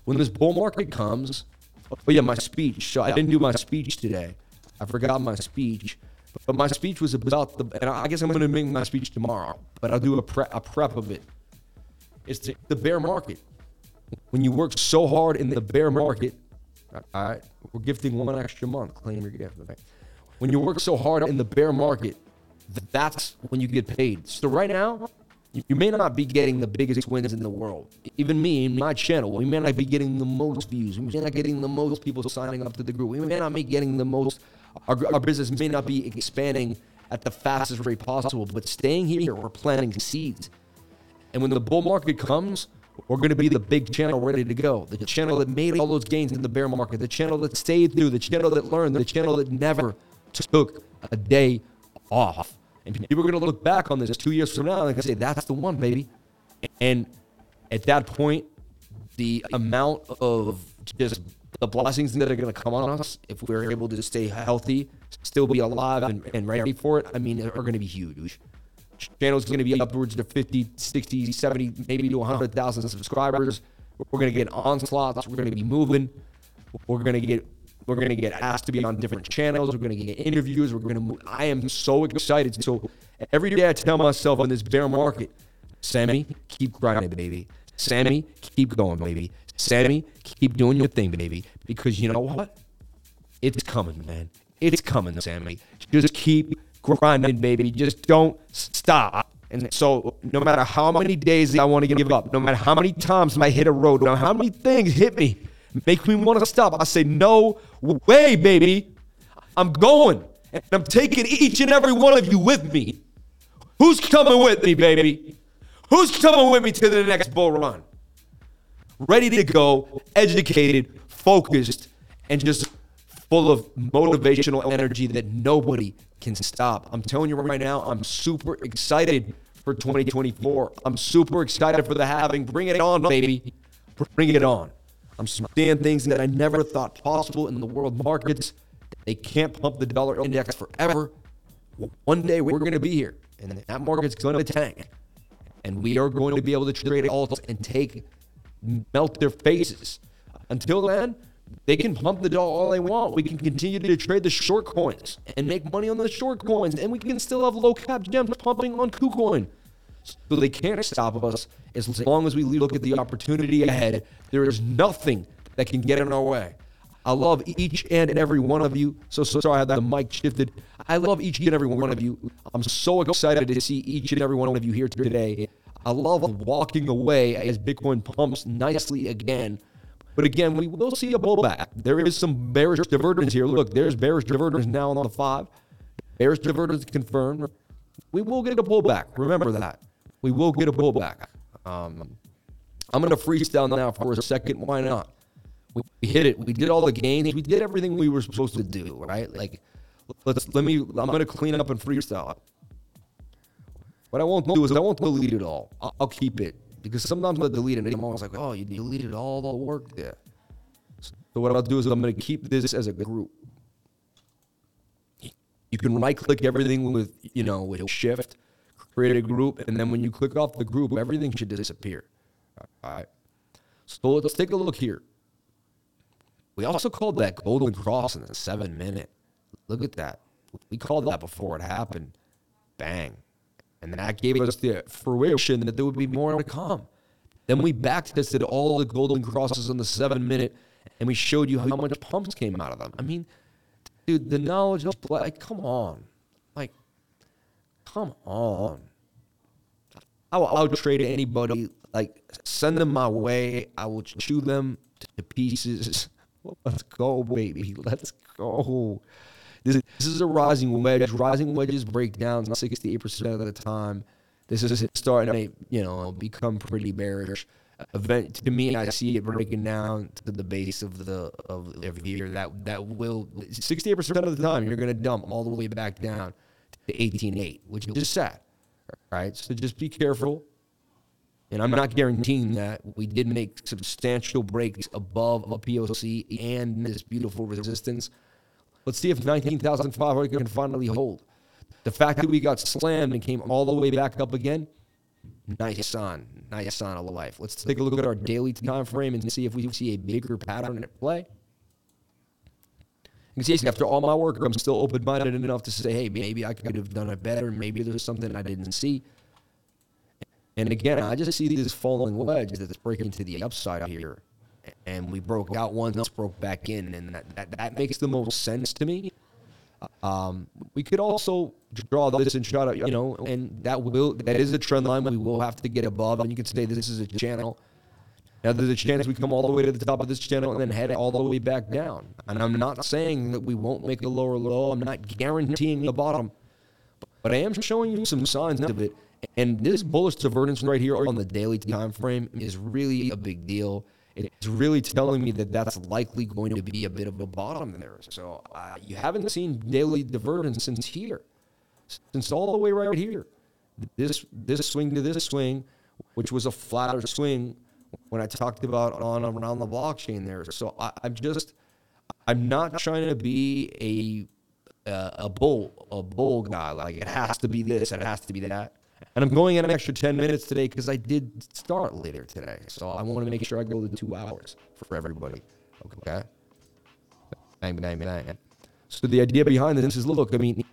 when this bull market comes, oh yeah, my speech. I didn't do my speech today. I forgot my speech. But my speech was about the, and I guess I'm going to make my speech tomorrow, but I'll do a, pre, a prep of it. It's the, the bear market. When you work so hard in the bear market, all right, we're gifting one extra month. Claim your gift. Okay? When you work so hard in the bear market, that's when you get paid. So right now, you may not be getting the biggest wins in the world. Even me in my channel, we may not be getting the most views. We may not getting the most people signing up to the group. We may not be getting the most. Our, our business may not be expanding at the fastest rate possible. But staying here, we're planting seeds. And when the bull market comes, we're going to be the big channel ready to go. The channel that made all those gains in the bear market, the channel that stayed through, the channel that learned, the channel that never took a day off. And people are going to look back on this two years from now and say, that's the one, baby. And at that point, the amount of just the blessings that are going to come on us if we're able to stay healthy, still be alive and, and ready for it, I mean, are going to be huge. Channel's going to be upwards to 50, 60, 70, maybe to 100,000 subscribers. We're going to get onslaughts. We're going to be moving. We're going to get we're going to get asked to be on different channels. We're going to get interviews. We're going to. Move. I am so excited. So every day I tell myself on this bear market, Sammy, keep grinding, baby. Sammy, keep going, baby. Sammy, keep doing your thing, baby. Because you know what? It's coming, man. It's coming, Sammy. Just keep grinding, baby. Just don't stop. And so, no matter how many days I want to give up, no matter how many times I hit a road, no matter how many things hit me, make me want to stop, I say, no way, baby. I'm going. And I'm taking each and every one of you with me. Who's coming with me, baby? Who's coming with me to the next bull run? Ready to go, educated, focused, and just full of motivational energy that nobody can stop. I'm telling you right now, I'm super excited for 2024. I'm super excited for the halving. Bring it on, baby. Bring it on. I'm seeing things that I never thought possible in the world markets. They can't pump the dollar index forever. One day we're going to be here, and that market's going to tank. And we are going to be able to trade alts and take, melt their faces. Until then, they can pump the dollar all they want. We can continue to trade the short coins and make money on the short coins, and we can still have low cap gems pumping on KuCoin. So they can't stop us as long as we look at the opportunity ahead. There is nothing that can get in our way. I love each and every one of you. So, so sorry I had the mic shifted. I love each and every one of you. I'm so excited to see each and every one of you here today. I love walking away as Bitcoin pumps nicely again. But again, we will see a pullback. There is some bearish divergence here. Look, there's bearish divergence now on the five. Bearish divergence confirmed. We will get a pullback. Remember that. We will get a pullback. Um, I'm going to freestyle now for a second. Why not? We, we hit it. We did all the gains. We did everything we were supposed to do. Right? Like, let's let me. I'm going to clean up and freestyle. It. What I won't do is I won't delete it all. I'll, I'll keep it because sometimes I delete it, I'm always like, oh, you deleted all the work there. So what I'll do is I'm going to keep this as a group. You can right click everything with, you know, with shift, create a group, and then when you click off the group, everything should disappear. All right. So let's take a look here. We also called that golden cross in the seven minute. Look at that. We called that before it happened. Bang. And that gave us the fruition that there would be more to come. Then we backtested all the golden crosses in the seven minute, and we showed you how much pumps came out of them. I mean, dude, the knowledge like, come on, come on. I will, I will trade anybody. Like, send them my way. I will chew them to pieces. Let's go, baby. Let's go. This is, this is a rising wedge. Rising wedges break down 68% of the time. This is starting to, you know, become pretty bearish. Event to me, I see it breaking down to the base of the of every year. That that will 68% of the time you're going to dump all the way back down to 18.8, which is sad. Right, so just be careful. And I'm not guaranteeing that we did make substantial breaks above a POC and this beautiful resistance. Let's see if 19,500 can finally hold. The fact that we got slammed and came all the way back up again, nice sign, nice sign of life. Let's take a look at our daily time frame and see if we see a bigger pattern at play. See after all my work, I'm still open-minded enough to say, hey, maybe I could have done it better. Maybe there's something I didn't see. And again, I just see this falling wedge that's breaking to the upside here and we broke out one, else broke back in, and that, that, that makes the most sense to me. Um, we could also draw this and try to, you know, and that will that is a trend line we will have to get above. And you can say this is a channel. Now there's a chance we come all the way to the top of this channel and then head all the way back down. And I'm not saying that we won't make a lower low. I'm not guaranteeing the bottom, but I am showing you some signs of it. And this bullish divergence right here on the daily time frame is really a big deal. It's really telling me that that's likely going to be a bit of a bottom there. So uh, you haven't seen daily divergence since here, since all the way right here. This this swing to this swing, which was a flatter swing when I talked about on around the blockchain there. So I, I'm just I'm not trying to be a uh, a bull a bull guy. Like it has to be this, and it has to be that. And I'm going in an extra 10 minutes today because I did start later today. So I want to make sure I go the two hours for everybody. Okay. Bang, bang, bang. So the idea behind this is look, I mean,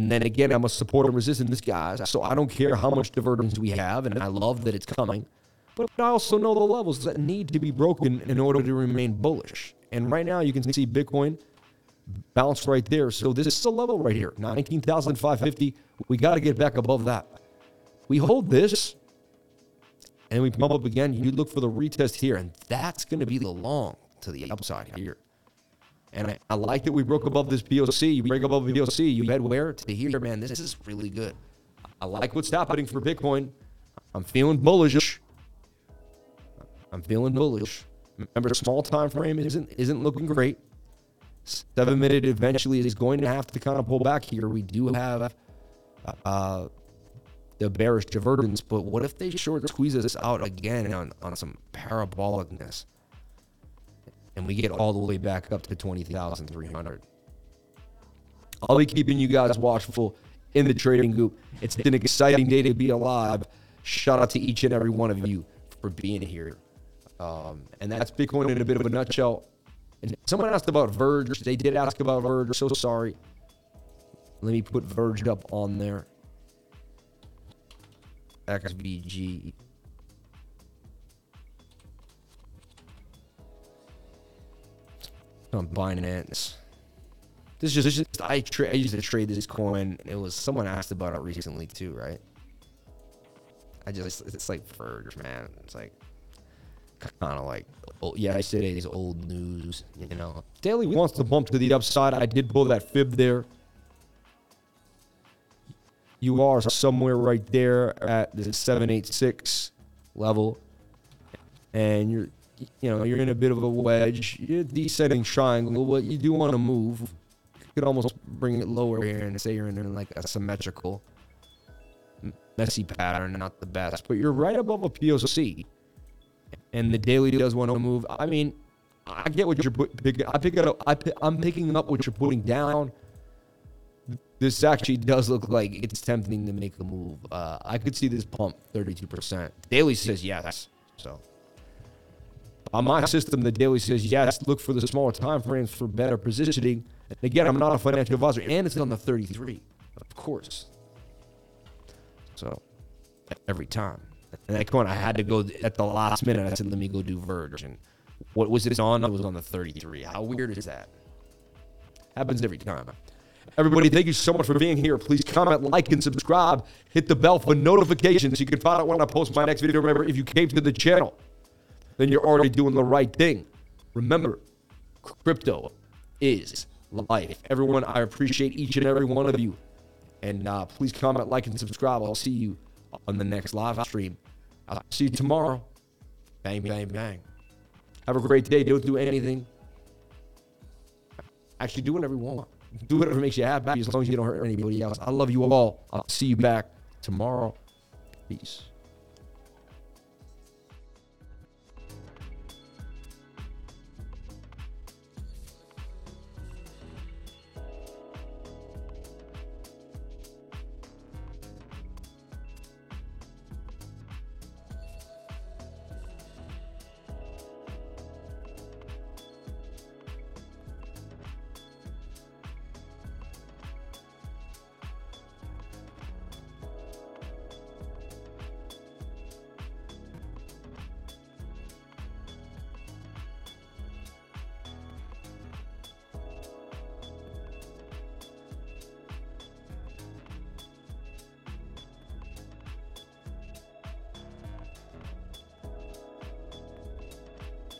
and then again, I'm a supporter resistant this guys. So I don't care how much divergence we have, and I love that it's coming. But I also know the levels that need to be broken in order to remain bullish. And right now, you can see Bitcoin bounce right there. So this is a level right here, 19,550. We got to get back above that. We hold this and we pump up again. You look for the retest here, and that's going to be the long to the upside here. And I, I like that we broke above this POC. You break above the POC, you head where? To here, man. This is really good. I like what's happening for Bitcoin. I'm feeling bullish. I'm feeling bullish. Remember, small time frame isn't isn't looking great. Seven minute eventually is going to have to kind of pull back here. We do have uh, the bearish divergence, but what if they short squeeze us out again on, on some parabolicness? And we get all the way back up to 20,300. I'll be keeping you guys watchful in the trading group. It's an exciting day to be alive. Shout out to each and every one of you for being here. Um, and that's Bitcoin in a bit of a nutshell. And someone asked about Verge. They did ask about Verge. So sorry. Let me put Verge up on there. XVG. On Binance. This is just, just I, tra- I used to trade this coin. It was someone asked about it recently too, right? I just it's like Verge, man. It's like kind of like oh, old, yesterday's old news, you know. Daily wants to bump to the upside. I did pull that fib there. You are somewhere right there at the 786 level. And you're you know, you're in a bit of a wedge. You're descending triangle, but you do want to move. You could almost bring it lower here and say you're in like a symmetrical messy pattern, not the best. But you're right above a POC and the daily does want to move. I mean, I get what you're picking. I pick it up. I I'm picking up what you're putting down. This actually does look like it's tempting to make a move. Uh, I could see this pump 32%. Daily says yes. So on my system, the daily says yes. Look for the smaller time frames for better positioning. And again, I'm not a financial advisor, and it's on the 33, of course. So every time. And that coin, I had to go at the last minute. I said, let me go do Verge. And what was it on? It was on the 33. How weird is that? Happens every time. Everybody, thank you so much for being here. Please comment, like, and subscribe. Hit the bell for notifications. So you can find out when I post my next video. Remember, if you came to the channel, then you're already doing the right thing. Remember, crypto is life. Everyone, I appreciate each and every one of you. And uh, please comment, like, and subscribe. I'll see you on the next live stream. I'll see you tomorrow. Bang, bang, bang. Have a great day. Don't do anything. Actually, do whatever you want. Do whatever makes you happy as long as you don't hurt anybody else. I love you all. I'll see you back tomorrow. Peace.